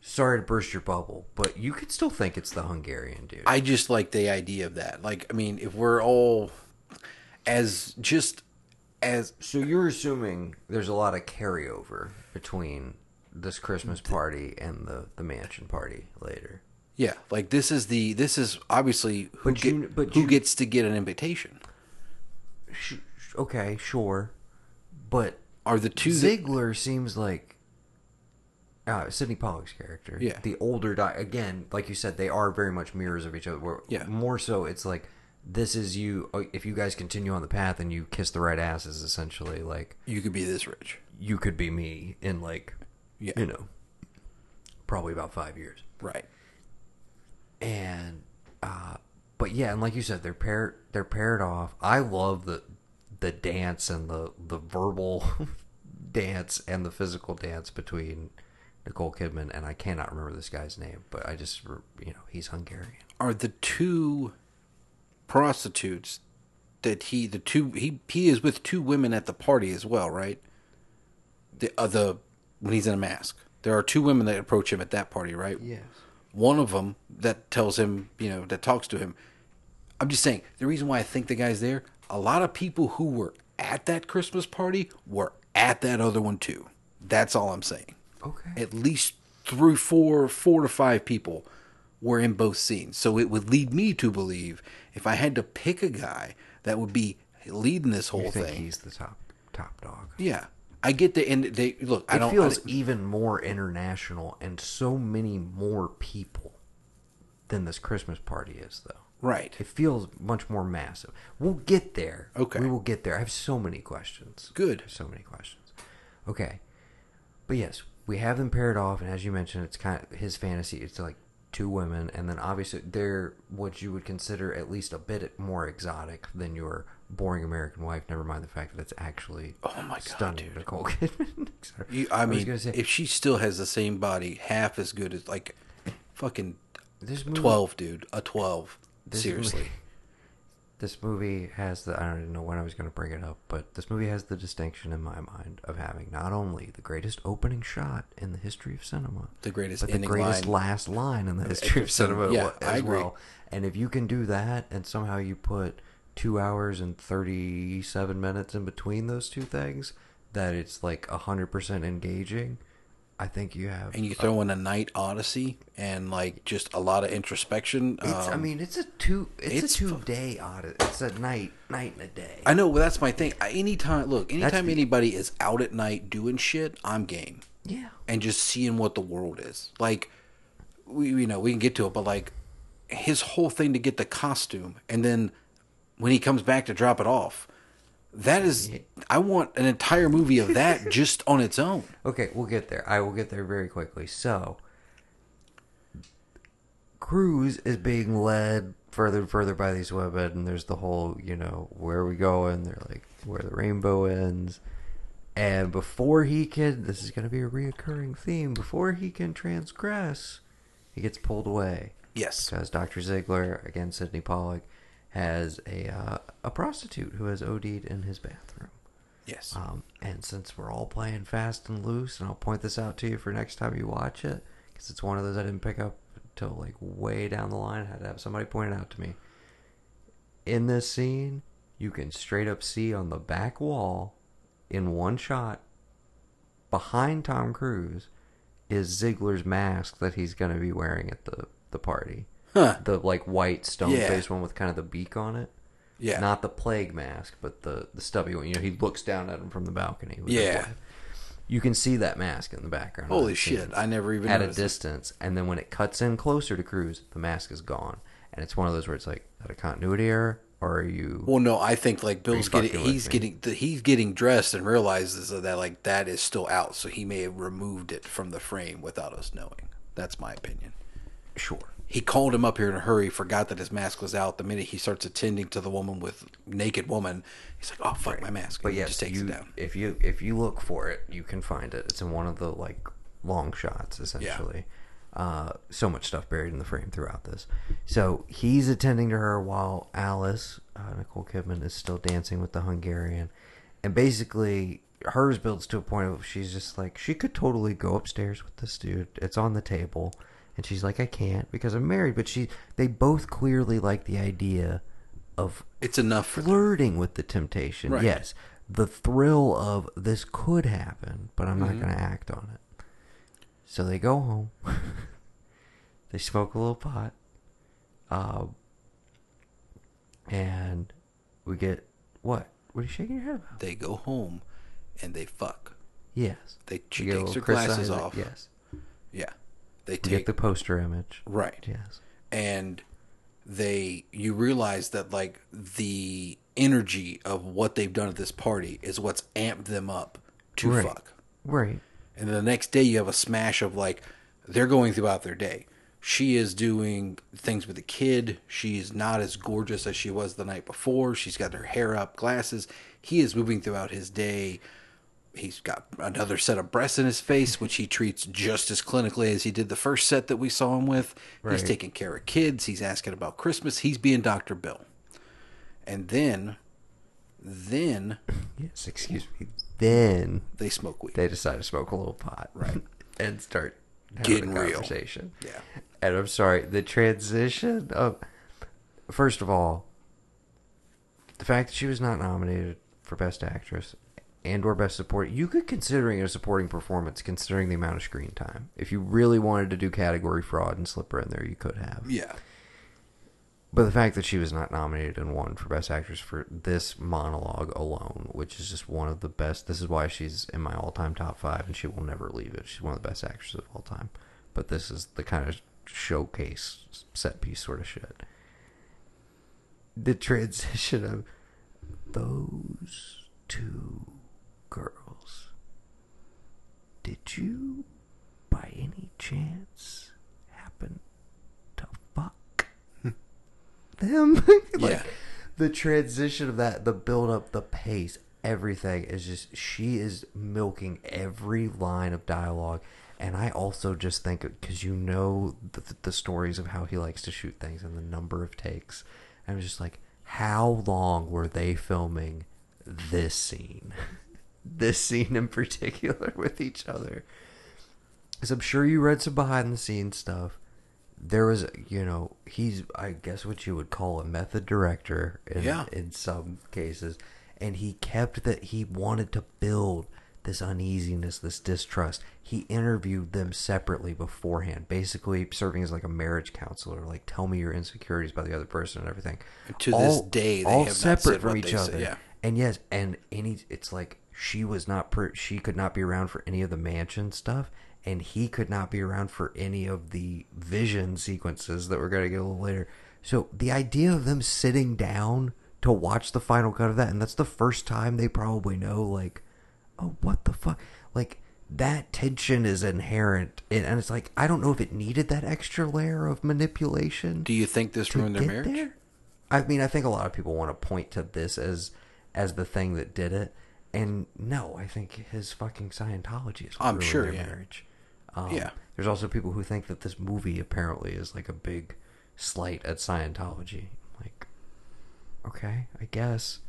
Sorry to burst your bubble, but you could still think it's the Hungarian dude. I just like the idea of that. Like, I mean, if we're all as just as so you're assuming there's a lot of carryover between this Christmas party and the the mansion party later. yeah, like this is the this is obviously who, But get- but who you- gets to get an invitation. Sh- okay, sure, but Are the two that- Ziegler seems like uh, Sidney Pollack's character. Yeah. the older di- again, like you said, they are very much mirrors of each other. Where Yeah. more so, it's like this is you. uh, If you guys continue on the path and you kiss the right asses, essentially, like you could be this rich. you could be me in like, Yeah. you know, probably about five years. Right. and uh but yeah and like you said they're paired they're paired off i love the the dance and the the verbal dance and the physical dance between nicole kidman and i cannot remember this guy's name but i just you know he's hungarian Are the two prostitutes that he the two he he is with two women at the party as well, right? The uh, the when he's in a mask, there are two women that approach him at that party, right? Yes. One of them that tells him, you know, that talks to him. I'm just saying the reason why I think the guy's there. A lot of people who were at that Christmas party were at that other one too. That's all I'm saying. Okay. At least three, four, four to five people were in both scenes. So it would lead me to believe if I had to pick a guy that would be leading this whole you think thing. he's the top top dog Yeah, I get the and they look. I it don't. feels I, even more international and so many more people than this christmas party is though right. It feels much more massive. We'll get there. Okay. We will get there. I have so many questions. Good. So many questions. Okay, but yes, we have them paired off, and as you mentioned, it's kind of his fantasy. It's like two women, and then obviously they're what you would consider at least a bit more exotic than your boring American wife. Never mind the fact that it's actually Oh my God, stunning Nicole Kidman. You, I was mean, say- if she still has the same body, half as good as like fucking This movie- twelve, dude, a twelve. Seriously, movie- This movie has the I don't even know when I was going to bring it up, but this movie has the distinction in my mind of having not only the greatest opening shot in the history of cinema, The greatest but the greatest line. last line in the history of cinema. Yeah, as well. And if you can do that, and somehow you put two hours and thirty-seven minutes in between those two things, that it's like hundred percent engaging. I think you have. and you throw in a night odyssey and like just a lot of introspection. It's, I um, mean, it's a two. It's, it's a two day odyssey. It's a night, night and a day. I know, but that's my thing. I- Anytime, look, anytime the- anybody is out at night doing shit, I'm game. Yeah. And just seeing what the world is like. We, you know, we can get to it, but like his whole thing to get the costume, and then when he comes back to drop it off, that is, I want an entire movie of that just on its own. Okay, we'll get there. I will get there very quickly. So, Cruise is being led further and further by these women, and there's the whole, you know, where are we going? They're like, where the rainbow ends. And before he can, this is going to be a reoccurring theme, before he can transgress, he gets pulled away. Yes. Because Dr. Ziegler, again, Sidney Pollack, has a, uh, a prostitute who has OD'd in his bathroom. Yes. Um, and since we're all playing fast and loose, and I'll point this out to you for next time you watch it, because it's one of those I didn't pick up until like way down the line. I had to have somebody point it out to me. In this scene, you can straight up see on the back wall, in one shot, behind Tom Cruise, is Ziegler's mask that he's going to be wearing at the the party. Huh. The like white stone Yeah. face one with kind of the beak on it. Yeah. Not the plague mask, but the the stubby one. You know, he looks down at him from the balcony. with Yeah. You can see that mask in the background. Holy shit, I never even at a noticed it. distance, and then when it cuts in closer to Cruise, the mask is gone, and it's one of those where it's like, is that a continuity error, or are you? Well, no, I think like Bill's getting he's me? getting the, he's getting dressed and realizes that like that is still out, so he may have removed it from the frame without us knowing. That's my opinion. Sure. He called him up here in a hurry, forgot that his mask was out. The minute he starts attending to the woman with naked woman, he's like, "Oh fuck, my mask!" But yes, just takes you, it down. if you if you look for it, you can find it. It's in one of the like long shots, essentially. Uh, so much stuff buried in the frame throughout this. So he's attending to her while Alice, uh, Nicole Kidman, is still dancing with the Hungarian, and basically hers builds to a point of she's just like she could totally go upstairs with this dude. It's on the table, and she's like, I can't because I'm married. But she, they both clearly like the idea of It's enough flirting with the temptation. Right. Yes, the thrill of this could happen, but I'm not Mhm. going to act on it. So they go home. they smoke a little pot. Um, and we get what? What are you shaking your head about? They go home and they fuck. Yes. They she takes her glasses off. Yes. Yeah. They take get the poster image. Right. Yes. And they you realize that like the energy of what they've done at this party is what's amped them up to Right. fuck. Right. And then the next day you have a smash of like they're going throughout their day. She is doing things with the kid. She's not as gorgeous as she was the night before. She's got her hair up, glasses. He is moving throughout his day. He's got another set of breasts in his face, which he treats just as clinically as he did the first set that we saw him with. He's taking care of kids. He's asking about Christmas. He's being Dr. Bill. And then, then Yes, excuse me. Then they smoke weed. They decide to smoke a little pot. Right. and start having Getting a real. conversation. Yeah. And I'm sorry, the transition of first of all, the fact that she was not nominated for Best Actress and or Best Support, you could considering it a supporting performance considering the amount of screen time. If you really wanted to do category fraud and slip her in there, you could have. Yeah. But the fact that she was not nominated and won for Best Actress for this monologue alone, which is just one of the best. This is why she's in my all-time top five, and she will never leave it. She's one of the best actresses of all time. But this is the kind of showcase set piece sort of shit. The transition of those two girls did you, by any chance, happen to fuck them? like, Yeah. The transition of that, the build up, the pace, everything is just she is milking every line of dialogue. And I also just think because you know the, the stories of how he likes to shoot things and the number of takes, I'm just like, how long were they filming this scene? this scene in particular with each other. Because I'm sure you read some behind the scenes stuff. There was, you know, he's, I guess, what you would call a method director in, Yeah. in some cases. And he kept that, he wanted to build this uneasiness, this distrust. He interviewed them separately beforehand, basically serving as like a marriage counselor, like tell me your insecurities about the other person and everything. And to this day, they all have not separate from each other. say, yeah. And yes, and any it's like she was not per, she could not be around for any of the mansion stuff, and he could not be around for any of the vision sequences that we're gonna get a little later. So the idea of them sitting down to watch the final cut of that, and that's the first time they probably know, like, oh, what the fuck, like. That tension is inherent, and and it's like I don't know if it needed that extra layer of manipulation. Do you think this to ruined their marriage? there. I mean, I think a lot of people want to point to this as as the thing that did it, and no, I think his fucking Scientology is. I'm sure, their yeah. marriage. Um, Yeah. There's also people who think that this movie apparently is like a big slight at Scientology. Like, okay, I guess.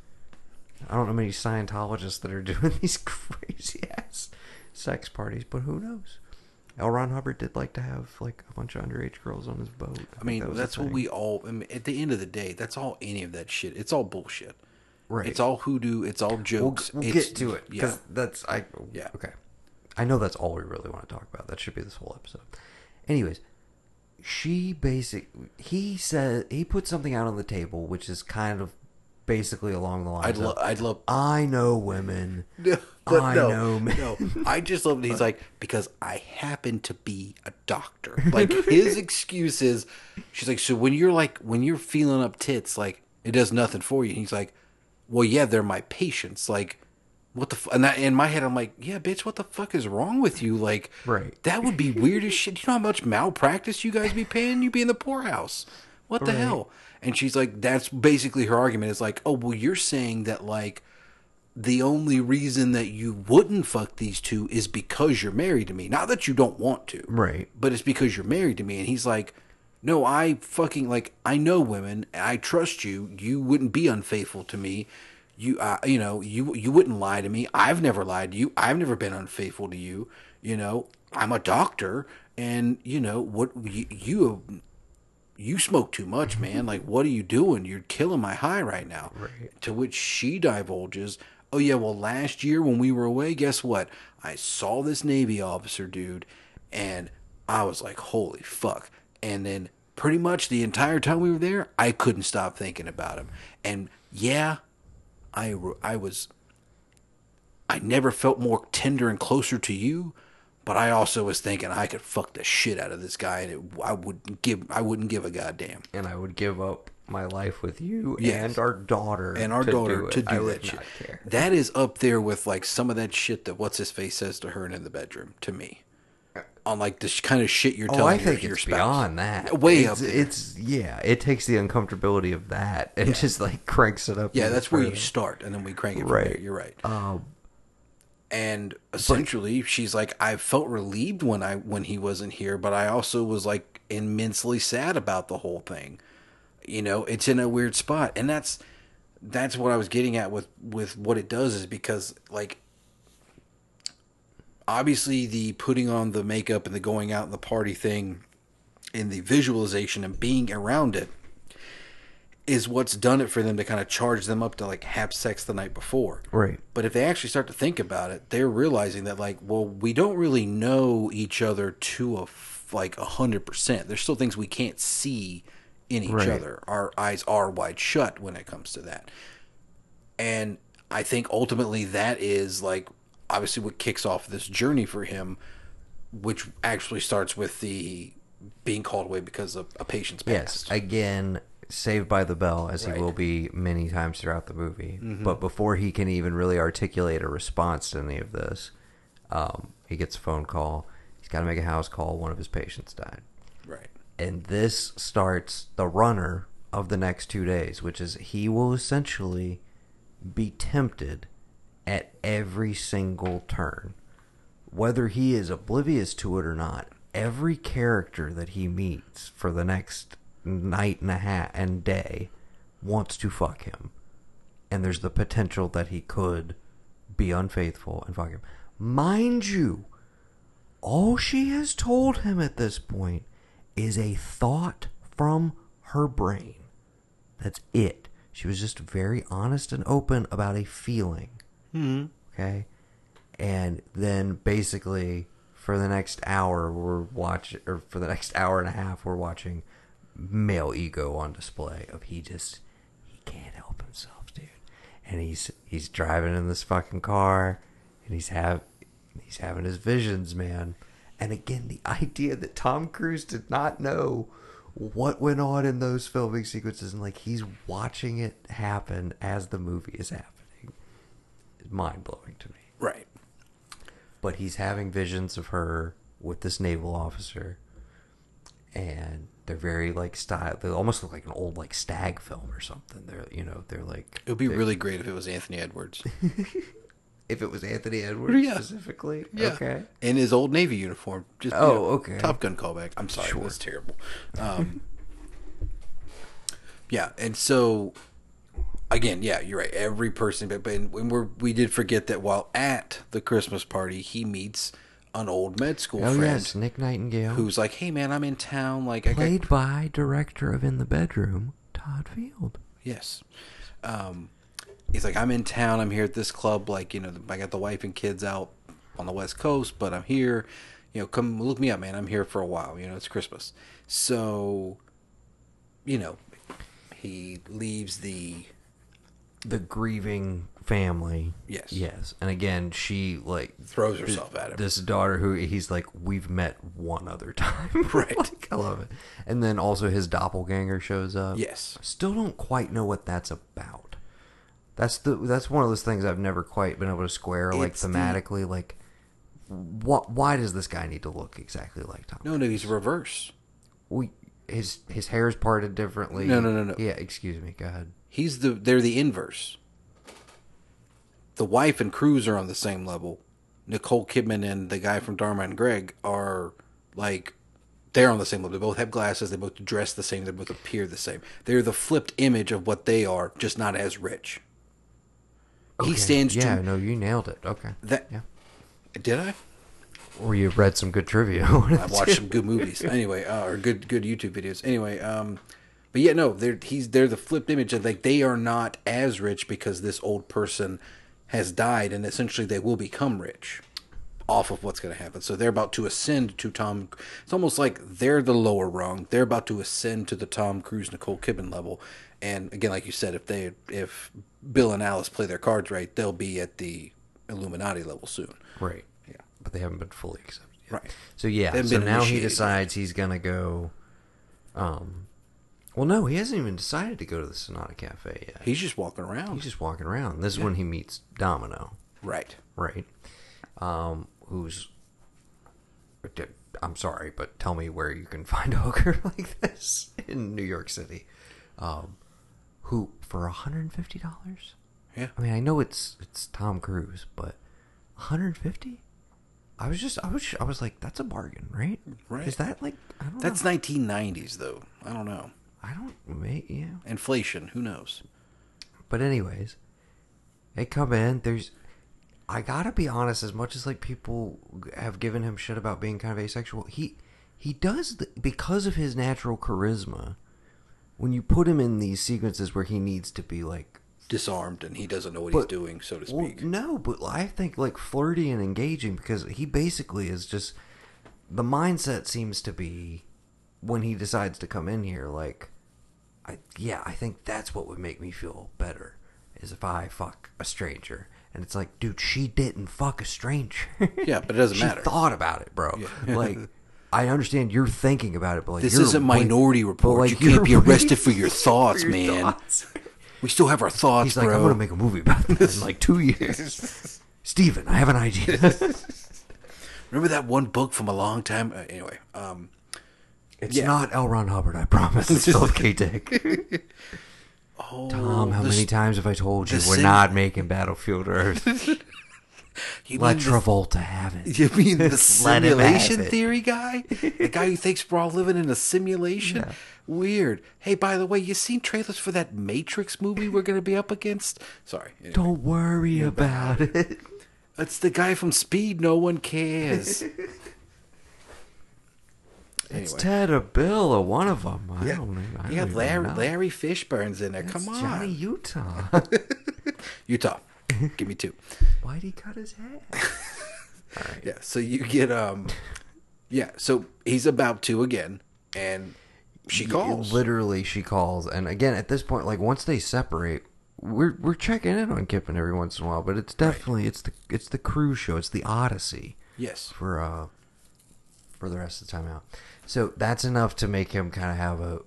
I don't know many Scientologists that are doing these crazy ass sex parties, but who knows? L. Ron Hubbard did like to have like a bunch of underage girls on his boat. I that mean, a that's what we all. I mean, at the end of the day, that's all any of that shit. It's all bullshit. Right. It's all hoodoo. It's all We'll, jokes. we'll it's, get to it Yeah. because that's I. Yeah. Okay. I know that's all we really want to talk about. That should be this whole episode. Anyways, she basic. He said he put something out on the table, which is kind of basically along the lines. I'd, lo- of, I'd love. I know women. No, but I no, know men. no. I just love that he's like because I happen to be a doctor. Like his excuse is, she's like, so when you're like when you're feeling up tits, like it does nothing for you. And he's like, well, yeah, they're my patients. Like, what the? F-? And that, in my head, I'm like, yeah, bitch, what the fuck is wrong with you? Like, Right. That would be weird as shit. You know how much malpractice you guys be paying? You'd be in the poorhouse. What the Right. hell? And she's like, that's basically her argument. Is like, oh well, you're saying that like the only reason that you wouldn't fuck these two is because you're married to me. Not that you don't want to. Right. But it's because you're married to me. And he's like, no, I fucking, like, I know women. I trust you. You wouldn't be unfaithful to me. You, uh, you know, you, you wouldn't lie to me. I've never lied to you. I've never been unfaithful to you. You know, I'm a doctor. And, you know, what you, you you smoke too much, man. Like, what are you doing? You're killing my high right now. Right. To which she divulges, oh, yeah, well, last year when we were away, guess what? I saw this Navy officer, dude, and I was like, holy fuck. And then pretty much the entire time we were there, I couldn't stop thinking about him. And yeah, I, I was I never felt more tender and closer to you, but I also was thinking I could fuck the shit out of this guy, and it, I would give I wouldn't give a goddamn. And I would give up my life with you Yes. and our daughter And our to daughter do it. to do I that shit. not care. That is up there with like some of that shit that what's his face says to her in the bedroom to me, on like this kind of shit you're telling Oh, telling I your, think your it's spouse. beyond that. Way it's, up there. It's yeah. It takes the uncomfortability of that and just like cranks it up. yeah, that's where you start, and then we crank it from Right. there. You're right. Um, and essentially she's like i felt relieved when i when he wasn't here but i also was like immensely sad about the whole thing you know it's in a weird spot and that's that's what i was getting at with with what it does is because like obviously the putting on the makeup and the going out and the party thing and the visualization and being around it is what's done it for them to kind of charge them up to like have sex the night before Right. but if they actually start to think about it, they're realizing that like, well, we don't really know each other to a f- like a hundred percent. There's still things we can't see in each Right. other. Our eyes are wide shut when it comes to that. And I think ultimately that is like obviously what kicks off this journey for him, which actually starts with the being called away because of a patient's past. Yes, again, saved by the bell, as Right. he will be many times throughout the movie. Mhm. But before he can even really articulate a response to any of this, um, he gets a phone call. He's got to make a house call. One of his patients died. Right. And this starts the runner of the next two days, which is he will essentially be tempted at every single turn. Whether he is oblivious to it or not, every character that he meets for the next night and a half and day wants to fuck him. And there's the potential that he could be unfaithful and fuck him. Mind you, all she has told him at this point is a thought from her brain. That's it. She was just very honest and open about a feeling. Mhm. Okay. And then basically for the next hour we're watching or for the next hour and a half we're watching male ego on display of he just he can't help himself, dude. And he's he's driving in this fucking car and he's have he's having his visions, man. And again, the idea that Tom Cruise did not know what went on in those filming sequences and like he's watching it happen as the movie is happening mind blowing to me. Right. But he's having visions of her with this naval officer and they're very like style they almost look like an old like stag film or something. They're you know, they're like It would be really great if it was Anthony Edwards. if it was Anthony Edwards Yeah. specifically. Yeah. Okay. In his old Navy uniform. Just, you Oh, know, okay. Top Gun callback. I'm sorry. Sure. That's terrible. Um, yeah, and so again, yeah, you're right. Every person, but, but when we're we did forget that while at the Christmas party, he meets an old med school Oh friend yes, Nick Nightingale. who's like, "Hey man, I'm in town. Like, I got played by director of In the Bedroom, Todd Field. Yes. Um, he's like, I'm in town. I'm here at this club. Like, you know, I got the wife and kids out on the West Coast, but I'm here. You know, come look me up, man. I'm here for a while. You know, it's Christmas. So, you know, he leaves the. The grieving family. Yes. Yes. And again, she like Throws herself at him. This daughter who he's like, we've met one other time. Right. Like, I love it. And then also his doppelganger shows up. Yes. Still don't quite know what that's about. That's the that's one of those things I've never quite been able to square like It's the- thematically like what why does this guy need to look exactly like Tom? No, no, he's reverse. we his his hair is parted differently. No, no, no, no. Yeah, excuse me. Go ahead. He's the. They're the inverse. The wife and Cruise are on the same level. Nicole Kidman and the guy from Dharma and Greg are like they're on the same level. They both have glasses. They both dress the same. They both appear the same. They're the flipped image of what they are, just not as rich. He stands Yeah, to no, you nailed it. Okay. that. Yeah. Did I? Or you read some good trivia. I watched some good movies anyway, uh, or good good YouTube videos. Anyway, um, but yeah, no, they're he's they're the flipped image of like they are not as rich because this old person has died, and essentially they will become rich off of what's going to happen. So they're about to ascend to Tom. It's almost like they're the lower rung. They're about to ascend to the Tom Cruise, Nicole Kidman level. And again, like you said, if they if Bill and Alice play their cards right, they'll be at the Illuminati level soon. Right. Yeah. But they haven't been fully accepted. Yet. Right. So yeah. So now he decides he's gonna go. Um. Well, no, he hasn't even decided to go to the Sonata Cafe yet. He's just walking around. He's just walking around. This is Yeah. when he meets Domino. Right. Right. Um. Who's. I'm sorry, but tell me where you can find a hooker like this in New York City. Um. Who for $150? Yeah. I mean, I know it's it's Tom Cruise, but 150? I was just I was I was like that's a bargain, right? Right. Is that like I don't That's know. 1990s though. I don't know. I don't may yeah. Inflation. Who knows? But anyways, they come in. There's I gotta be honest. As much as like people have given him shit about being kind of asexual, he he does the, because of his natural charisma. When you put him in these sequences where he needs to be like Disarmed and he doesn't know what he's doing, so to Well, speak. no, but I think like flirty and engaging because he basically is just the mindset seems to be when he decides to come in here like I yeah, I think that's what would make me feel better is if I fuck a stranger. And it's like, dude, she didn't fuck a stranger. Yeah, but it doesn't she matter. thought about it, bro. Yeah. Like I understand you're thinking about it, but like This isn't Minority Report. like, you can't be arrested for your thoughts, for your man. thoughts. We still have our thoughts, He's like. I'm gonna make a movie about this in like two years. Steven, I have an idea. Remember that one book from a long time? Uh, anyway, um, It's Yeah. not L. Ron Hubbard, I promise. It's Philip K. Dick. oh, Tom, how many times have I told you we're not making Battlefield Earth? You Let mean the- Travolta have it. You mean the Let him have simulation theory guy? The guy who thinks we're all living in a simulation? Weird. Hey, by the way, you seen trailers for that Matrix movie we're going to be up against? Sorry. Anyway. Don't worry about it. It's the guy from Speed. No one cares. It's Ted or Bill or one of them. I Yeah. don't. I You don't got even Larry, know. Larry Fishburne's in there. Come on. Johnny Utah. Utah. Give me two. Why'd he cut his hair? All right. Yeah. So you get um, yeah. So he's about to again, and she calls. Literally, she calls, and again, at this point, like once they separate, we're we're checking in on Kidman every once in a while, but it's definitely it's the it's the cruise show, it's the Odyssey. Yes. For uh, for the rest of the time out, so that's enough to make him kind of have a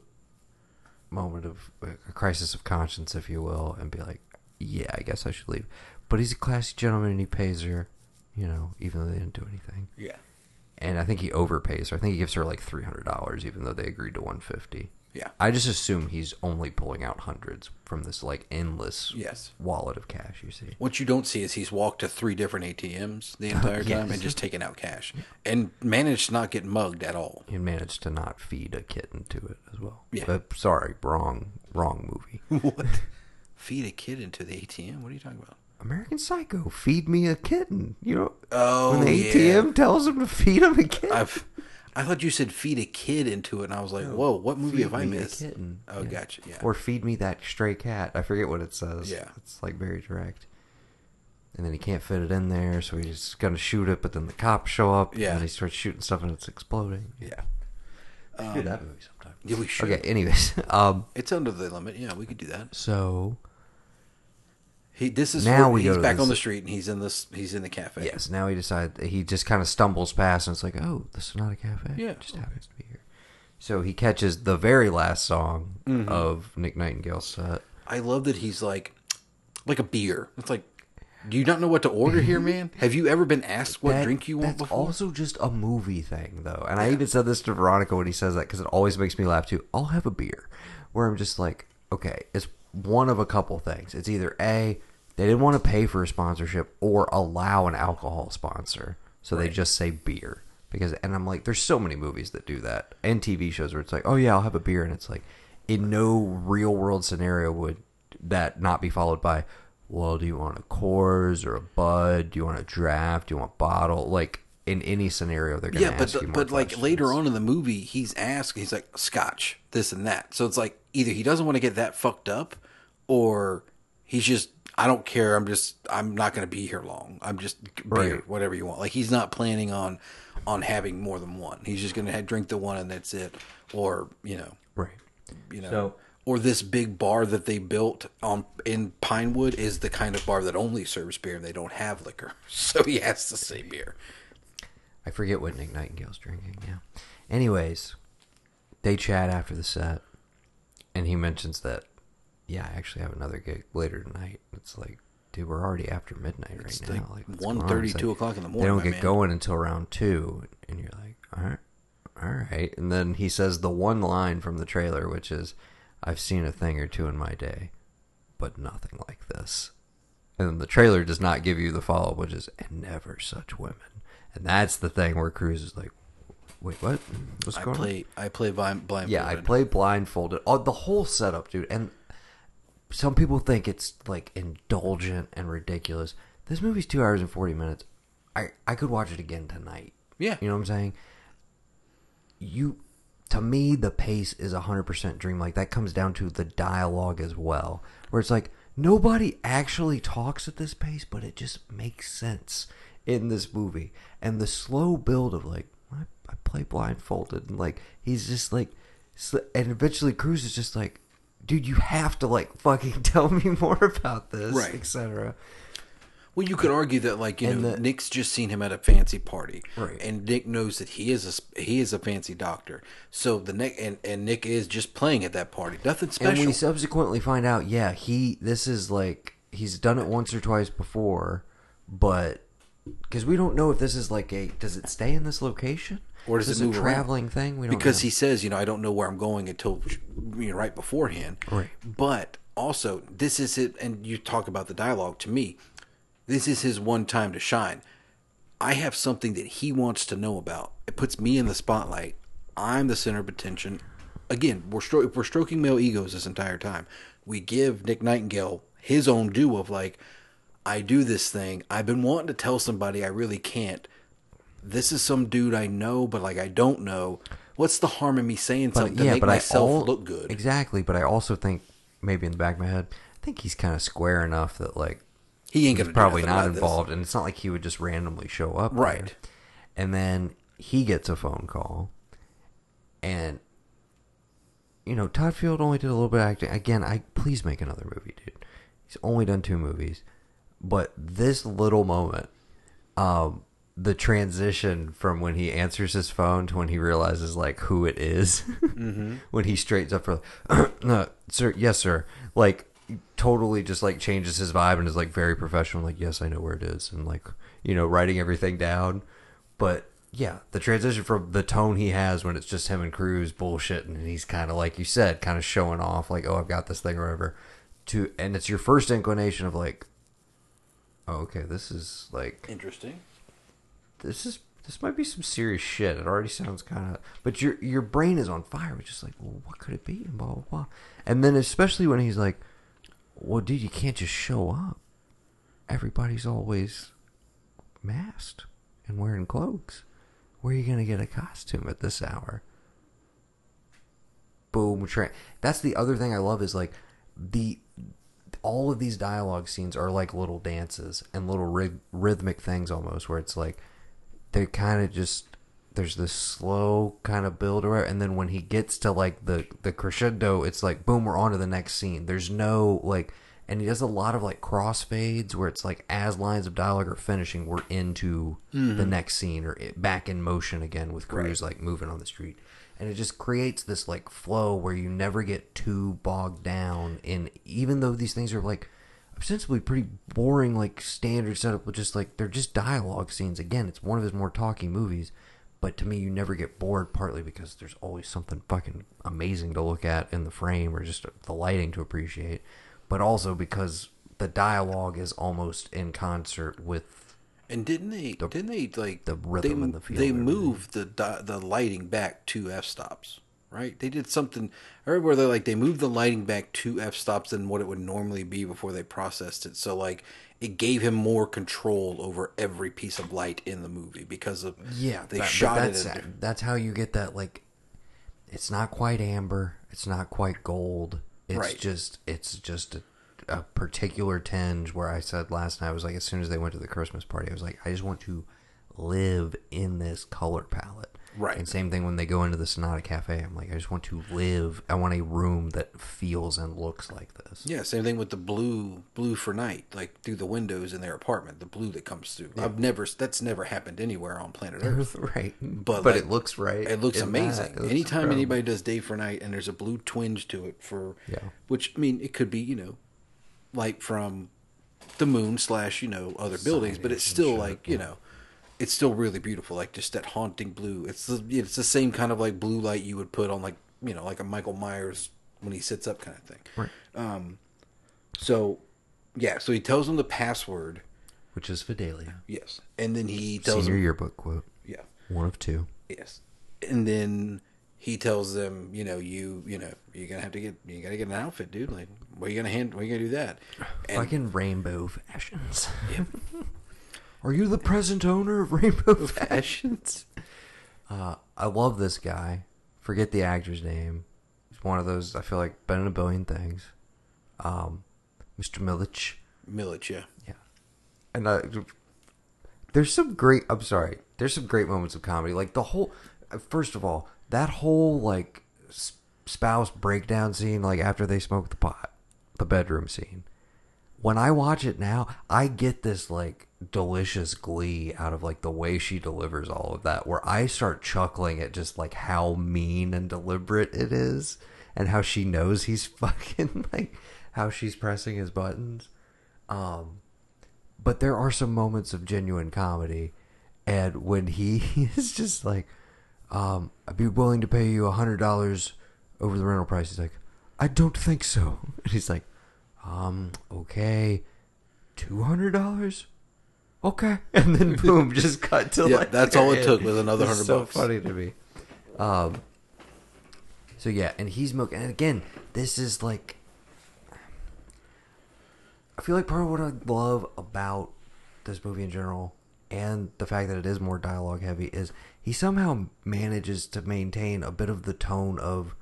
moment of a crisis of conscience, if you will, and be like, yeah, I guess I should leave. But he's a classy gentleman, and he pays her, you know, even though they didn't do anything. Yeah. And I think he overpays her. I think he gives her like three hundred dollars, even though they agreed to one fifty. Yeah. I just assume he's only pulling out hundreds from this like endless Yes. wallet of cash. You see, What you don't see is he's walked to three different ATMs the entire time and just taken out cash and managed to not get mugged at all. he managed to not feed a kitten to it as well. Yeah. But sorry, wrong, wrong movie. what? Feed a kid into the ATM? What are you talking about? American Psycho, feed me a kitten. You know, Oh, when the oh, yeah. ATM tells him to feed him a kitten. I've, I thought you said feed a kid into it, and I was like, whoa, what movie have I me a missed? kitten. Oh, Yeah. gotcha. Yeah. Or feed me that stray cat. I forget what it says. Yeah. It's like very direct. And then he can't fit it in there, so he's gonna shoot it, but then the cops show up. Yeah. And he starts shooting stuff and it's exploding. yeah. Should do that movie sometime. Yeah, we should. Okay, anyways. Um It's under the limit. Yeah, we could do that. so He this is Now where we he's back this- on the street and he's in this he's in the cafe. yes, now he decides he just kinda stumbles past and it's like, Oh, this is not a cafe. Yeah. It just happens to be here. So he catches the very last song Mhm. of Nick Nightingale's set. I love that he's like like a beer. It's like do you not know what to order here, man? Have you ever been asked what That- drink you want that's before? also just a movie thing, though. And I even said this to Veronica when he says that because it always makes me laugh too. I'll have a beer, where I'm just like, okay, it's one of a couple things. It's either a they didn't want to pay for a sponsorship or allow an alcohol sponsor, so they just say beer. Because and I'm like, there's so many movies that do that, and TV shows where it's like, oh yeah, I'll have a beer, and it's like, in no real world scenario would that not be followed by, well, do you want a Coors or a Bud? Do you want a draft? Do you want a bottle? Like in any scenario, they're gonna yeah, but ask you more but like later on in the movie, he's asked. He's like scotch, this and that. So it's like either he doesn't want to get that fucked up, or he's just I don't care. I'm just I'm not going to be here long. I'm just beer, Right. whatever you want. Like he's not planning on on having more than one. He's just going to drink the one and that's it. Or you know, right? You know, So- or this big bar that they built on in Pinewood is the kind of bar that only serves beer and they don't have liquor. So he has to say beer. I forget what Nick Nightingale's drinking. Yeah. Anyways, they chat after the set, and he mentions that, yeah, I actually have another gig later tonight. It's like, dude, we're already after midnight right It's now. like Like, what's going on? 1:30, It's like, o'clock in the morning. They don't get man. going until around two, and you're like, all right, all right. And then he says the one line from the trailer, which is, "I've seen a thing or two in my day, but nothing like this." And then the trailer does not give you the follow up, which is, and never such women. And that's the thing where Cruise is like, wait, what? What's I going play I play blind, blindfolded. on? Yeah, I play blindfolded. Oh, the whole setup, dude. And some people think it's like indulgent and ridiculous. This movie's two hours and 40 minutes. I, I could watch it again tonight. Yeah. You know what I'm saying? You, to me, the pace is 100% dreamlike. That comes down to the dialogue as well. Where it's like, nobody actually talks at this pace, but it just makes sense in this movie. And the slow build of like, I, I play blindfolded. And like, he's just like, and eventually Cruise is just like, dude, you have to like fucking tell me more about this, Right. etc. Well, you could argue that, like you And know, the- Nick's just seen him at a fancy party, Right. And Nick knows that he is a he is a fancy doctor. So the Nick and, and Nick is just playing at that party, nothing special. And we subsequently find out, yeah, he this is like he's done it once or twice before, but because we don't know if this is like a. Does it stay in this location, Or does Is it move a around? traveling thing? We don't because know. he says, you know, I don't know where I'm going until you know, right beforehand. Right. But also, this is it, and you talk about the dialogue. To me, this is his one time to shine. I have something that he wants to know about. It puts me in the spotlight. I'm the center of attention. Again, we're stro- we're stroking male egos this entire time. We give Nick Nightingale his own due of like, I do this thing. I've been wanting to tell somebody I really can't. This is some dude I know, but like I don't know. What's the harm in me saying something to make myself I al- look good? Exactly, but I also think maybe in the back of my head, I think he's kind of square enough that like He ain't probably not about this. involved, and it's not like he would just randomly show up, there. Right. And then he gets a phone call, and you know Todd Field only did a little bit of acting. Again, I please make another movie, dude. He's only done two movies, but this little moment, um, the transition from when he answers his phone to when he realizes like who it is, Mhm. when he straightens up for, no, sir, yes, sir, like totally just like changes his vibe and is like very professional, like yes, I know where it is, and like you know writing everything down, but. Yeah, the transition from the tone he has when it's just him and Cruise bullshitting, and he's kind of like you said, kind of showing off, like, "Oh, I've got this thing," or whatever. To and it's your first inclination of like, "Oh, okay, this is like Interesting. This is this might be some serious shit. It already sounds kind of, but your your brain is on fire. It's just like, well, what could it be? And blah blah blah. And then especially when he's like, well, dude, you can't just show up. Everybody's always masked and wearing cloaks. Where are you gonna get a costume at this hour? Boom. Tra- That's the other thing I love is like the all of these dialogue scenes are like little dances and little ryth- rhythmic things almost where it's like they kind of just there's this slow kind of build or and then when he gets to like the the crescendo it's like boom we're on to the next scene. There's no like and he does a lot of like crossfades where it's like as lines of dialogue are finishing we're into the Mhm. next scene or it, back in motion again with Cruise like moving on the street. And it just creates this like flow where you never get too bogged down in even though these things are like ostensibly pretty boring like standard setup with just like they're just dialogue scenes again it's one of his more talky movies but to me you never get bored partly because there's always something fucking amazing to look at in the frame or just the lighting to appreciate but also because the dialogue is almost in concert with And didn't they? didn't they like the rhythm they, and the feel They moved the the lighting back two f stops, right? They did something. I remember where they like they moved the lighting back two f stops than what it would normally be before they processed it. So like it gave him more control over every piece of light in the movie because of Yeah, they that- shot it. that's, in- That's how you get that. Like, it's not quite amber. It's not quite gold. It's Right. just it's just a, a particular tinge. Where I said last night, I was like, as soon as they went to the Christmas party, I was like, I just want to live in this color palette. Right. And same thing when they go into the Sonata Cafe. I'm like, I just want to live. I want a room that feels and looks like this. Yeah, same thing with the blue blue for night, like through the windows in their apartment, the blue that comes through. I've never that's never happened anywhere on planet Earth. right. But But like, it looks right It looks amazing. It looks Anytime incredible. anybody does day for night and there's a blue twinge to it for Yeah. which I mean it could be, you know, light from the moon slash, you know, other buildings, but it's still like, you know, it's still really beautiful, like just that haunting blue. It's the it's the same kind of like blue light you would put on like you know, like a Michael Myers when he sits up kind of thing. Right. Um so yeah, so he tells them the password. Which is Fidelio. Yes. And then he tells Senior them yearbook quote. Yeah. One of two. Yes. And then he tells them, you know, you you know, you're gonna have to get you gotta get an outfit, dude. Like, where you gonna hand where you gonna do that? And Fucking rainbow fashions. Are you the present owner of Rainbow Fashions? Uh, I love this guy. Forget the actor's name. He's one of those I feel like been in a billion things. Um, Mr. Milich. Milich, yeah. Yeah. And uh, there's some great. I'm sorry. There's some great moments of comedy. Like the whole. First of all, that whole like spouse breakdown scene, like after they smoke the pot, the bedroom scene. When I watch it now, I get this like delicious glee out of like the way she delivers all of that, where I start chuckling at just like how mean and deliberate it is, and how she knows he's fucking like how she's pressing his buttons. Um, but there are some moments of genuine comedy, and when he is just like, um, "I'd be willing to pay you a hundred dollars over the rental price," he's like, "I don't think so," and he's like, "Um, okay, two hundred dollars." Okay, and then boom, just cut to Yeah, like that's all it they're took in. was another It's 100 so bucks. funny to me. Um, so yeah, and he's milking. And again, this is like, I feel like part of what I love about this movie in general, and the fact that it is more dialogue heavy, is he somehow manages to maintain a bit of the tone of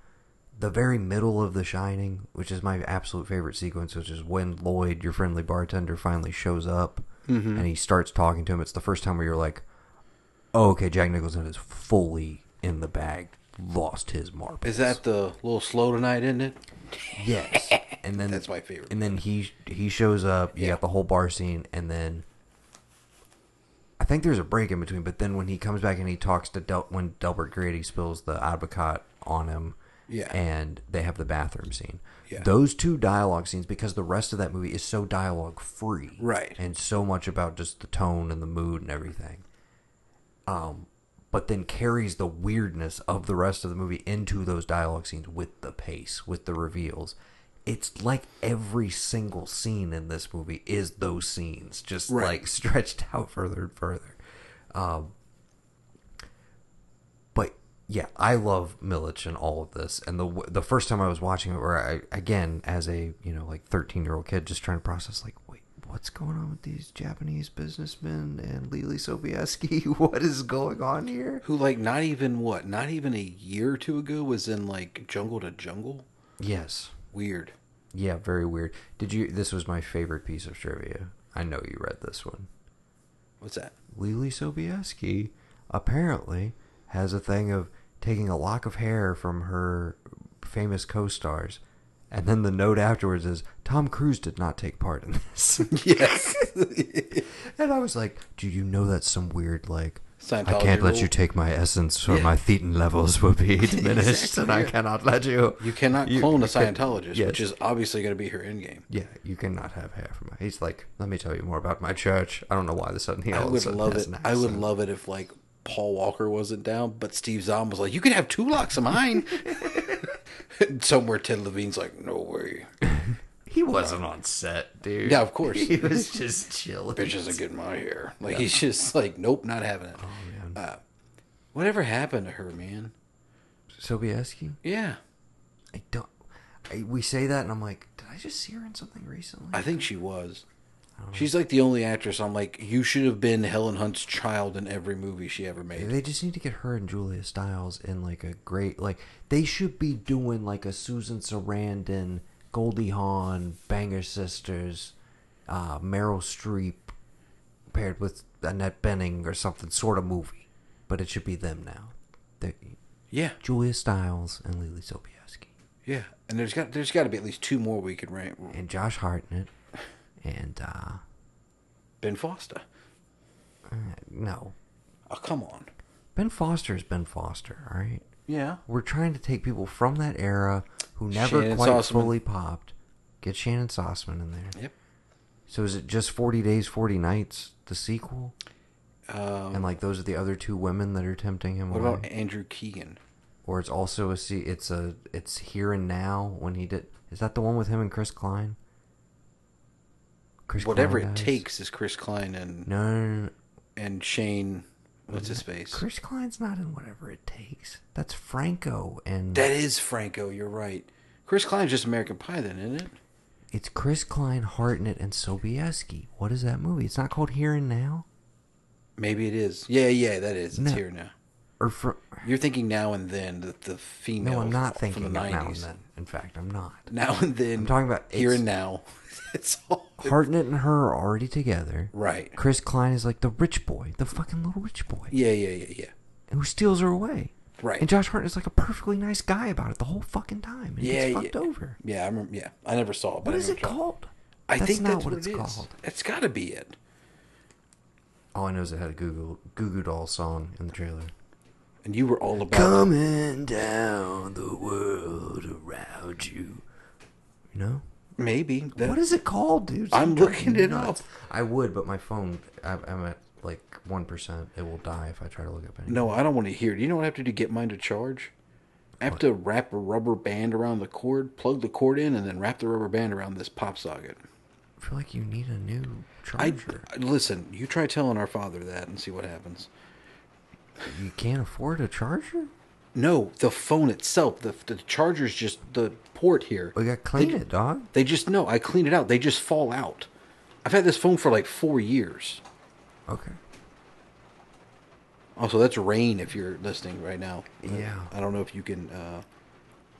the very middle of The Shining, which is my absolute favorite sequence, which is when Lloyd, your friendly bartender, finally shows up Mhm. and he starts talking to him. It's the first time where you're like, oh, okay, Jack Nicholson is fully in the bag, lost his marbles. Is that the little slow tonight, isn't it? Yes, and then That's my favorite And then he he shows up. You got the whole bar scene, and then I think there's a break in between. But then when he comes back and he talks to Del- when Delbert Grady spills the advocaat on him, Yeah. and they have the bathroom scene. Yeah. Those two dialogue scenes, because the rest of that movie is so dialogue free, Right. and so much about just the tone and the mood and everything. Um, but then carries the weirdness of the rest of the movie into those dialogue scenes with the pace, with the reveals. It's like every single scene in this movie is those scenes, just Right. like stretched out further and further. Um, yeah, I love Milich and all of this. And the the first time I was watching it, where I again as a you know like thirteen year old kid, just trying to process like, wait, what's going on with these Japanese businessmen and Leelee Sobieski? What is going on here? Who like not even what? Not even a year or two ago was in like Jungle to Jungle. Yes, Weird. yeah, very weird. Did you? This was my favorite piece of trivia. I know you read this one. What's that? Leelee Sobieski apparently has a thing of taking a lock of hair from her famous co-stars, and then the note afterwards is Tom Cruise did not take part in this. Yes. and I was like, "Do you know that's some weird like?" I can't let rule? you take my essence, or Yeah. my thetan levels will be diminished, Exactly, and I cannot let you. You cannot you- clone you a Scientologist, yes. which is obviously going to be her end game. Yeah, you cannot have hair from my. He's like, let me tell you more about my church. I don't know why this suddenly. I all of would love it. I would love it if like Paul Walker wasn't down, but Steve Zahn was like, "You could have two locks of mine." Somewhere Ted Levine's like, "No way." He wasn't on set, dude. Yeah, of course. He was just chilling. Bitches are getting my hair. Like he's just like, nope, not having it. Oh man. Uh, whatever happened to her, man? Sobieski? Yeah, I don't. I, we say that, and I'm like, did I just see her in something recently? I think she was. She's like the only actress. I'm like, you should have been Helen Hunt's child in every movie she ever made. They just need to get her and Julia Stiles in like a great like. They should be doing like a Susan Sarandon, Goldie Hawn, Banger Sisters, uh, Meryl Streep, paired with Annette Bening or something sort of movie, but it should be them now. They, Yeah, Julia Stiles and Leelee Sobieski yeah. And there's got there's got to be at least two more we could rank. and Josh Hartnett and uh, Ben Foster. uh, no Oh come on. Ben Foster is Ben Foster. All right. Yeah. We're trying to take people from that era who never Shannyn quite Sossamon. fully popped. Get Shannyn Sossamon in there. Yep. So is it just 40 Days, 40 Nights, the sequel? Um, and like those are the other two women that are tempting him what away? about Andrew Keegan? or it's also a see it's a it's here and now when he did is that the one with him and Chris Klein? Chris Whatever Klein it takes is Chris Klein and No, and Shane. What's his face? Chris Klein's not in whatever it takes. That's Franco and That is Franco. You're right. Chris Klein's just American Pie, then, isn't it? It's Chris Klein, Hartnett, and Sobieski. What is that movie? It's not called Here and Now, Maybe it is. Yeah, yeah, that is. It's No. here now. or for You're thinking now and then the, the female. no, I'm not from thinking the of now and 90s. then. In fact, I'm not. Now and then. I'm talking about here it's- and now. it's all Hartnett and her are already together. right. Chris Klein is like the rich boy, the fucking little rich boy, Yeah, yeah, yeah, yeah. who steals her away. Right. And Josh Hartnett is like a perfectly nice guy about it the whole fucking time. And he yeah, gets fucked yeah. over. Yeah, I remember. Yeah, I never saw it. But What I is it called? I That's think not that's what what, it's it called. It's got to be it. All I know is it had a Google Goo Goo Doll song in the trailer. And you were all about. Coming down the world around you. You know? Maybe. That, what is it called, dude? I'm Stop looking it me up. I would, but my phone, I, I'm at like one percent. It will die if I try to look up anything. No, I don't want to hear. it. You know what I have to do to get mine to charge? I have to wrap a rubber band around the cord, plug the cord in, and then wrap the rubber band around this pop socket. I feel like you need a new I charger. listen. You try telling our father that and see what happens. you can't afford a charger. No, the phone itself, the the charger's just the port here. We got to clean They- it, dog. They just no. I clean it out. They just fall out. I've had this phone for like four years. Okay. Also, that's rain if you're listening right now. Yeah. I don't know if you can. Uh,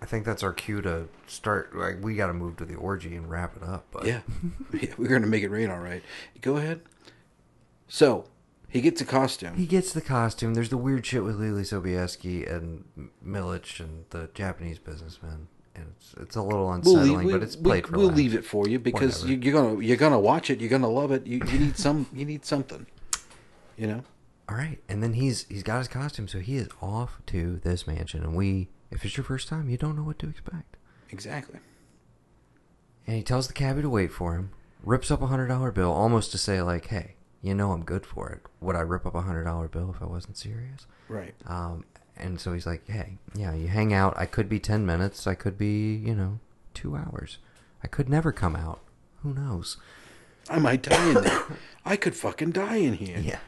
I think that's our cue to start. Like, we got to move to the orgy and wrap it up. But yeah. yeah, we're gonna make it rain, all right. Go ahead. So he gets a costume. He gets the costume. There's the weird shit with Leelee Sobieski and Milich and the Japanese businessman, and it's it's a little We'll unsettling, leave, but we- it's we- played for We'll leave it for you because Whatever. you, you're gonna you're gonna watch it. You're gonna love it. You, you need some. You need something. You know. All right, and then he's he's got his costume, so he is off to this mansion, and we, if it's your first time, you don't know what to expect. Exactly. And he tells the cabbie to wait for him, rips up a hundred dollar bill, almost to say like, "Hey, you know I'm good for it. Would I rip up a hundred dollar bill if I wasn't serious?" Right. Um, and so he's like, "Hey, yeah, you hang out. I could be ten minutes. I could be, you know, two hours. I could never come out. Who knows?" I might die in there. I could fucking die in here. Yeah.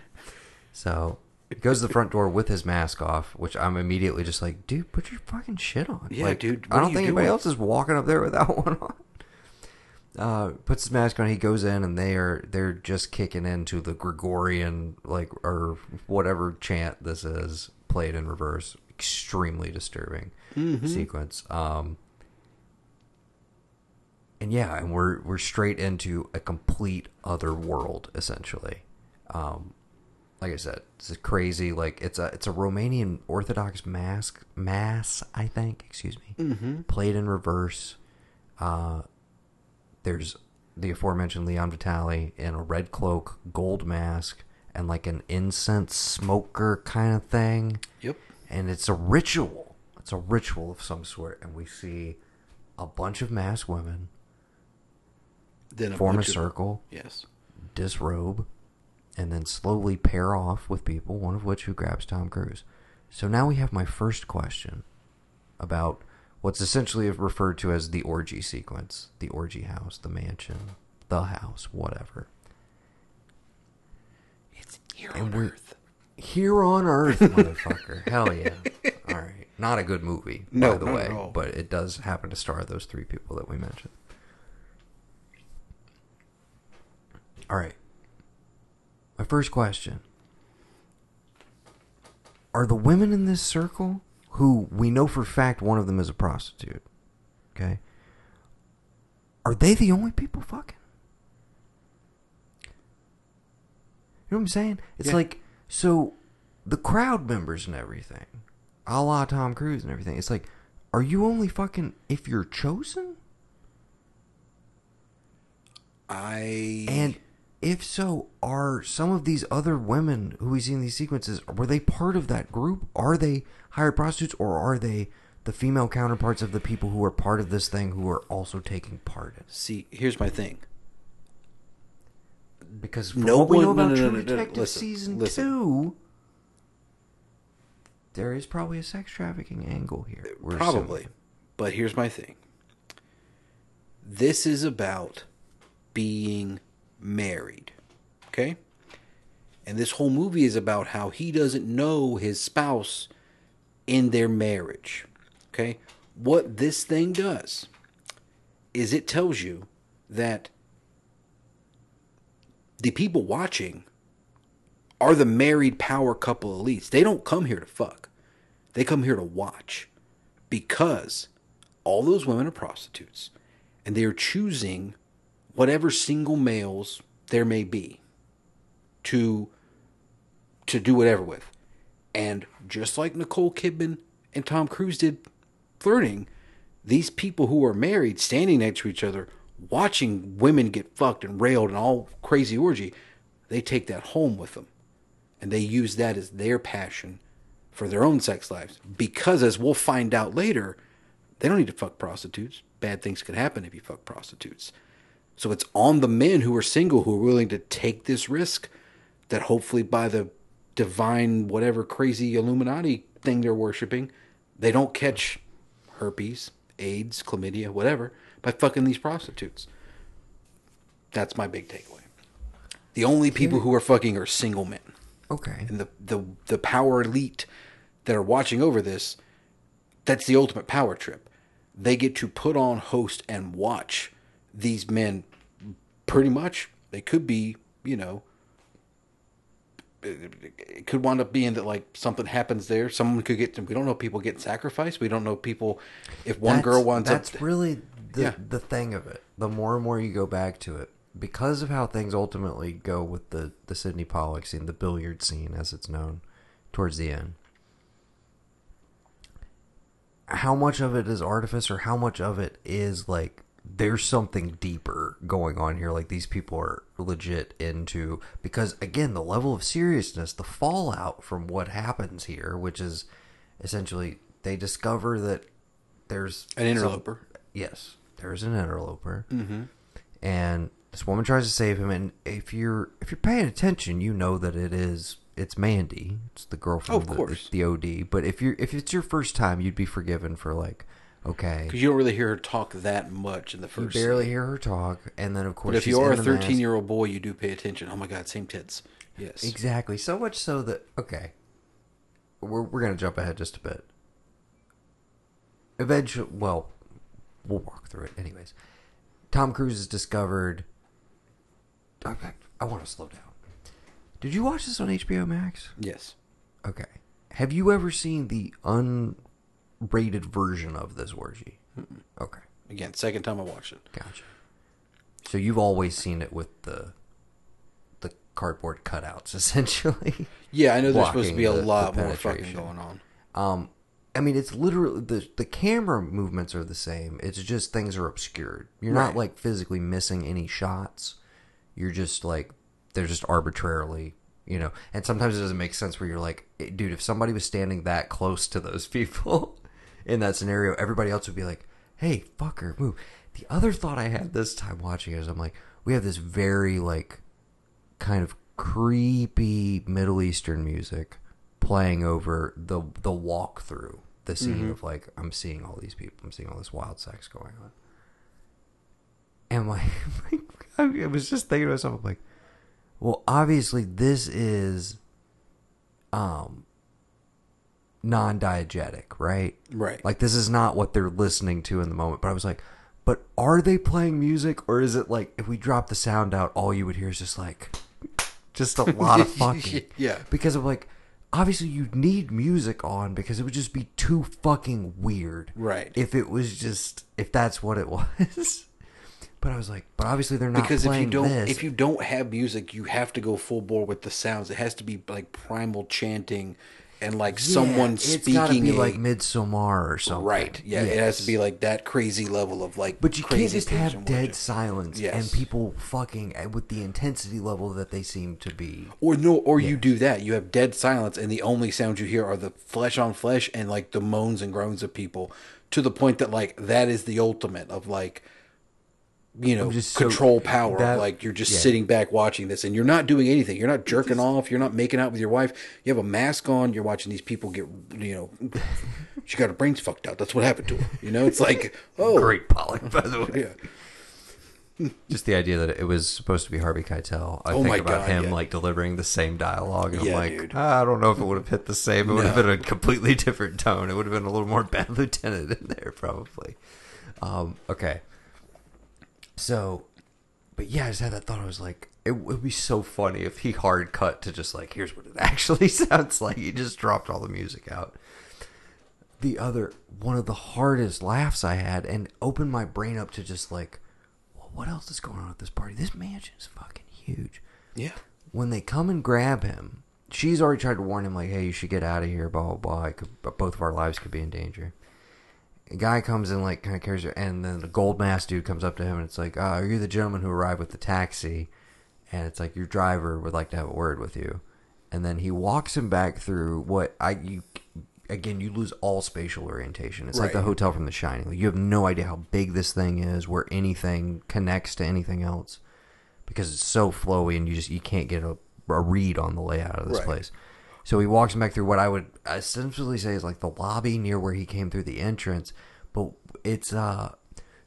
So he goes to the front door with his mask off, which I'm immediately just like, dude, put your fucking shit on. Yeah, Like, dude, I don't are you think anybody else is walking up there without one on. Uh, puts his mask on. He goes in, and they are they're just kicking into the Gregorian like or whatever chant this is played in reverse. Extremely disturbing Mhm. sequence. Um, and yeah, and we're we're straight into a complete other world essentially. Um, like I said, it's a crazy like it's a it's a Romanian Orthodox mask mass I think excuse me Mhm. played in reverse. Uh, there's the aforementioned Leon Vitali in a red cloak, gold mask, and like an incense smoker kind of thing. Yep. And it's a ritual. It's a ritual of some sort, and we see a bunch of masked women Then a form a bunch of- circle, Yes. disrobe, and then slowly pair off with people, one of which who grabs Tom Cruise. So now we have my first question about what's essentially referred to as the orgy sequence, the orgy house, the mansion, the house, whatever. It's here And on Earth. Here on Earth, motherfucker. Hell yeah. All right. Not a good movie, No, by the not way, at all. but it does happen to star those three people that we mentioned. All right. My first question Are the women in this circle, who we know for a fact one of them is a prostitute, okay? Are they the only people fucking? You know what I'm saying? It's Yeah. like so the crowd members and everything, a la Tom Cruise and everything. It's like, are you only fucking if you're chosen? I And if so, are some of these other women who we see in these sequences were they part of that group? Are they hired prostitutes, or are they the female counterparts of the people who are part of this thing who are also taking part in? it? see. Here's my thing. Because from No what we know one- no, about no, no, True Detective listen, season listen. two, there is probably a sex trafficking angle here. Probably. assuming. But here's my thing. This is about being married. Okay? And this whole movie is about how he doesn't know his spouse in their marriage. Okay? What this thing does is it tells you that the people watching are the married power couple elites. They don't come here to fuck. They come here to watch because all those women are prostitutes and they are choosing whatever single males there may be to to do whatever with. And just like Nicole Kidman and Tom Cruise did flirting, these people who are married standing next to each other watching women get fucked and railed and all crazy orgy, they take that home with them. And they use that as their passion for their own sex lives. Because as we'll find out later, they don't need to fuck prostitutes. bad things could happen if you fuck prostitutes. So it's on the men who are single who are willing to take this risk that hopefully by the divine whatever crazy Illuminati thing they're worshiping, they don't catch herpes, AIDS, chlamydia, whatever, by fucking these prostitutes. That's my big takeaway. The only people who are fucking are single men. Okay. And the, the the power elite that are watching over this, that's the ultimate power trip. They get to put on, host, and watch these men pretty much. They could be, you know, it could wind up being that like something happens there. Someone could get. We don't know people get sacrificed. We don't know people. If one That's- girl winds that's up, really the Yeah. the thing of it. The more and more you go back to it, because of how things ultimately go with the the Sidney Pollack scene, the billiard scene as it's known, towards the end. How much of it is artifice, or how much of it is like there's something deeper going on here? Like these people are legit into because again, the level of seriousness, the fallout from what happens here, which is essentially they discover that there's An interloper. some- yes, there's an interloper, Mhm. and this woman tries to save him. And if you're if you're paying attention, you know that it is it's Mandy. It's the girlfriend, from Of the, course. the, OD. But if you're if it's your first time, you'd be forgiven for like okay, because you don't really hear her talk that much in the you first. barely hear her talk, and then of course, But if she's you are in a the mask. thirteen-year-old boy, you do pay attention. Oh my god, same tits. Yes, Exactly. So much so that okay, we're we're gonna jump ahead just a bit. Eventually, well, we'll walk through it anyways. Tom Cruise has discovered. Okay, I want to slow down. Did you watch this on HBO Max? Yes. Okay. Have you ever seen the unrated version of this orgy? Okay. Again, second time I watched it. Gotcha. So you've always seen it with the the cardboard cutouts, essentially. Yeah, I know there's supposed to be a the- the lot more fucking going on. Um, I mean, it's literally the the camera movements are the same. It's just things are obscured. You're not like physically missing any shots. You're just like they're just arbitrarily, you know. And sometimes it doesn't make sense where you're like, dude, if somebody was standing that close to those people in that scenario, everybody else would be like, hey, fucker, move. The other thought I had this time watching is I'm like, we have this very like kind of creepy Middle Eastern music playing over the the walkthrough, the scene Mhm. of like I'm seeing all these people, I'm seeing all this wild sex going on, and like, I was just thinking to myself, I'm like, well, obviously this is um non-diegetic, right? Right. Like this is not what they're listening to in the moment. But I was like, but are they playing music or is it like if we drop the sound out, all you would hear is just like just a lot of fucking. Yeah. Because of like obviously you need music on because it would just be too fucking weird. Right. If it was just if that's what it was. But I was like, but obviously they're not because if you don't this. if you don't have music, you have to go full bore with the sounds. It has to be like primal chanting and like Yeah, someone speaking be a- like Midsommar or something. Right. Yeah, it has to be like that crazy level of like But you can't crazy just have dead silence Yes. and people fucking uh, with the intensity level that they seem to be. Or no, or you do that. You have dead silence, and the only sounds you hear are the flesh on flesh and like the moans and groans of people, to the point that like that is the ultimate of like, you know, just so- control power. that- like you're just yeah. sitting back watching this, and you're not doing anything. You're not jerking off. You're not making out with your wife. You have a mask on. You're watching these people get, you know, she got her brains fucked out. That's what happened to her. You know, it's like, oh, Great Pollack, by the way. Yeah. Just the idea that it was supposed to be Harvey Keitel. I Oh think about God, him yeah. like delivering the same dialogue, and I'm like. "Ah, I don't know if it would have hit the same. It would have been a completely different tone. It would have been a little more Bad Lieutenant in there, probably. Um, okay. So, but yeah, I just had that thought. I was like, it would be so funny if he hard cut to just like, here's what it actually sounds like. He just dropped all the music out. The other one of the hardest laughs I had, and opened my brain up to just like, well, what else is going on at this party? This mansion is fucking huge. Yeah. When they come and grab him, she's already tried to warn him, like, hey, you should get out of here, blah, blah, blah. Could, both of our lives could be in danger. A guy comes in, like, kind of carries her, and then the gold mask dude comes up to him, and it's like, uh, are you the gentleman who arrived with the taxi? And it's like, your driver would like to have a word with you. And then he walks him back through what I, you, again you lose all spatial orientation. It's like the hotel from The Shining. Like, you have no idea how big this thing is, where anything connects to anything else, because it's so flowy and you just you can't get a, a read on the layout of this Right. place. So he walks him back through what I would essentially say is like the lobby near where he came through the entrance, but it's uh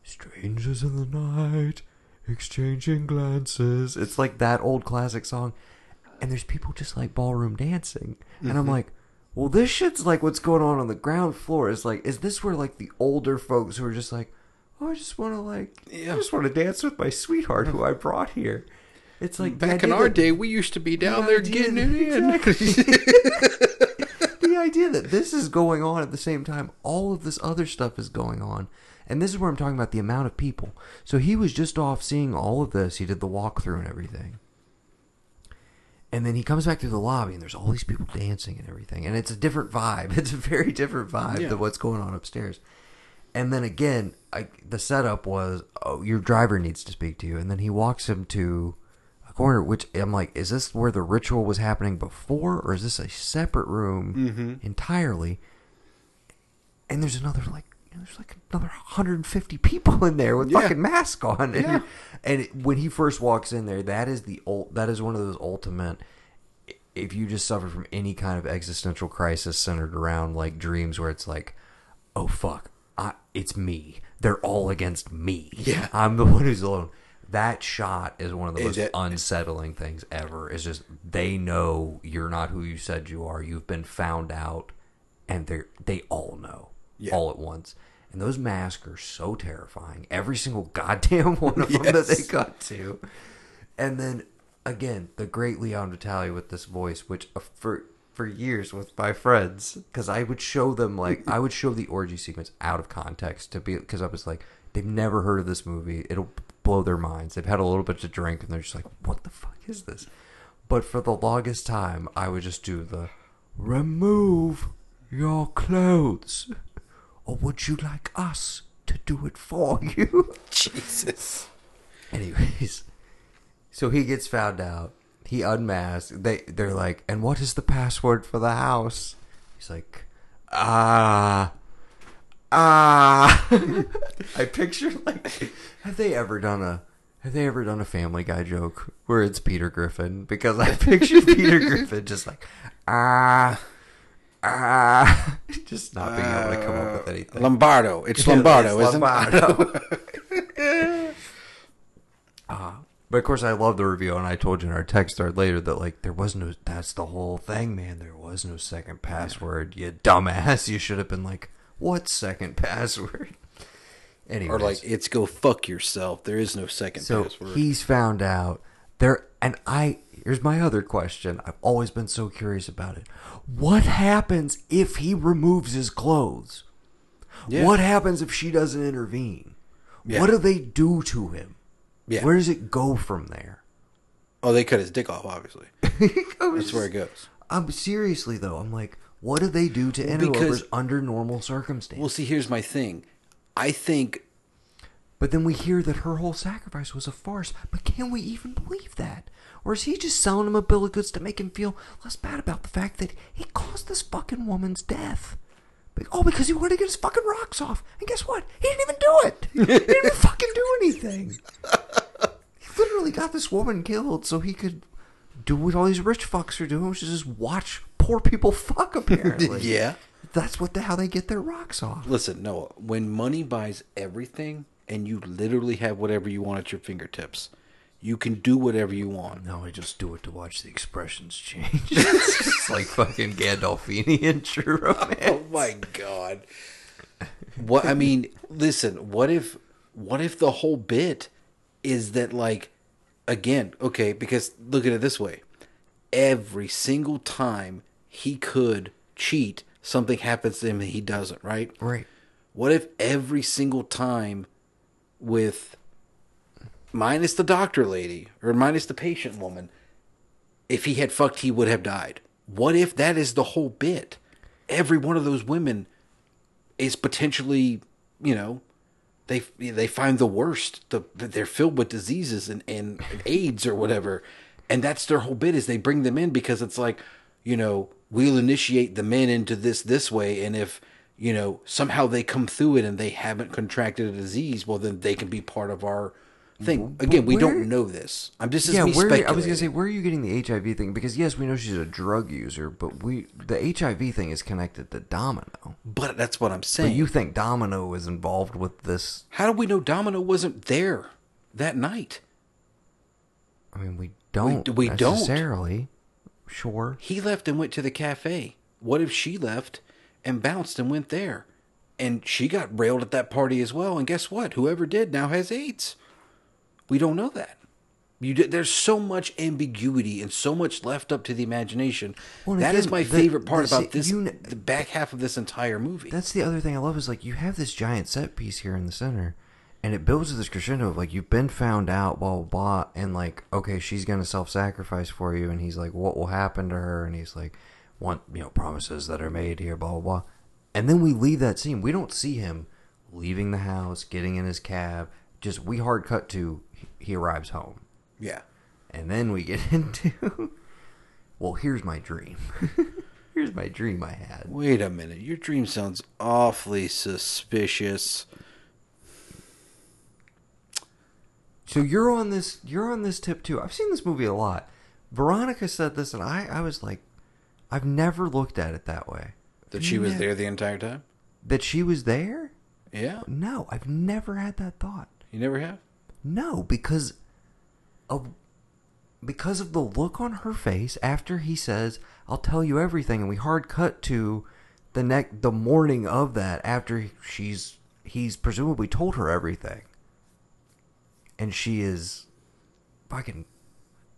strangers in the night exchanging glances. It's like that old classic song, and there's people just like ballroom dancing, and I'm Mhm. like. Well, this shit's like what's going on on the ground floor. Is like, is this where like the older folks who are just like, oh, I just want to like, yeah. I just want to dance with my sweetheart who I brought here. It's mm, like Back in our day, we used to be down the there getting that- it in. the idea that this is going on at the same time all of this other stuff is going on. And this is where i'm talking about the amount of people. So he was just off seeing all of this. He did the walkthrough and everything. And then he comes back through the lobby and there's all these people dancing and everything. And it's a different vibe. It's a very different vibe Yeah. than what's going on upstairs. And then again I, the setup was oh your driver needs to speak to you. And then he walks him to corner which i'm like is this where the ritual was happening before or is this a separate room Mhm. entirely and there's another like there's like another 150 people in there with Yeah. fucking masks on and, Yeah. and it, when he first walks in there that is the ult, that is one of those ultimate if you just suffer from any kind of existential crisis centered around like dreams where it's like oh fuck I, it's me they're all against me Yeah. i'm the one who's alone that shot is one of the Is most it- unsettling things ever. It's just they know you're not who you said you are. You've been found out and they they all know Yeah. all at once. And those masks are so terrifying. Every single goddamn one of them that they Yes. cut to. And then again the great leon Vitali with this voice which uh, for for years with my friends because i would show them like i would show the orgy sequence out of context to be because i was like they've never heard of this movie. It'll blow their minds they've had a little bit to drink and they're just like what the fuck is this but for the longest time i would just do the remove your clothes or would you like us to do it for you Jesus. Anyways, so he gets found out. He unmasks. They they're like, and what is the password for the house? He's like, ah, ah. I picture like, have they ever done a have they ever done a Family Guy joke where it's Peter Griffin? Because I picture Peter Griffin just like, ah. Ah, just not being able to come up with anything. Lombardo. It's Yeah, Lombardo, it's isn't Lombardo. it? Ah, but of course, I love the review, and I told you in our text thread later that like there was no. That's the whole thing, man. There was no second password. You dumbass. You should have been like, what second password? Anyway, or like, it's go fuck yourself. There is no second so password. he's found out there, and I. Here's my other question. I've always been so curious about it. What happens if he removes his clothes? Yeah. What happens if she doesn't intervene? Yeah. What do they do to him? Yeah. Where does it go from there? oh, they cut his dick off, obviously. That's where it goes. I'm seriously though. I'm like, what do they do to interlopers because- under normal circumstances? Well, see, here's my thing. I think but then we hear that her whole sacrifice was a farce. But can we even believe that? Or is he just selling him a bill of goods to make him feel less bad about the fact that he caused this fucking woman's death? Oh, because he wanted to get his fucking rocks off. And guess what? He didn't even do it. He didn't even fucking do anything. He literally got this woman killed so he could do what all these rich fucks are doing, which is just watch poor people fuck. Apparently, Yeah. That's what the, how they get their rocks off. Listen, Noah, when money buys everything and you literally have whatever you want at your fingertips, you can do whatever you want. No, I just do it to watch the expressions change. it's just like fucking Gandolfini in True Romance. Oh my god. What I mean, listen, what if what if the whole bit is that like again, okay, because look at it this way. Every single time he could cheat, something happens to him and he doesn't, right? Right. What if every single time with minus the doctor lady or minus the patient woman, if he had fucked, he would have died? What if that is the whole bit? Every one of those women is potentially, you know, they they find the worst. The, they're filled with diseases and, and AIDS or whatever, and that's their whole bit. Is they bring them in because it's like, you know, we'll initiate the men into this this way, and if you know somehow they come through it and they haven't contracted a disease, well then they can be part of our thing. Again, we don't know this. I'm just yeah, is where I was gonna say, where are you getting the HIV thing? Because yes, we know she's a drug user, but we the HIV thing is connected to Domino. But that's what I'm But saying. you think Domino was involved with this? How do we know Domino wasn't there that night? I mean, we don't. we don't. necessarily. Sure. He left and went to the cafe. What if she left and bounced and went there? And she got railed at that party as well. And guess what? Whoever did now has AIDS. We don't know that. You did, there's so much ambiguity and so much left up to the imagination. Well, that again, is my the- favorite part the- about this. you the back half of this entire movie. That's the other thing I love is like you have this giant set piece here in the center, and it builds to this crescendo of like you've been found out, blah blah blah, and like okay, she's gonna self-sacrifice for you, and he's like, what will happen to her? And he's like, want you know promises that are made here, blah blah blah, and then we leave that scene. We don't see him leaving the house, getting in his cab. Just we hard cut to he arrives home, yeah. and then we get into well, here's my dream. here's my dream I had. Wait a minute. Your dream sounds awfully suspicious. So you're on this you're on this tip too. I've seen this movie a lot. Veronica said this and I, I was like I've never looked at it that way. That she was there the entire time? That she was there? Yeah. No, I've never had that thought. You never have? No, because of because of the look on her face after he says, "I'll tell you everything," and we hard cut to the neck the morning of that after she's he's presumably told her everything, and she is fucking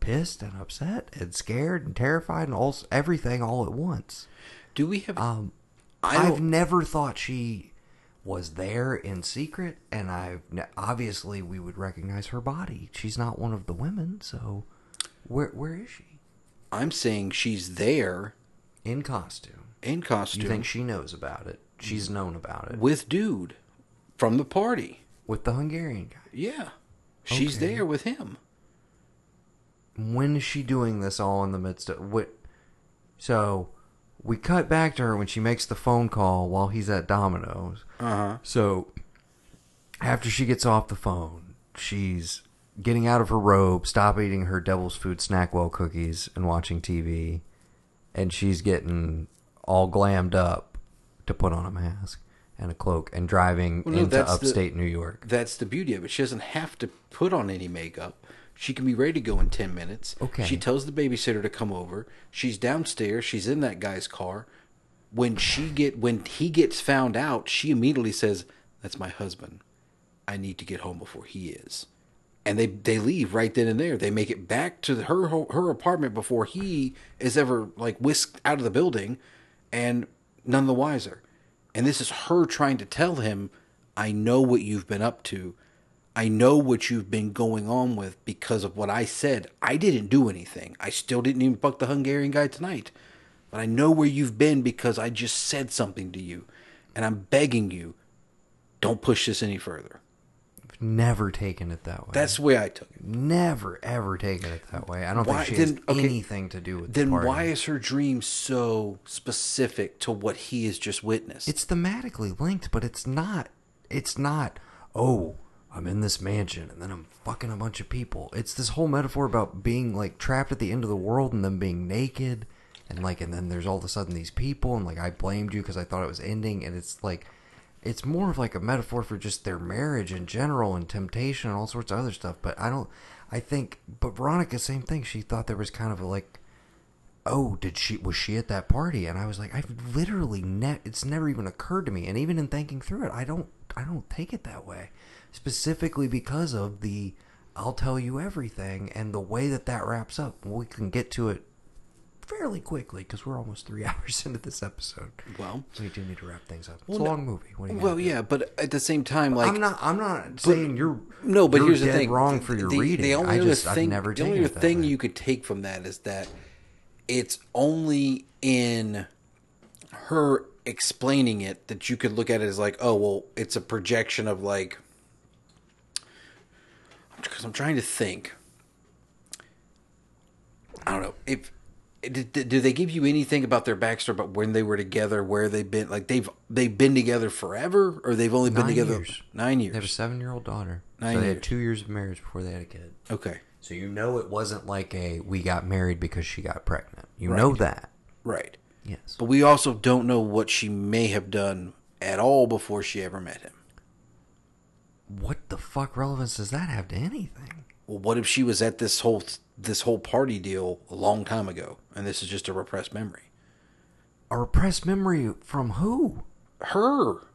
pissed and upset and scared and terrified and all everything all at once. Do we have Um, I've never thought she was there in secret, and I've obviously we would recognize her body. She's not one of the women, so where where is she I'm saying she's there in costume? in costume You think she knows about it? She's known about it with dude from the party. with the Hungarian guy. Yeah. She's Okay. there with him. When is she doing this all in the midst of what? So we cut back to her when she makes the phone call while he's at Domino's. Uh-huh. So after she gets off the phone, she's getting out of her robe, stop eating her devil's food snackwell cookies and watching TV, and she's getting all glammed up to put on a mask and a cloak and driving Well, no, into that's the- upstate New York. That's the beauty of it. She doesn't have to put on any makeup. She can be ready to go in 10 minutes. Okay. She tells the babysitter to come over. She's downstairs. She's in that guy's car. When she get when he gets found out, she immediately says, "That's my husband. I need to get home before he is." And they they leave right then and there. They make it back to her her apartment before he is ever like whisked out of the building, and none the wiser. And this is her trying to tell him, I know what you've been up to. I know what you've been going on with because of what I said. I didn't do anything. I still didn't even fuck the Hungarian guy tonight. But I know where you've been because I just said something to you. And I'm begging you, don't push this any further. Never taken it that way. That's the way I took it. never ever taken it that way. I don't Why- think she has then- okay, anything to do with. Then why is her dream so specific to what he has just witnessed? It's thematically linked, but it's not. It's not. Oh, I'm in this mansion and then I'm fucking a bunch of people. It's this whole metaphor about being like trapped at the end of the world and then being naked and like and then there's all of a sudden these people and like I blamed you because I thought it was ending and it's like it's more of like a metaphor for just their marriage in general and temptation and all sorts of other stuff. But I don't. I think. But Veronica, same thing. She thought there was kind of like oh, did she was she at that party? And I was like, I've literally ne- it's never even occurred to me. And even in thinking through it, I don't I don't take it that way. Specifically because of the I'll tell you everything and the way that that wraps up. We can get to it fairly quickly because we're almost three hours into this episode. Well, so we do need to wrap things up. It's Well, a no- long movie. What do you well, yeah, but at the same time, like I'm not. I'm not saying you're no, but you're here's the thing: wrong for your the, reading. The only I just thing, I've never the only it other that thing way. you could take from that is that it's only in her explaining it that you could look at it as like, oh, well, it's a projection of like, because I'm trying to think. I don't know if Do they give you anything about their backstory about when they were together, where they've been? Like they've they've been together forever, or they've only been Nine together years. nine years They have a seven-year-old daughter. Nine so they years. had two years of marriage before they had a kid. Okay, So you know it wasn't like a we got married because she got pregnant. You Right. know that. right. Yes. But we also don't know what she may have done at all before she ever met him. What the fuck relevance does that have to anything? Well, what if she was at this whole this whole party deal a long time ago, and this is just a repressed memory? A repressed memory from who? Her.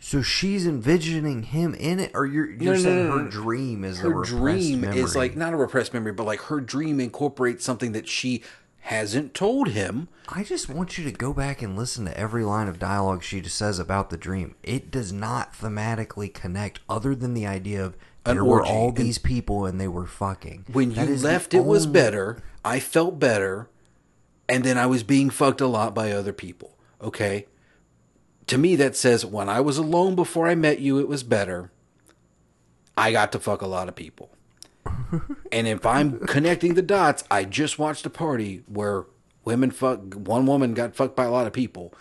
So she's envisioning him in it, or you're you're No, saying no, no, her dream is her the repressed memory? Her dream memory. is like not a repressed memory, but like her dream incorporates something that she hasn't told him. I just want you to go back and listen to every line of dialogue she just says about the dream. It does not thematically connect, other than the idea of An there were orgy. all And- these people and they were fucking. When That you left, it was better. I felt better, and then I was being fucked a lot by other people. Okay. To me, that says when I was alone before I met you, it was better. I got to fuck a lot of people. and if I'm connecting the dots, I just watched a party where women fuck one woman got fucked by a lot of people.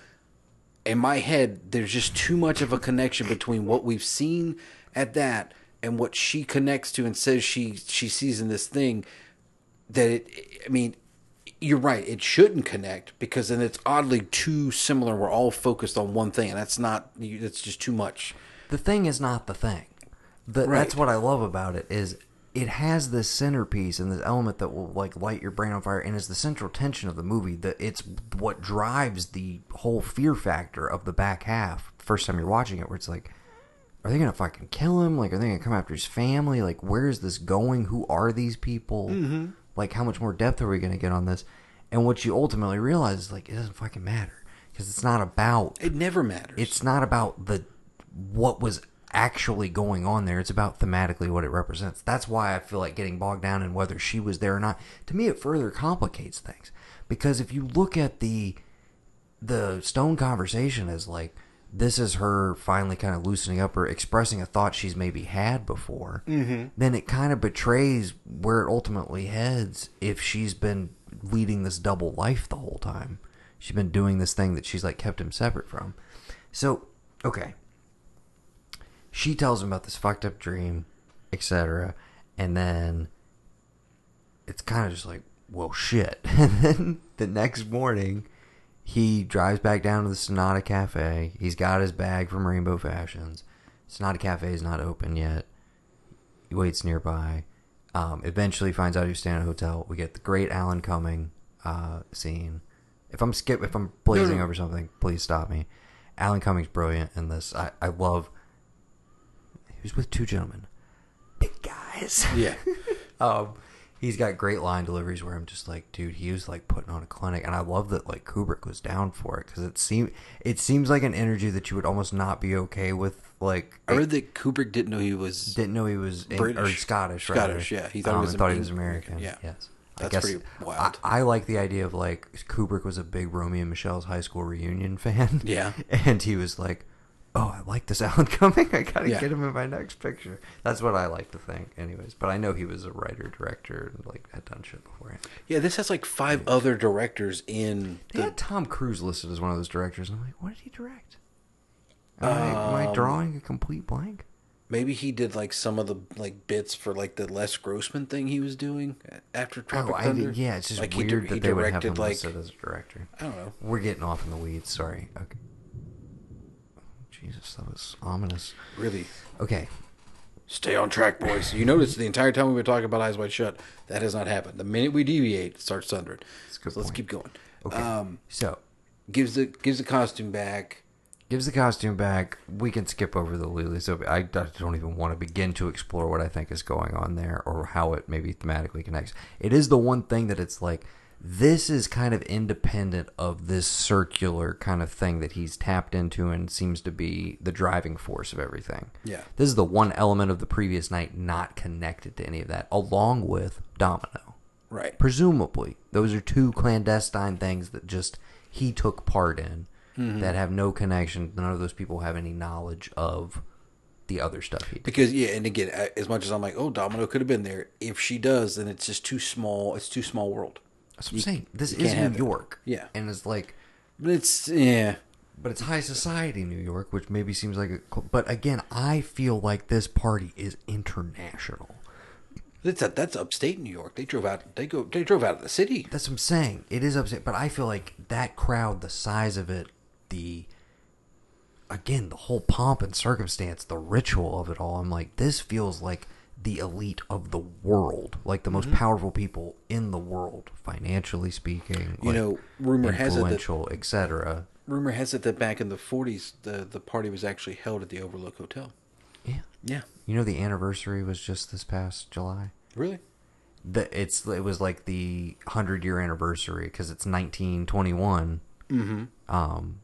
In my head, there's just too much of a connection between what we've seen at that and what she connects to and says she she sees in this thing that it I mean you're right it shouldn't connect because then it's oddly too similar we're all focused on one thing and that's not it's just too much the thing is not the thing. The, Right. That's what I love about it is it has this centerpiece and this element that will like light your brain on fire and is the central tension of the movie. That it's what drives the whole fear factor of the back half. First time you're watching it, where it's like, are they gonna fucking kill him? Like, are they gonna come after his family? Like, where is this going? Who are these people? Mhm. Like, how much more depth are we gonna get on this? And what you ultimately realize is like, it doesn't fucking matter because it's not about it never matters it's not about the what was actually going on there it's about thematically what it represents that's why i feel like getting bogged down in whether she was there or not to me it further complicates things because if you look at the the stone conversation as like this is her finally kind of loosening up or expressing a thought she's maybe had before Mhm. then it kind of betrays where it ultimately heads if she's been leading this double life the whole time. She's been doing this thing that she's like kept him separate from. So, okay. She tells him about this fucked up dream, etc. And then it's kind of just like, well, shit. And then the next morning, he drives back down to the Sonata Cafe. He's got his bag from Rainbow Fashions. Sonata Cafe is not open yet. He waits nearby. Um, eventually finds out he's staying at a hotel. We get the great Alan Cumming uh, scene. If I'm skip, if I'm blazing over something, please stop me. Alan Cumming's brilliant in this. I, I love. He was with two gentlemen, big guys. Yeah. um, he's got great line deliveries where I'm just like, dude, he was like putting on a clinic, and I love that like Kubrick was down for it because it seemed it seems like an energy that you would almost not be okay with. Like I read that Kubrick didn't know he was didn't know he was in- British or Scottish. rather. Scottish yeah he thought Um, he was thought he was American. yeah Yes. that's I guess pretty wild I, I like the idea of like Kubrick was a big Romy and Michele's high school reunion fan. Yeah. and he was like, "Oh, I like this Alan Cumming. I gotta Yeah. get him in my next picture." That's what I like to think, anyways. But I know he was a writer director and like had done shit beforehand. yeah this has like five other directors in They the had Tom Cruise listed as one of those directors, and I'm like, what did he direct? Am, I, am I Um, drawing a complete blank? maybe he did like some of the like bits for like the Les Grossman thing he was doing after Tropic Oh, I Thunder did, yeah, it's just like he, weird he that they would have him like listed as a director. I don't know. We're getting off in the weeds. Sorry. Okay. Jesus, that was ominous. really Okay. Stay on track, boys. You notice the entire time we've been talking about Eyes Wide Shut, that has not happened. The minute we deviate, it starts thundering. So let's point. keep going. Okay. Um, so gives the gives the costume back. gives the costume back. We can skip over the Lily. So I don't even want to begin to explore what I think is going on there or how it maybe thematically connects. It is the one thing that it's like this is kind of independent of this circular kind of thing that he's tapped into and seems to be the driving force of everything. Yeah. This is the one element of the previous night not connected to any of that, along with Domino. Right. Presumably, those are two clandestine things that just he took part in Mhm. that have no connection. None of those people have any knowledge of the other stuff he did. Because yeah, and again, as much as I'm like, oh, Domino could have been there. If she does, then it's just too small. It's too small world. That's what I'm You- saying. This is New have it. York. Yeah. and it's like, it's yeah. but it's high society New York, which maybe seems like a. But again, I feel like this party is international. That's a, that's upstate New York. They drove out. They go. They drove out of the city. That's what I'm saying. It is upstate, but I feel like that crowd, the size of it, the again, the whole pomp and circumstance, the ritual of it all. I'm like, this feels like the elite of the world, like the most Mhm. powerful people in the world, financially speaking. You like, know, rumor has it that- etc. Rumor has it that back in the 40s, the the party was actually held at the Overlook Hotel. Yeah, Yeah. You know, the anniversary was just this past July. Really? The it's it was like the hundred year anniversary because it's 1921. Mm-hmm. Um,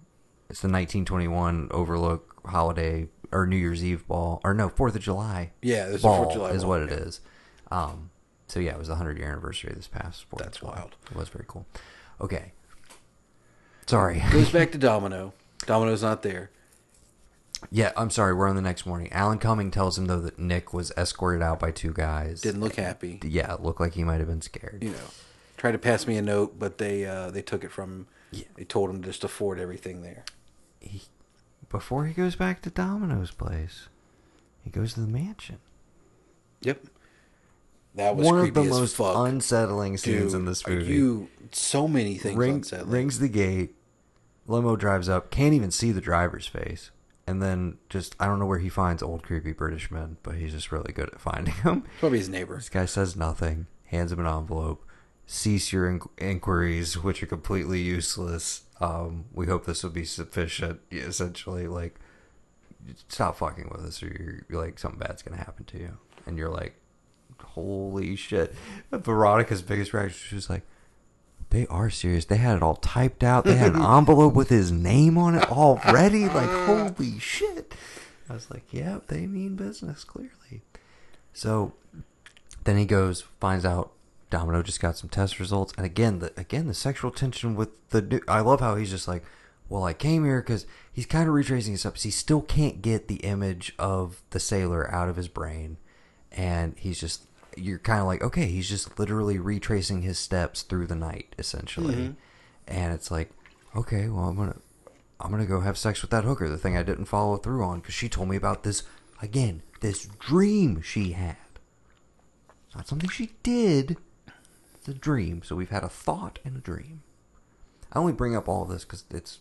it's the 1921 Overlook holiday or New Year's Eve ball or no Fourth of July. Yeah, a ball 4th of July is ball, what it yeah. is. Um, so yeah, it was the hundred year anniversary this past. 4th of That's July. wild. It was very cool. Okay, sorry. Goes back to Domino. Domino's not there. Yeah, I'm sorry. We're on the next morning. Alan Cumming tells him though that Nick was escorted out by two guys. Didn't look happy. Yeah, looked like he might have been scared. You know, tried to pass me a note, but they uh, they took it from. him. Yeah. They told him to just to forward everything there. Before he goes back to Domino's place, he goes to the mansion. Yep. That was One of the most fuck. unsettling scenes Dude, in this movie. You so many things Ring- unsettling. rings the gate. Limo drives up. Can't even see the driver's face. And then just I don't know where he finds old creepy British men, but he's just really good at finding them. Probably his neighbor. This guy says nothing. Hands him an envelope. Cease your in- inquiries, which are completely useless. Um, we hope this will be sufficient. Essentially, like stop fucking with us, or you're, you're like something bad's gonna happen to you. And you're like, holy shit. Veronica's biggest reaction, she was like, they are serious. They had it all typed out. They had an envelope with his name on it already. Like, holy shit. I was like, yeah, they mean business, clearly. So then he goes, finds out Domino just got some test results, and again, the again the sexual tension with the. new- I love how he's just like, well, I came here because he's kind of retracing his steps. He still can't get the image of the sailor out of his brain, and he's just. You're kind of like, okay, he's just literally retracing his steps through the night, essentially, Mhm. and it's like, okay, well, I'm gonna I'm gonna go have sex with that hooker, the thing I didn't follow through on, because she told me about this again, this dream she had. It's not something she did. A dream. So we've had a thought and a dream. I only bring up all of this because it's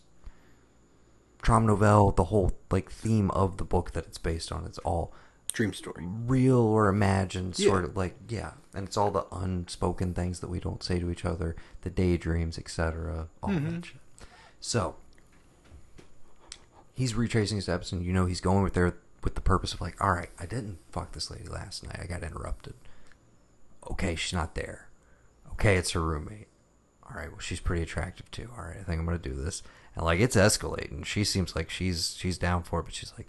Traumnovelle, the whole like theme of the book that it's based on. It's all dream story, real or imagined, Yeah. sort of like yeah, and it's all the unspoken things that we don't say to each other, the daydreams, etc. All Mhm. that shit. So he's retracing his steps, and you know he's going with there with the purpose of like, all right, I didn't fuck this lady last night. I got interrupted. Okay, she's not there. Okay, it's her roommate. All right, well she's pretty attractive too. All right, I think I'm gonna do this. And like it's escalating. She seems like she's she's down for it, but she's like,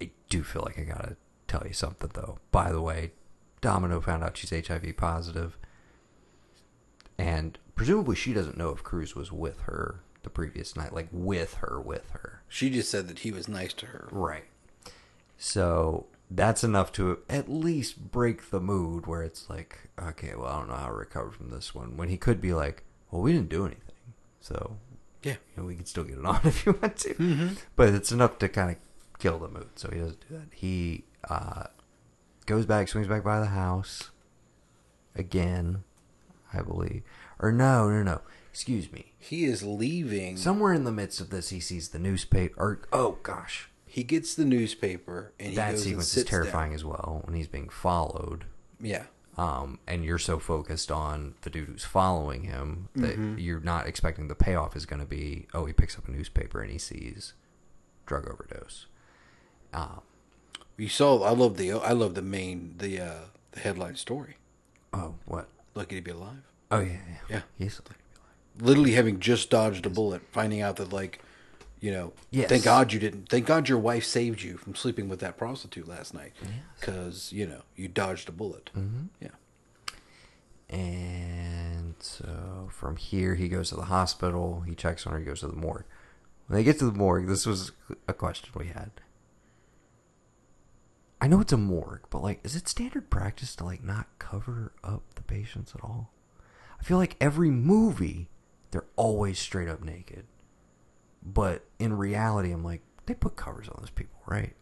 I do feel like I gotta tell you something though. By the way, Domino found out she's HIV positive, and presumably she doesn't know if Cruise was with her the previous night, like with her, with her. She just said that he was nice to her. Right. So that's enough to at least break the mood where it's like, okay, well, I don't know how to recover from this one. When he could be like, well, we didn't do anything. So, Yeah. you know, we can still get it on if you want to. Mhm. But it's enough to kind of kill the mood. So he doesn't do that. He uh, goes back, swings back by the house again, I believe. Or no, no, no. Excuse me. He is leaving. Somewhere in the midst of this, he sees the newspaper. Or, oh, gosh. He gets the newspaper and he that goes and sequence is terrifying down. as well when he's being followed. Yeah. Um, and you're so focused on the dude who's following him that Mhm. you're not expecting the payoff is going to be, oh, he picks up a newspaper and he sees drug overdose. Um, You saw. I love the. I love the main. The uh the headline story. oh, what? Lucky to be alive. Oh yeah, yeah. Yeah. He's Literally having just dodged a bullet, finding out that like, you know, Yes. thank God you didn't. Thank God your wife saved you from sleeping with that prostitute last night, because you know you dodged a bullet. Mhm. Yeah. And so from here, he goes to the hospital. He checks on her. He goes to the morgue. When they get to the morgue, this was a question we had. I know it's a morgue, but like, is it standard practice to like not cover up the patients at all? I feel like every movie they're always straight up naked. But in reality, I'm like, they put covers on those people, right?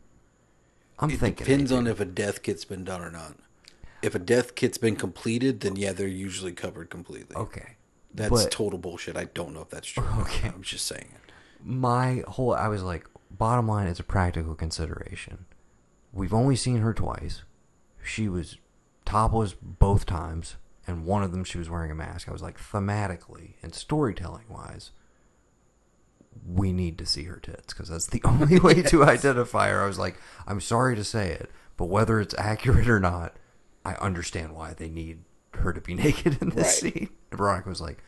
I'm it thinking depends on if a death kit's been done or not. If a death kit's been completed, then yeah, they're usually covered completely. Okay. That's But- total bullshit. I don't know if that's true. Okay. I'm just saying it. my whole I was like, bottom line is a practical consideration. We've only seen her twice. She was topless both times, and one of them she was wearing a mask. I was like, thematically and storytelling wise, we need to see her tits because that's the only way to identify her. I was like, I'm sorry to say it, but whether it's accurate or not, I understand why they need her to be naked in this Right. scene. And Veronica was like,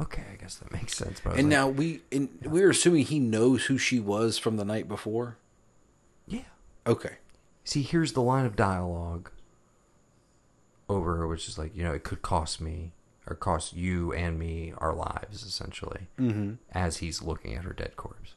okay, I guess that makes sense. But And like, now we and we're assuming he knows who she was from the night before. Yeah. Okay. See, here's the line of dialogue over which is like, you know, it could cost me or cost you and me our lives, essentially, Mhm. as he's looking at her dead corpse.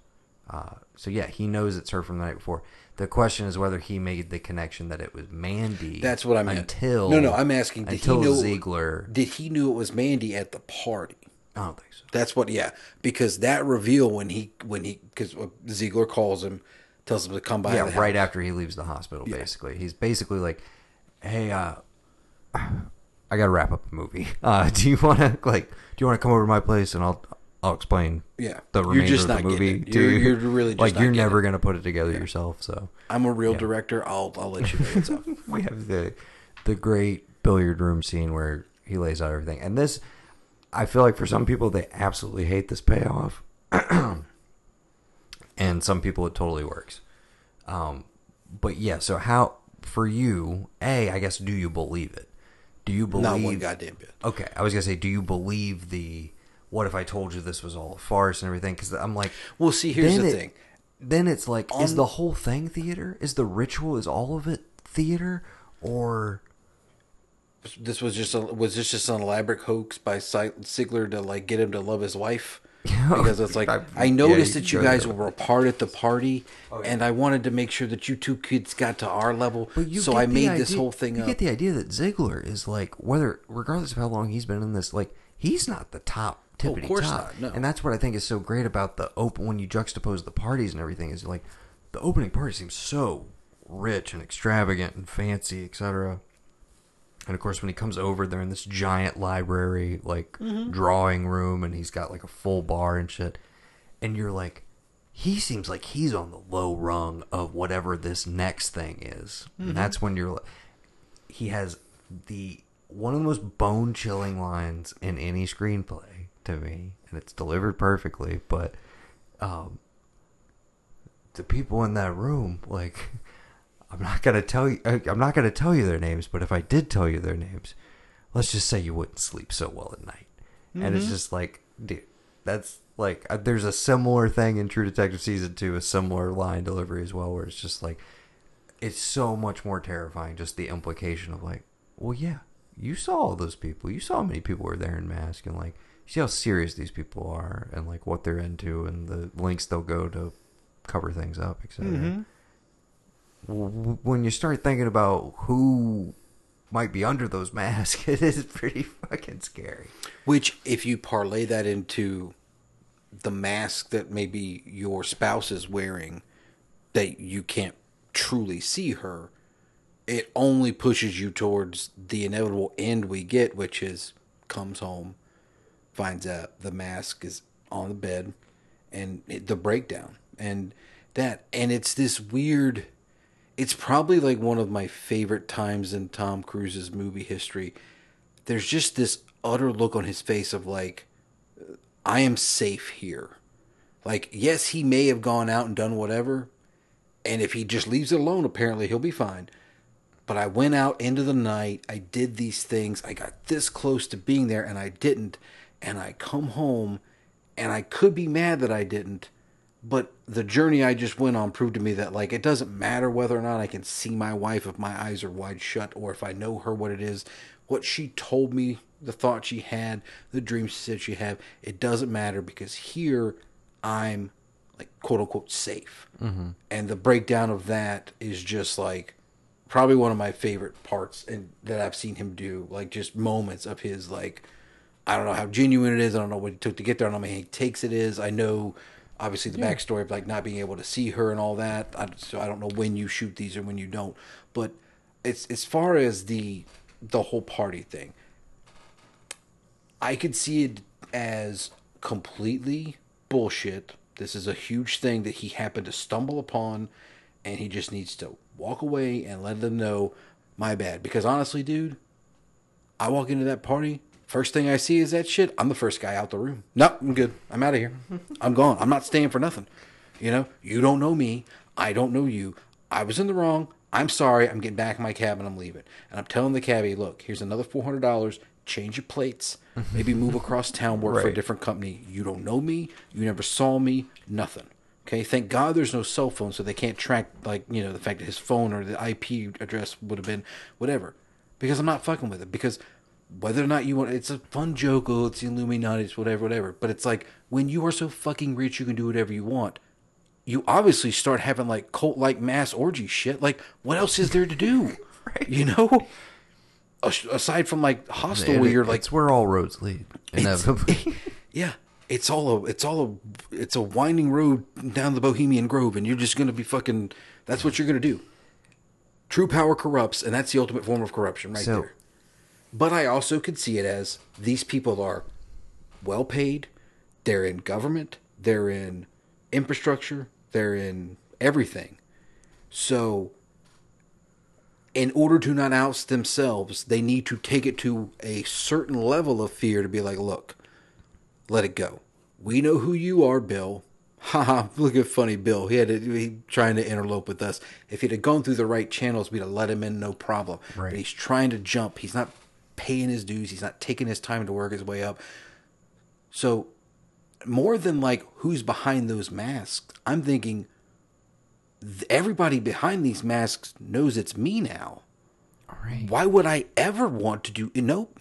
Uh, so yeah, he knows it's her from the night before. The question is whether he made the connection that it was Mandy. That's what I meant. Until no, no, I'm asking. Did until he know Ziegler. Did he knew it was Mandy at the party? I don't think so. That's what. Yeah, because that reveal when he when he because Ziegler calls him, tells him to come by. yeah, right house. after he leaves the hospital. Basically, he's basically like, "Hey, uh, I got to wrap up the movie. Uh, do you want to like, do you want to come over to my place and I'll I'll explain Yeah. the You're remainder just of the movie it. You're- you? you're really just like you're never gonna put it together yourself. So I'm a real Yeah. director. I'll I'll let you know what's up. we have the the great billiard room scene where he lays out everything, and this I feel like for some people they absolutely hate this payoff, and some people it totally works. Um, but yeah, so how for you? A, I guess, do you believe it? Do you believe? Not one goddamn bit. Okay, I was gonna say, do you believe the? What if I told you this was all a farce and everything? Because I'm like, Well, see, here's the it- thing. Then it's like, is the whole thing theater? Is the ritual? Is all of it theater? Or This was just a, was this just an elaborate hoax by Ziegler to like get him to love his wife? Because it's like I- I, noticed yeah, that you guys were apart at the party, oh, and I wanted to make sure that you two kids got to our level. You so I made this whole thing You up. get the idea that Ziegler is like whether, regardless of how long he's been in this, like he's not the top Oh, of tippity course top. not, no. And that's what I think is so great about the open when you juxtapose the parties and everything is like the opening party seems so rich and extravagant and fancy, etc. And of course, when he comes over, they're in this giant library, like Mhm. drawing room, and he's got like a full bar and shit. And you're like, he seems like he's on the low rung of whatever this next thing is. Mhm. And that's when you're like, he has the one of the most bone chilling lines in any screenplay to me, and it's delivered perfectly. But um, the people in that room, like, I'm not gonna tell you. I- I'm not gonna tell you their names. But if I did tell you their names, let's just say you wouldn't sleep so well at night. And it's Mhm. just like, dude, that's like uh, there's a similar thing in True Detective season two, a similar line delivery as well, where it's just like, it's so much more terrifying. Just the implication of like, well, yeah, you saw all those people. You saw how many people were there in mask, and like, you see how serious these people are, and like what they're into, and the lengths they'll go to cover things up, etc. When you start thinking about who might be under those masks, it is pretty fucking scary. Which, if you parlay that into the mask that maybe your spouse is wearing, that you can't truly see her, it only pushes you towards the inevitable end we get, which is comes home, finds out the mask is on the bed, and it, the breakdown, and that, and it's this weird. It's probably like one of my favorite times in Tom Cruise's movie history there's just this utter look on his face of like I am safe here. Like yes, he may have gone out and done whatever, and if he just leaves it alone, apparently he'll be fine. But I went out into the night, I did these things, I got this close to being there and I didn't, and I come home and I could be mad that I didn't, but the journey I just went on proved to me that like it doesn't matter whether or not I can see my wife if my eyes are wide shut or if I know her what it is, what she told me, the thought she had, the dream she said she had, it doesn't matter because here I'm like quote unquote safe. Mhm. And the breakdown of that is just like probably one of my favorite parts and that I've seen him do, like just moments of his like I don't know how genuine it is. I don't know what it took to get there. I don't know how many takes it is. I know, obviously, the Yeah. backstory of like not being able to see her and all that. I, so I don't know when you shoot these or when you don't. But it's as far as the the whole party thing, I could see it as completely bullshit. This is a huge thing that he happened to stumble upon, and he just needs to walk away and let them know, my bad. Because honestly, dude, I walk into that party. First thing I see is that shit. I'm the first guy out the room. No, I'm good. I'm out of here. I'm gone. I'm not staying for nothing. You know, you don't know me. I don't know you. I was in the wrong. I'm sorry. I'm getting back in my cab and I'm leaving. And I'm telling the cabbie, look, here's another four hundred dollars. Change your plates. Maybe move across town, work for a different company. You don't know me. You never saw me. Nothing. Okay. Thank God there's no cell phone, so they can't track like you know the fact that his phone or the IP address would have been whatever. Because I'm not fucking with it. Because whether or not you want, it's a fun joke. Oh, it's the Illuminati. It's whatever, whatever. But it's like when you are so fucking rich, you can do whatever you want. You obviously start having like cult like mass orgy shit. Like, what else is there to do? You know, aside from like hostel, where you're like, it's where all roads lead. Inevitably. yeah, it's all a, it's all a, it's a winding road down the Bohemian Grove, and you're just gonna be fucking. That's what you're gonna do. True power corrupts, and that's the ultimate form of corruption, right So- there. But I also could see it as these people are well paid. They're in government. They're in infrastructure. They're in everything. So, in order to not oust themselves, they need to take it to a certain level of fear to be like, look, let it go. We know who you are, Bill. Haha, look at funny Bill. He had to, he trying to interlope with us. If he'd have gone through the right channels, we'd have let him in, no problem. Right. But he's trying to jump. He's not paying his dues. He's not taking his time to work his way up. So, more than like who's behind those masks, I'm thinking everybody behind these masks knows it's me now. All right. Why would I ever want to do? Nope.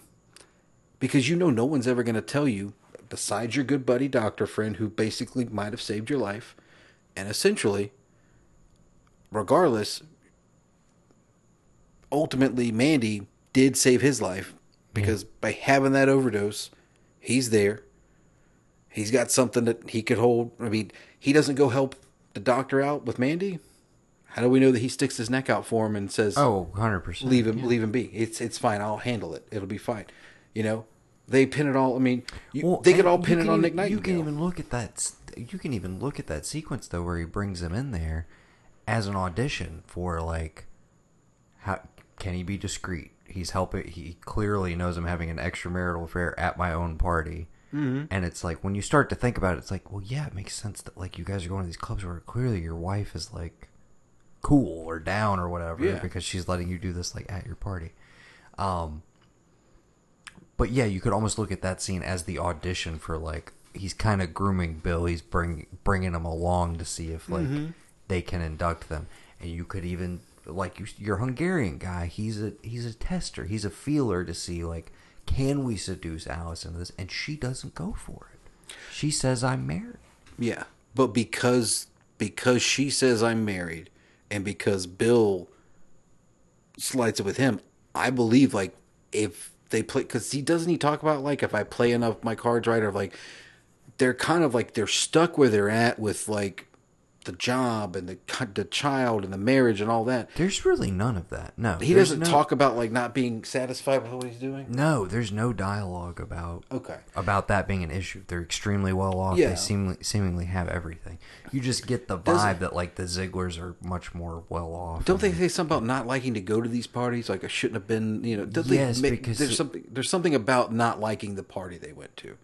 Because you know, no one's ever going to tell you, besides your good buddy doctor friend who basically might have saved your life, and essentially, regardless, ultimately, Mandy did save his life because by having that overdose, he's there. He's got something that he could hold. I mean, he doesn't go help the doctor out with Mandy. How do we know that he sticks his neck out for him and says, Oh, 100%. leave him, leave him be. It's it's fine. I'll handle it. It'll be fine." You know, they pin it all. I mean, you, Well, they could all pin it on even- Nick Nightingale. You can even look at that. You can even look at that sequence though, where he brings him in there as an audition for like, how can he be discreet? He's helping. He clearly knows I'm having an extramarital affair at my own party, Mhm. and it's like when you start to think about it, it's like, well, yeah, it makes sense that like you guys are going to these clubs where clearly your wife is like cool or down or whatever Yeah. because she's letting you do this like at your party. Um, but yeah, you could almost look at that scene as the audition for like he's kind of grooming Bill. He's bring bringing him along to see if like Mhm. they can induct them, and you could even like you, your Hungarian guy. He's a he's a tester. He's a feeler to see like can we seduce Alice into this, and she doesn't go for it. She says I'm married. Yeah, but because because she says I'm married, and because Bill slides it with him, I believe like if they play because he doesn't he talk about like if I play enough my cards right or like they're kind of like they're stuck where they're at with like the job and the the child and the marriage and all that. There's really none of that. No, He doesn't no- talk about like not being satisfied with what he's doing. No, there's no dialogue about Okay. about that being an issue. They're extremely well off. Yeah. They seemingly seemingly have everything. You just get the Doesn't- vibe that like the Zieglers are much more well off. Don't they say something about not liking to go to these parties? Like I shouldn't have been, you know. Don't they Yes, because there's it- something there's something about not liking the party they went to,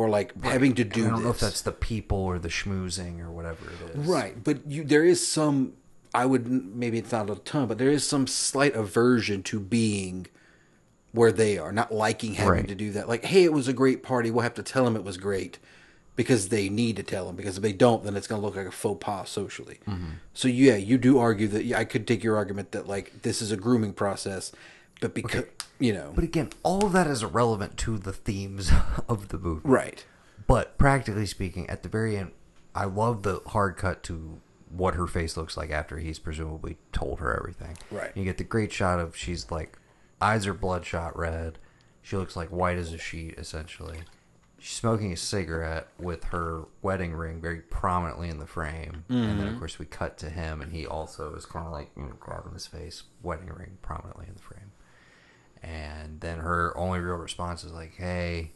or like having to do. I don't this. know if that's the people or the schmoozing or whatever it is. right, but you there is some. I would maybe it's not a ton, but there is some slight aversion to being where they are, not liking having Right. to do that. Like, hey, it was a great party. We'll have to tell them it was great because they need to tell them. Because if they don't, then it's going to look like a faux pas socially. Mm-hmm. So yeah, you do argue that. Yeah, I could take your argument that like this is a grooming process, but because you know, But again, all of that is irrelevant to the themes of the movie. right? But practically speaking, at the very end, I love the hard cut to what her face looks like after he's presumably told her everything. Right. You get the great shot of she's like eyes are bloodshot red. She looks like white as a sheet, essentially. She's smoking a cigarette with her wedding ring very prominently in the frame, and then of Mhm. course we cut to him, and he also is kind of like you know, grabbing his face, wedding ring prominently in the frame. And then her only real response is like, "Hey,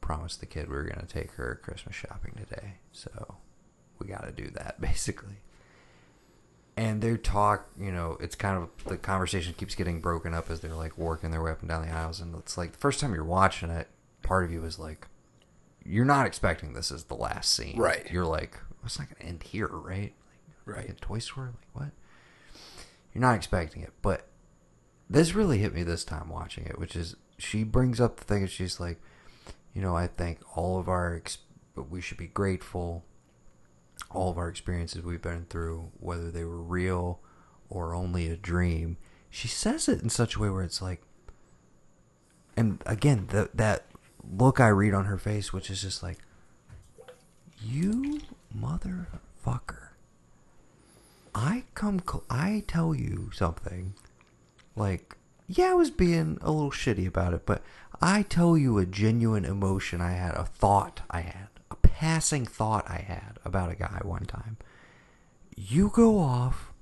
promised the kid we were gonna take her Christmas shopping today, so we got to do that basically." And their talk, you know, it's kind of the conversation keeps getting broken up as they're like working their way up and down the aisles, and it's like the first time you're watching it, part of you is like, you're not expecting this as the last scene, Right. You're like, it's not gonna end here, right? Like, Right. Like Toy Story, like what? You're not expecting it, but this really hit me this time watching it, which is she brings up the thing, and she's like, you know, I think all of our, we should be grateful all of our experiences we've been through, whether they were real or only a dream. She says it in such a way where it's like, and again, the, that look I read on her face, which is just like, you motherfucker. I come, cl- I tell you something, like, yeah, I was being a little shitty about it, but I tell you a genuine emotion I had, a thought I had, a passing thought I had about a guy one time. You go off,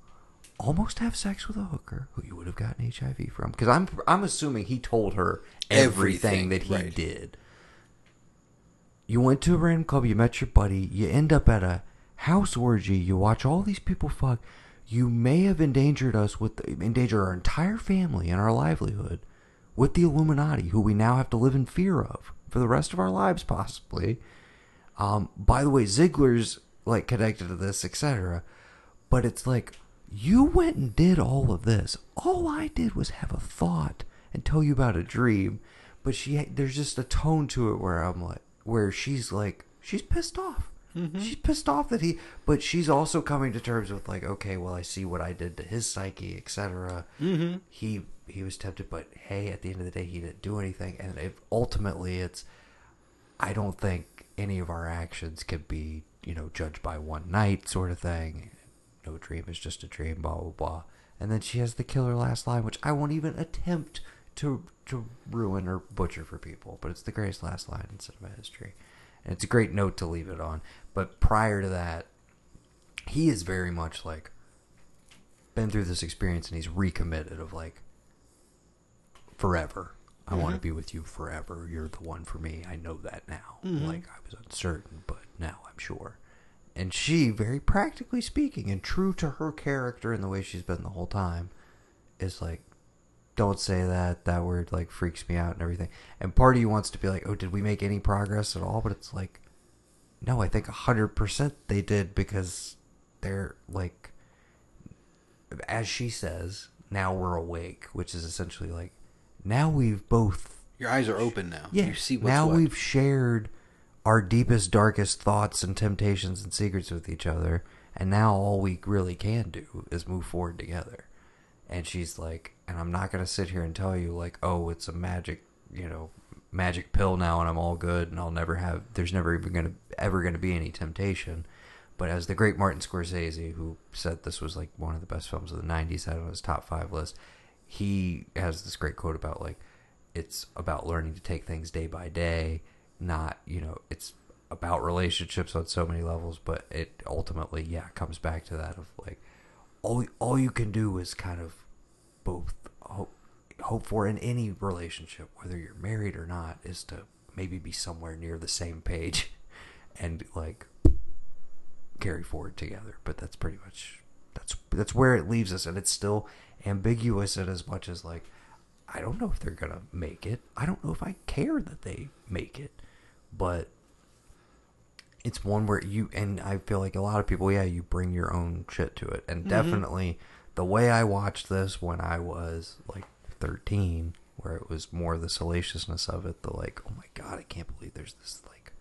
almost have sex with a hooker who you would have gotten HIV from, because I'm I'm assuming he told her everything, Everything, that he right. did. You went to a random club, you met your buddy, you end up at a house orgy, you watch all these people fuck. You may have endangered us with endangered our entire family and our livelihood with the Illuminati, who we now have to live in fear of for the rest of our lives, possibly. Um, by the way, Ziegler's like connected to this, etc. But it's like you went and did all of this. All I did was have a thought and tell you about a dream. But she, there's just a tone to it where I'm like, where she's like, she's pissed off. She's pissed off that he, but she's also coming to terms with like, okay, well, I see what I did to his psyche, etc. Mhm. He he was tempted, but hey, at the end of the day, he didn't do anything, and if ultimately, it's I don't think any of our actions can be, you know, judged by one night sort of thing. No dream is just a dream, blah blah blah. And then she has the killer last line, which I won't even attempt to to ruin or butcher for people, but it's the greatest last line in cinema history. And it's a great note to leave it on. But prior to that, he is very much like been through this experience and he's recommitted of like forever. I want to be with you forever. You're the one for me. I know that now. Mhm. Like I was uncertain, but now I'm sure. And she, very practically speaking, and true to her character and the way she's been the whole time, is like, don't say that. That word like freaks me out and everything. And part of you wants to be like, oh, did we make any progress at all? But it's like, no, I think hundred percent they did because they're like, as she says, now we're awake, which is essentially like, now we've both Your eyes are open now. yeah. You see what's now what. we've shared our deepest, darkest thoughts and temptations and secrets with each other, and now all we really can do is move forward together. And she's like, and I'm not gonna sit here and tell you like, oh, it's a magic, you know, magic pill now, and I'm all good, and I'll never have. There's never even gonna ever gonna be any temptation. But as the great Martin Scorsese, who said this was like one of the best films of the '90s, had on his top five list, he has this great quote about like, it's about learning to take things day by day, not you know, it's about relationships on so many levels, but it ultimately, yeah, comes back to that of like, all all you can do is kind of both hope for in any relationship, whether you're married or not, is to maybe be somewhere near the same page, and like carry forward together. But that's pretty much that's that's where it leaves us, and it's still ambiguous in as much as like I don't know if they're gonna make it. I don't know if I care that they make it, but it's one where you and I feel like a lot of people, yeah, you bring your own shit to it, and Mhm. definitely the way I watched this when I was like thirteen, where it was more the salaciousness of it, the like, oh my god, I can't believe there's this like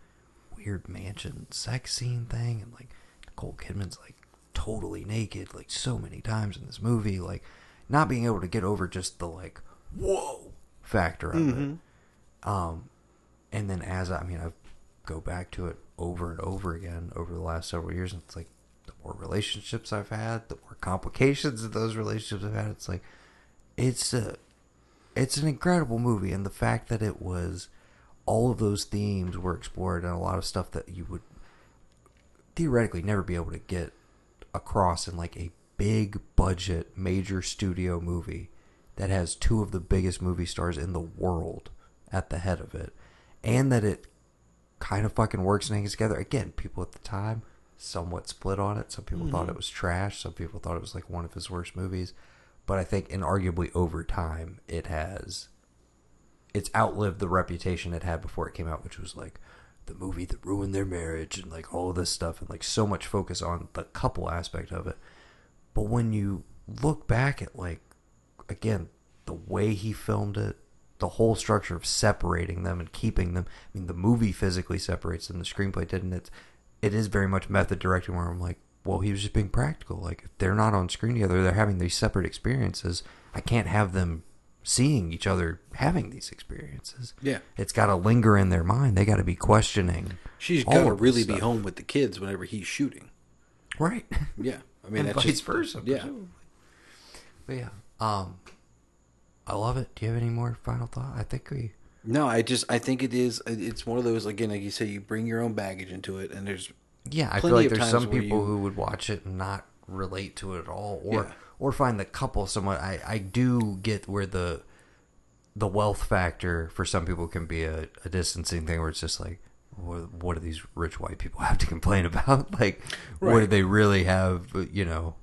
weird mansion sex scene thing, and like Nicole Kidman's like totally naked like so many times in this movie, like not being able to get over just the like whoa factor of Mhm. it. Um, and then as I, I mean, I go back to it over and over again over the last several years, and it's like the more relationships I've had, the more complications that those relationships I've had. It's like it's a it's an incredible movie, and the fact that it was all of those themes were explored and a lot of stuff that you would theoretically never be able to get across in like a big budget major studio movie that has two of the biggest movie stars in the world at the head of it and that it kind of fucking works and hangs together. Again people at the time somewhat split on it. Some people thought Mhm. it was trash. Some people thought it was like one of his worst movies but i think inarguably over time it has it's outlived the reputation it had before it came out, which was like the movie that ruined their marriage and like all this stuff and like so much focus on the couple aspect of it. But when you look back at like again the way he filmed it, the whole structure of separating them and keeping them. I mean, the movie physically separates them. The screenplay didn't. It's it is very much method directing where I'm like, well, he was just being practical. Like if they're not on screen together, they're having these separate experiences. I can't have them seeing each other having these experiences. Yeah. It's got to linger in their mind. They got to be questioning. She's got to really be home with the kids whenever he's shooting. Right. Yeah. I mean, and that's vice just- versa. Yeah. presumably. But yeah, um, I love it. Do you have any more final thought? I think we. No, I just I think it is. It's one of those again, like you say, you bring your own baggage into it, and there's Yeah, I feel like there's some people you- who would watch it and not relate to it at all, or Yeah. or find the couple somewhat. I I do get where the the wealth factor for some people can be a, a distancing thing, where it's just like, what, what do these rich white people have to complain about? like, what do they really have? You know,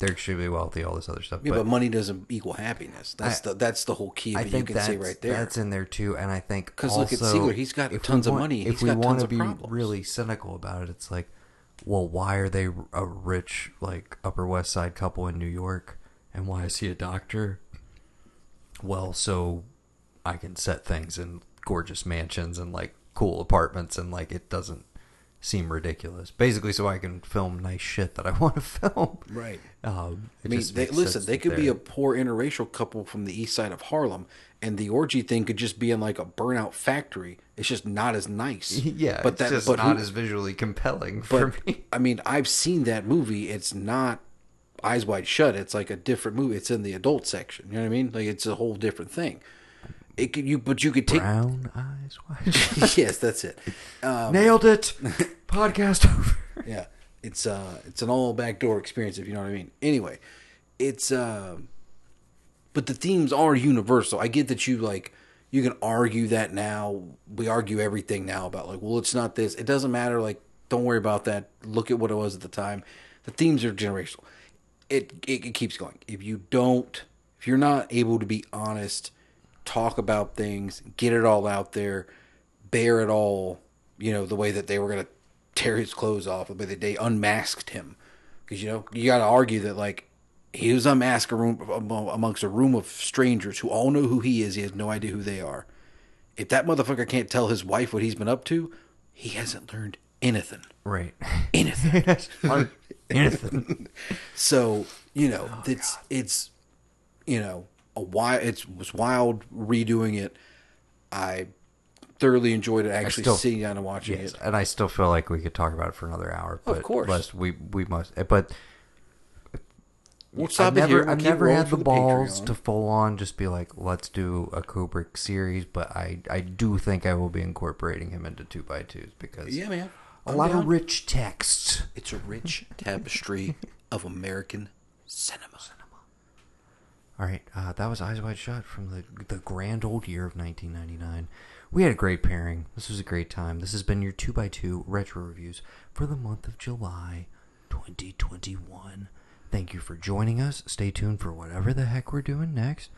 they're extremely wealthy, all this other stuff. yeah, but, money doesn't equal happiness. That's I- the that's the whole key I it. You think can that's, right there. that's in there too, and I think because look at also, Ziegler, he's got tons of want- money, If he's we want to be problems. really cynical about it, it's like, well, why are they a rich like Upper West Side couple in New York, and why is he a doctor? Well, so I can set things in gorgeous mansions and like cool apartments, and like it doesn't seem ridiculous. Basically, so I can film nice shit that I want to film. Right. Um, I mean, they, listen, they could be a poor interracial couple from the east side of Harlem, and the orgy thing could just be in like a burnout factory. It's just not as nice. Yeah, but that's but not who- as visually compelling for But me. I mean, I've seen that movie. It's not Eyes Wide Shut. It's like a different movie. It's in the adult section. You know what I mean? Like it's a whole different thing. It could you, but you could take Brown eyes wide. yes, that's it. Um, Nailed it. Podcast over. yeah, it's uh, it's an all backdoor experience if you know what I mean. Anyway, it's uh, but the themes are universal. I get that you like you can argue that now. We argue everything now about like, well, it's not this. It doesn't matter. Like, don't worry about that. Look at what it was at the time. The themes are generational. It it, it keeps going. If you don't, if you're not able to be honest, talk about things, get it all out there, bear it all. You know the way that they were gonna tear his clothes off, the way that they unmasked him. Because you know you got to argue that like he was unmasked a room amongst a room of strangers who all know who he is. He has no idea who they are. If that motherfucker can't tell his wife what he's been up to, he hasn't learned anything. Right. Anything. Anything. so you know it's it's you know a wild. It was wild redoing it. I thoroughly enjoyed it. Actually, still- sitting down and watching yes, it. and I still feel like we could talk about it for another hour. But Of course. we we must. But We'll stop I've never, here. We'll I've never had for the balls Patreon. to full on just be like, let's do a Kubrick series. But I I do think I will be incorporating him into two by twos because Yeah, man. a I'm lot down. of rich texts. It's a rich tapestry of American cinema. All right, uh, that was Eyes Wide Shut from the the grand old year of 1999. We had a great pairing. This was a great time. This has been your 2x2 retro reviews for the month of July 2021. Thank you for joining us. Stay tuned for whatever the heck we're doing next.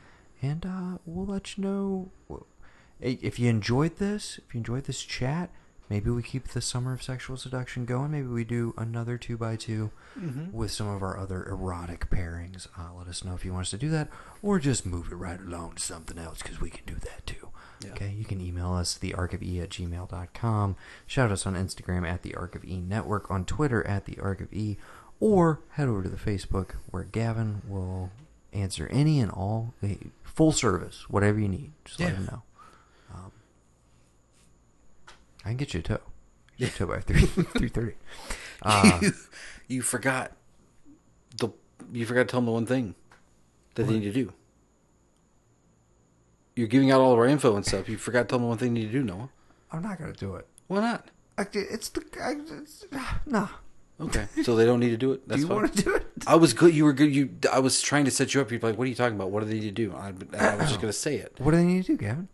And uh, we'll let you know if you enjoyed this, if you enjoyed this chat, maybe we keep the summer of sexual seduction going. Maybe we do another 2x2 Mhm. with some of our other erotic pairings. Uh, let us know if you want us to do that, or just move it right along to something else because we can do that too. Yeah. Okay, you can email us, thearkofe at gmail.com. Shout us on Instagram at the Ark of E Network, on Twitter at the Ark of E, or head over to the Facebook where Gavin will answer any and all eh, full service, whatever you need. Just let him know. I can get you a tow. Get you a tow by three three thirty. Uh, you, you forgot the you forgot to tell them the one thing that they need to do. You're giving out all of our info and stuff. You forgot to tell them one thing you need to do, Noah. I'm not gonna do it. Why not? I, it's the I, it's, no. Okay, so they don't need to do it. That's you fine. wanna do it? I was good. You were good. You. I was trying to set you up. You're like, "What are you talking about? What do they need to do?" I, I was just gonna say it. What do they need to do, Gavin?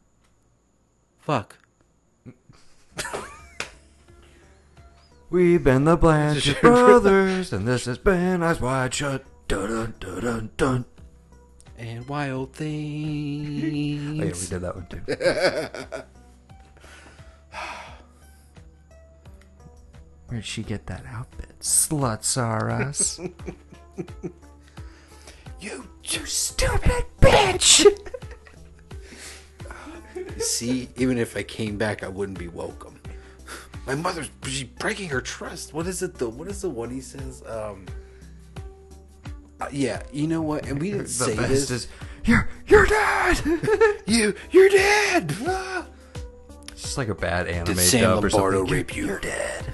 Fuck. We've been the Blanchett brothers, and this has been Eyes Wide Shut. Dun dun dun dun dun. And wild Oh, yeah, we did that one too. Where'd she get that outfit? Sluts are us. You you stupid bitch! See, even if I came back, I wouldn't be welcome. My mother's she's breaking her trust. What is it though? What is the one he says? Um. uh, yeah, you know what? And we didn't the say best this. is you're you're dead. you, you're dead. Ah. It's just like a bad anime Did Sam dub or Lombardo something. rape you? You're dead.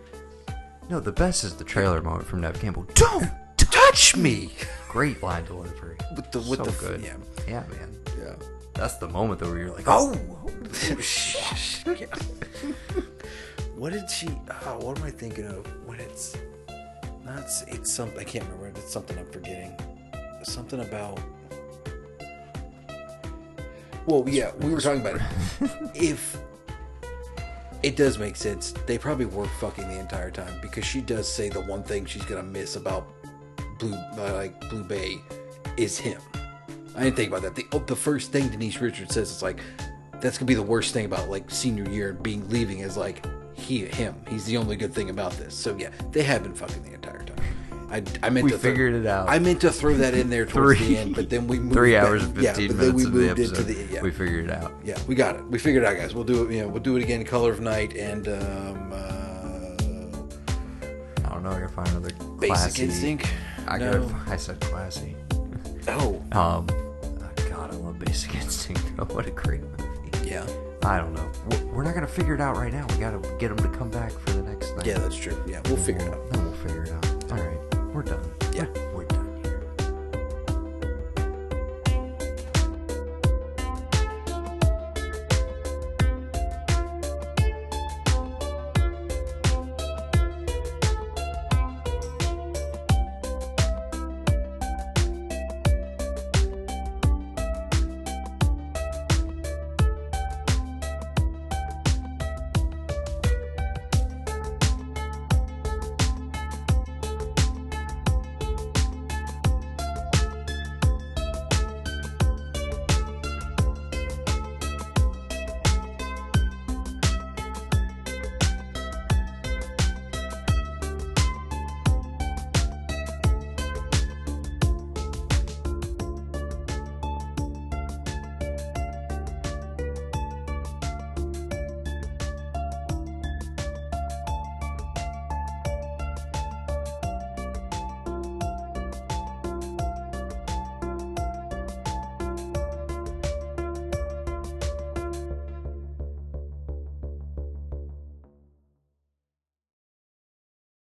no, the best is the trailer moment from Neve Campbell. Don't touch me. Great line delivery. With the with so the good. yeah. yeah, man. Yeah. That's the moment though where you're like, oh, What did she? Oh, what am I thinking of? When it's not, it's something I can't remember. It's something I'm forgetting. Something about. Well, yeah, we were talking about it. if it does make sense, they probably were fucking the entire time because she does say the one thing she's gonna miss about Blue, uh, like Blue Bay, is him. I didn't think about that. The oh, the first thing Denise Richards says is like, that's gonna be the worst thing about like senior year and being leaving is like he him. He's the only good thing about this. So yeah, they have been fucking the entire time. I, I meant We to throw- it out. I meant to throw that in there towards Three- the end, but then we moved three back- hours and yeah, fifteen but then minutes we of the moved episode. into the yeah. We figured it out. Yeah, we got it. We figured it out, guys. We'll do it. You know, we'll do it again. Color of Night and um, uh, I don't know. I gotta find another Basic. Instinct? I No. gotta. I said classy. Oh, Um, oh God, I love Basic Instinct. what a great movie. yeah, I don't know. We're- We're not gonna figure it out right now. We gotta get them to come back for the next thing. yeah, that's true. Yeah, we'll figure it out. Then we'll figure it out. All right, we're done.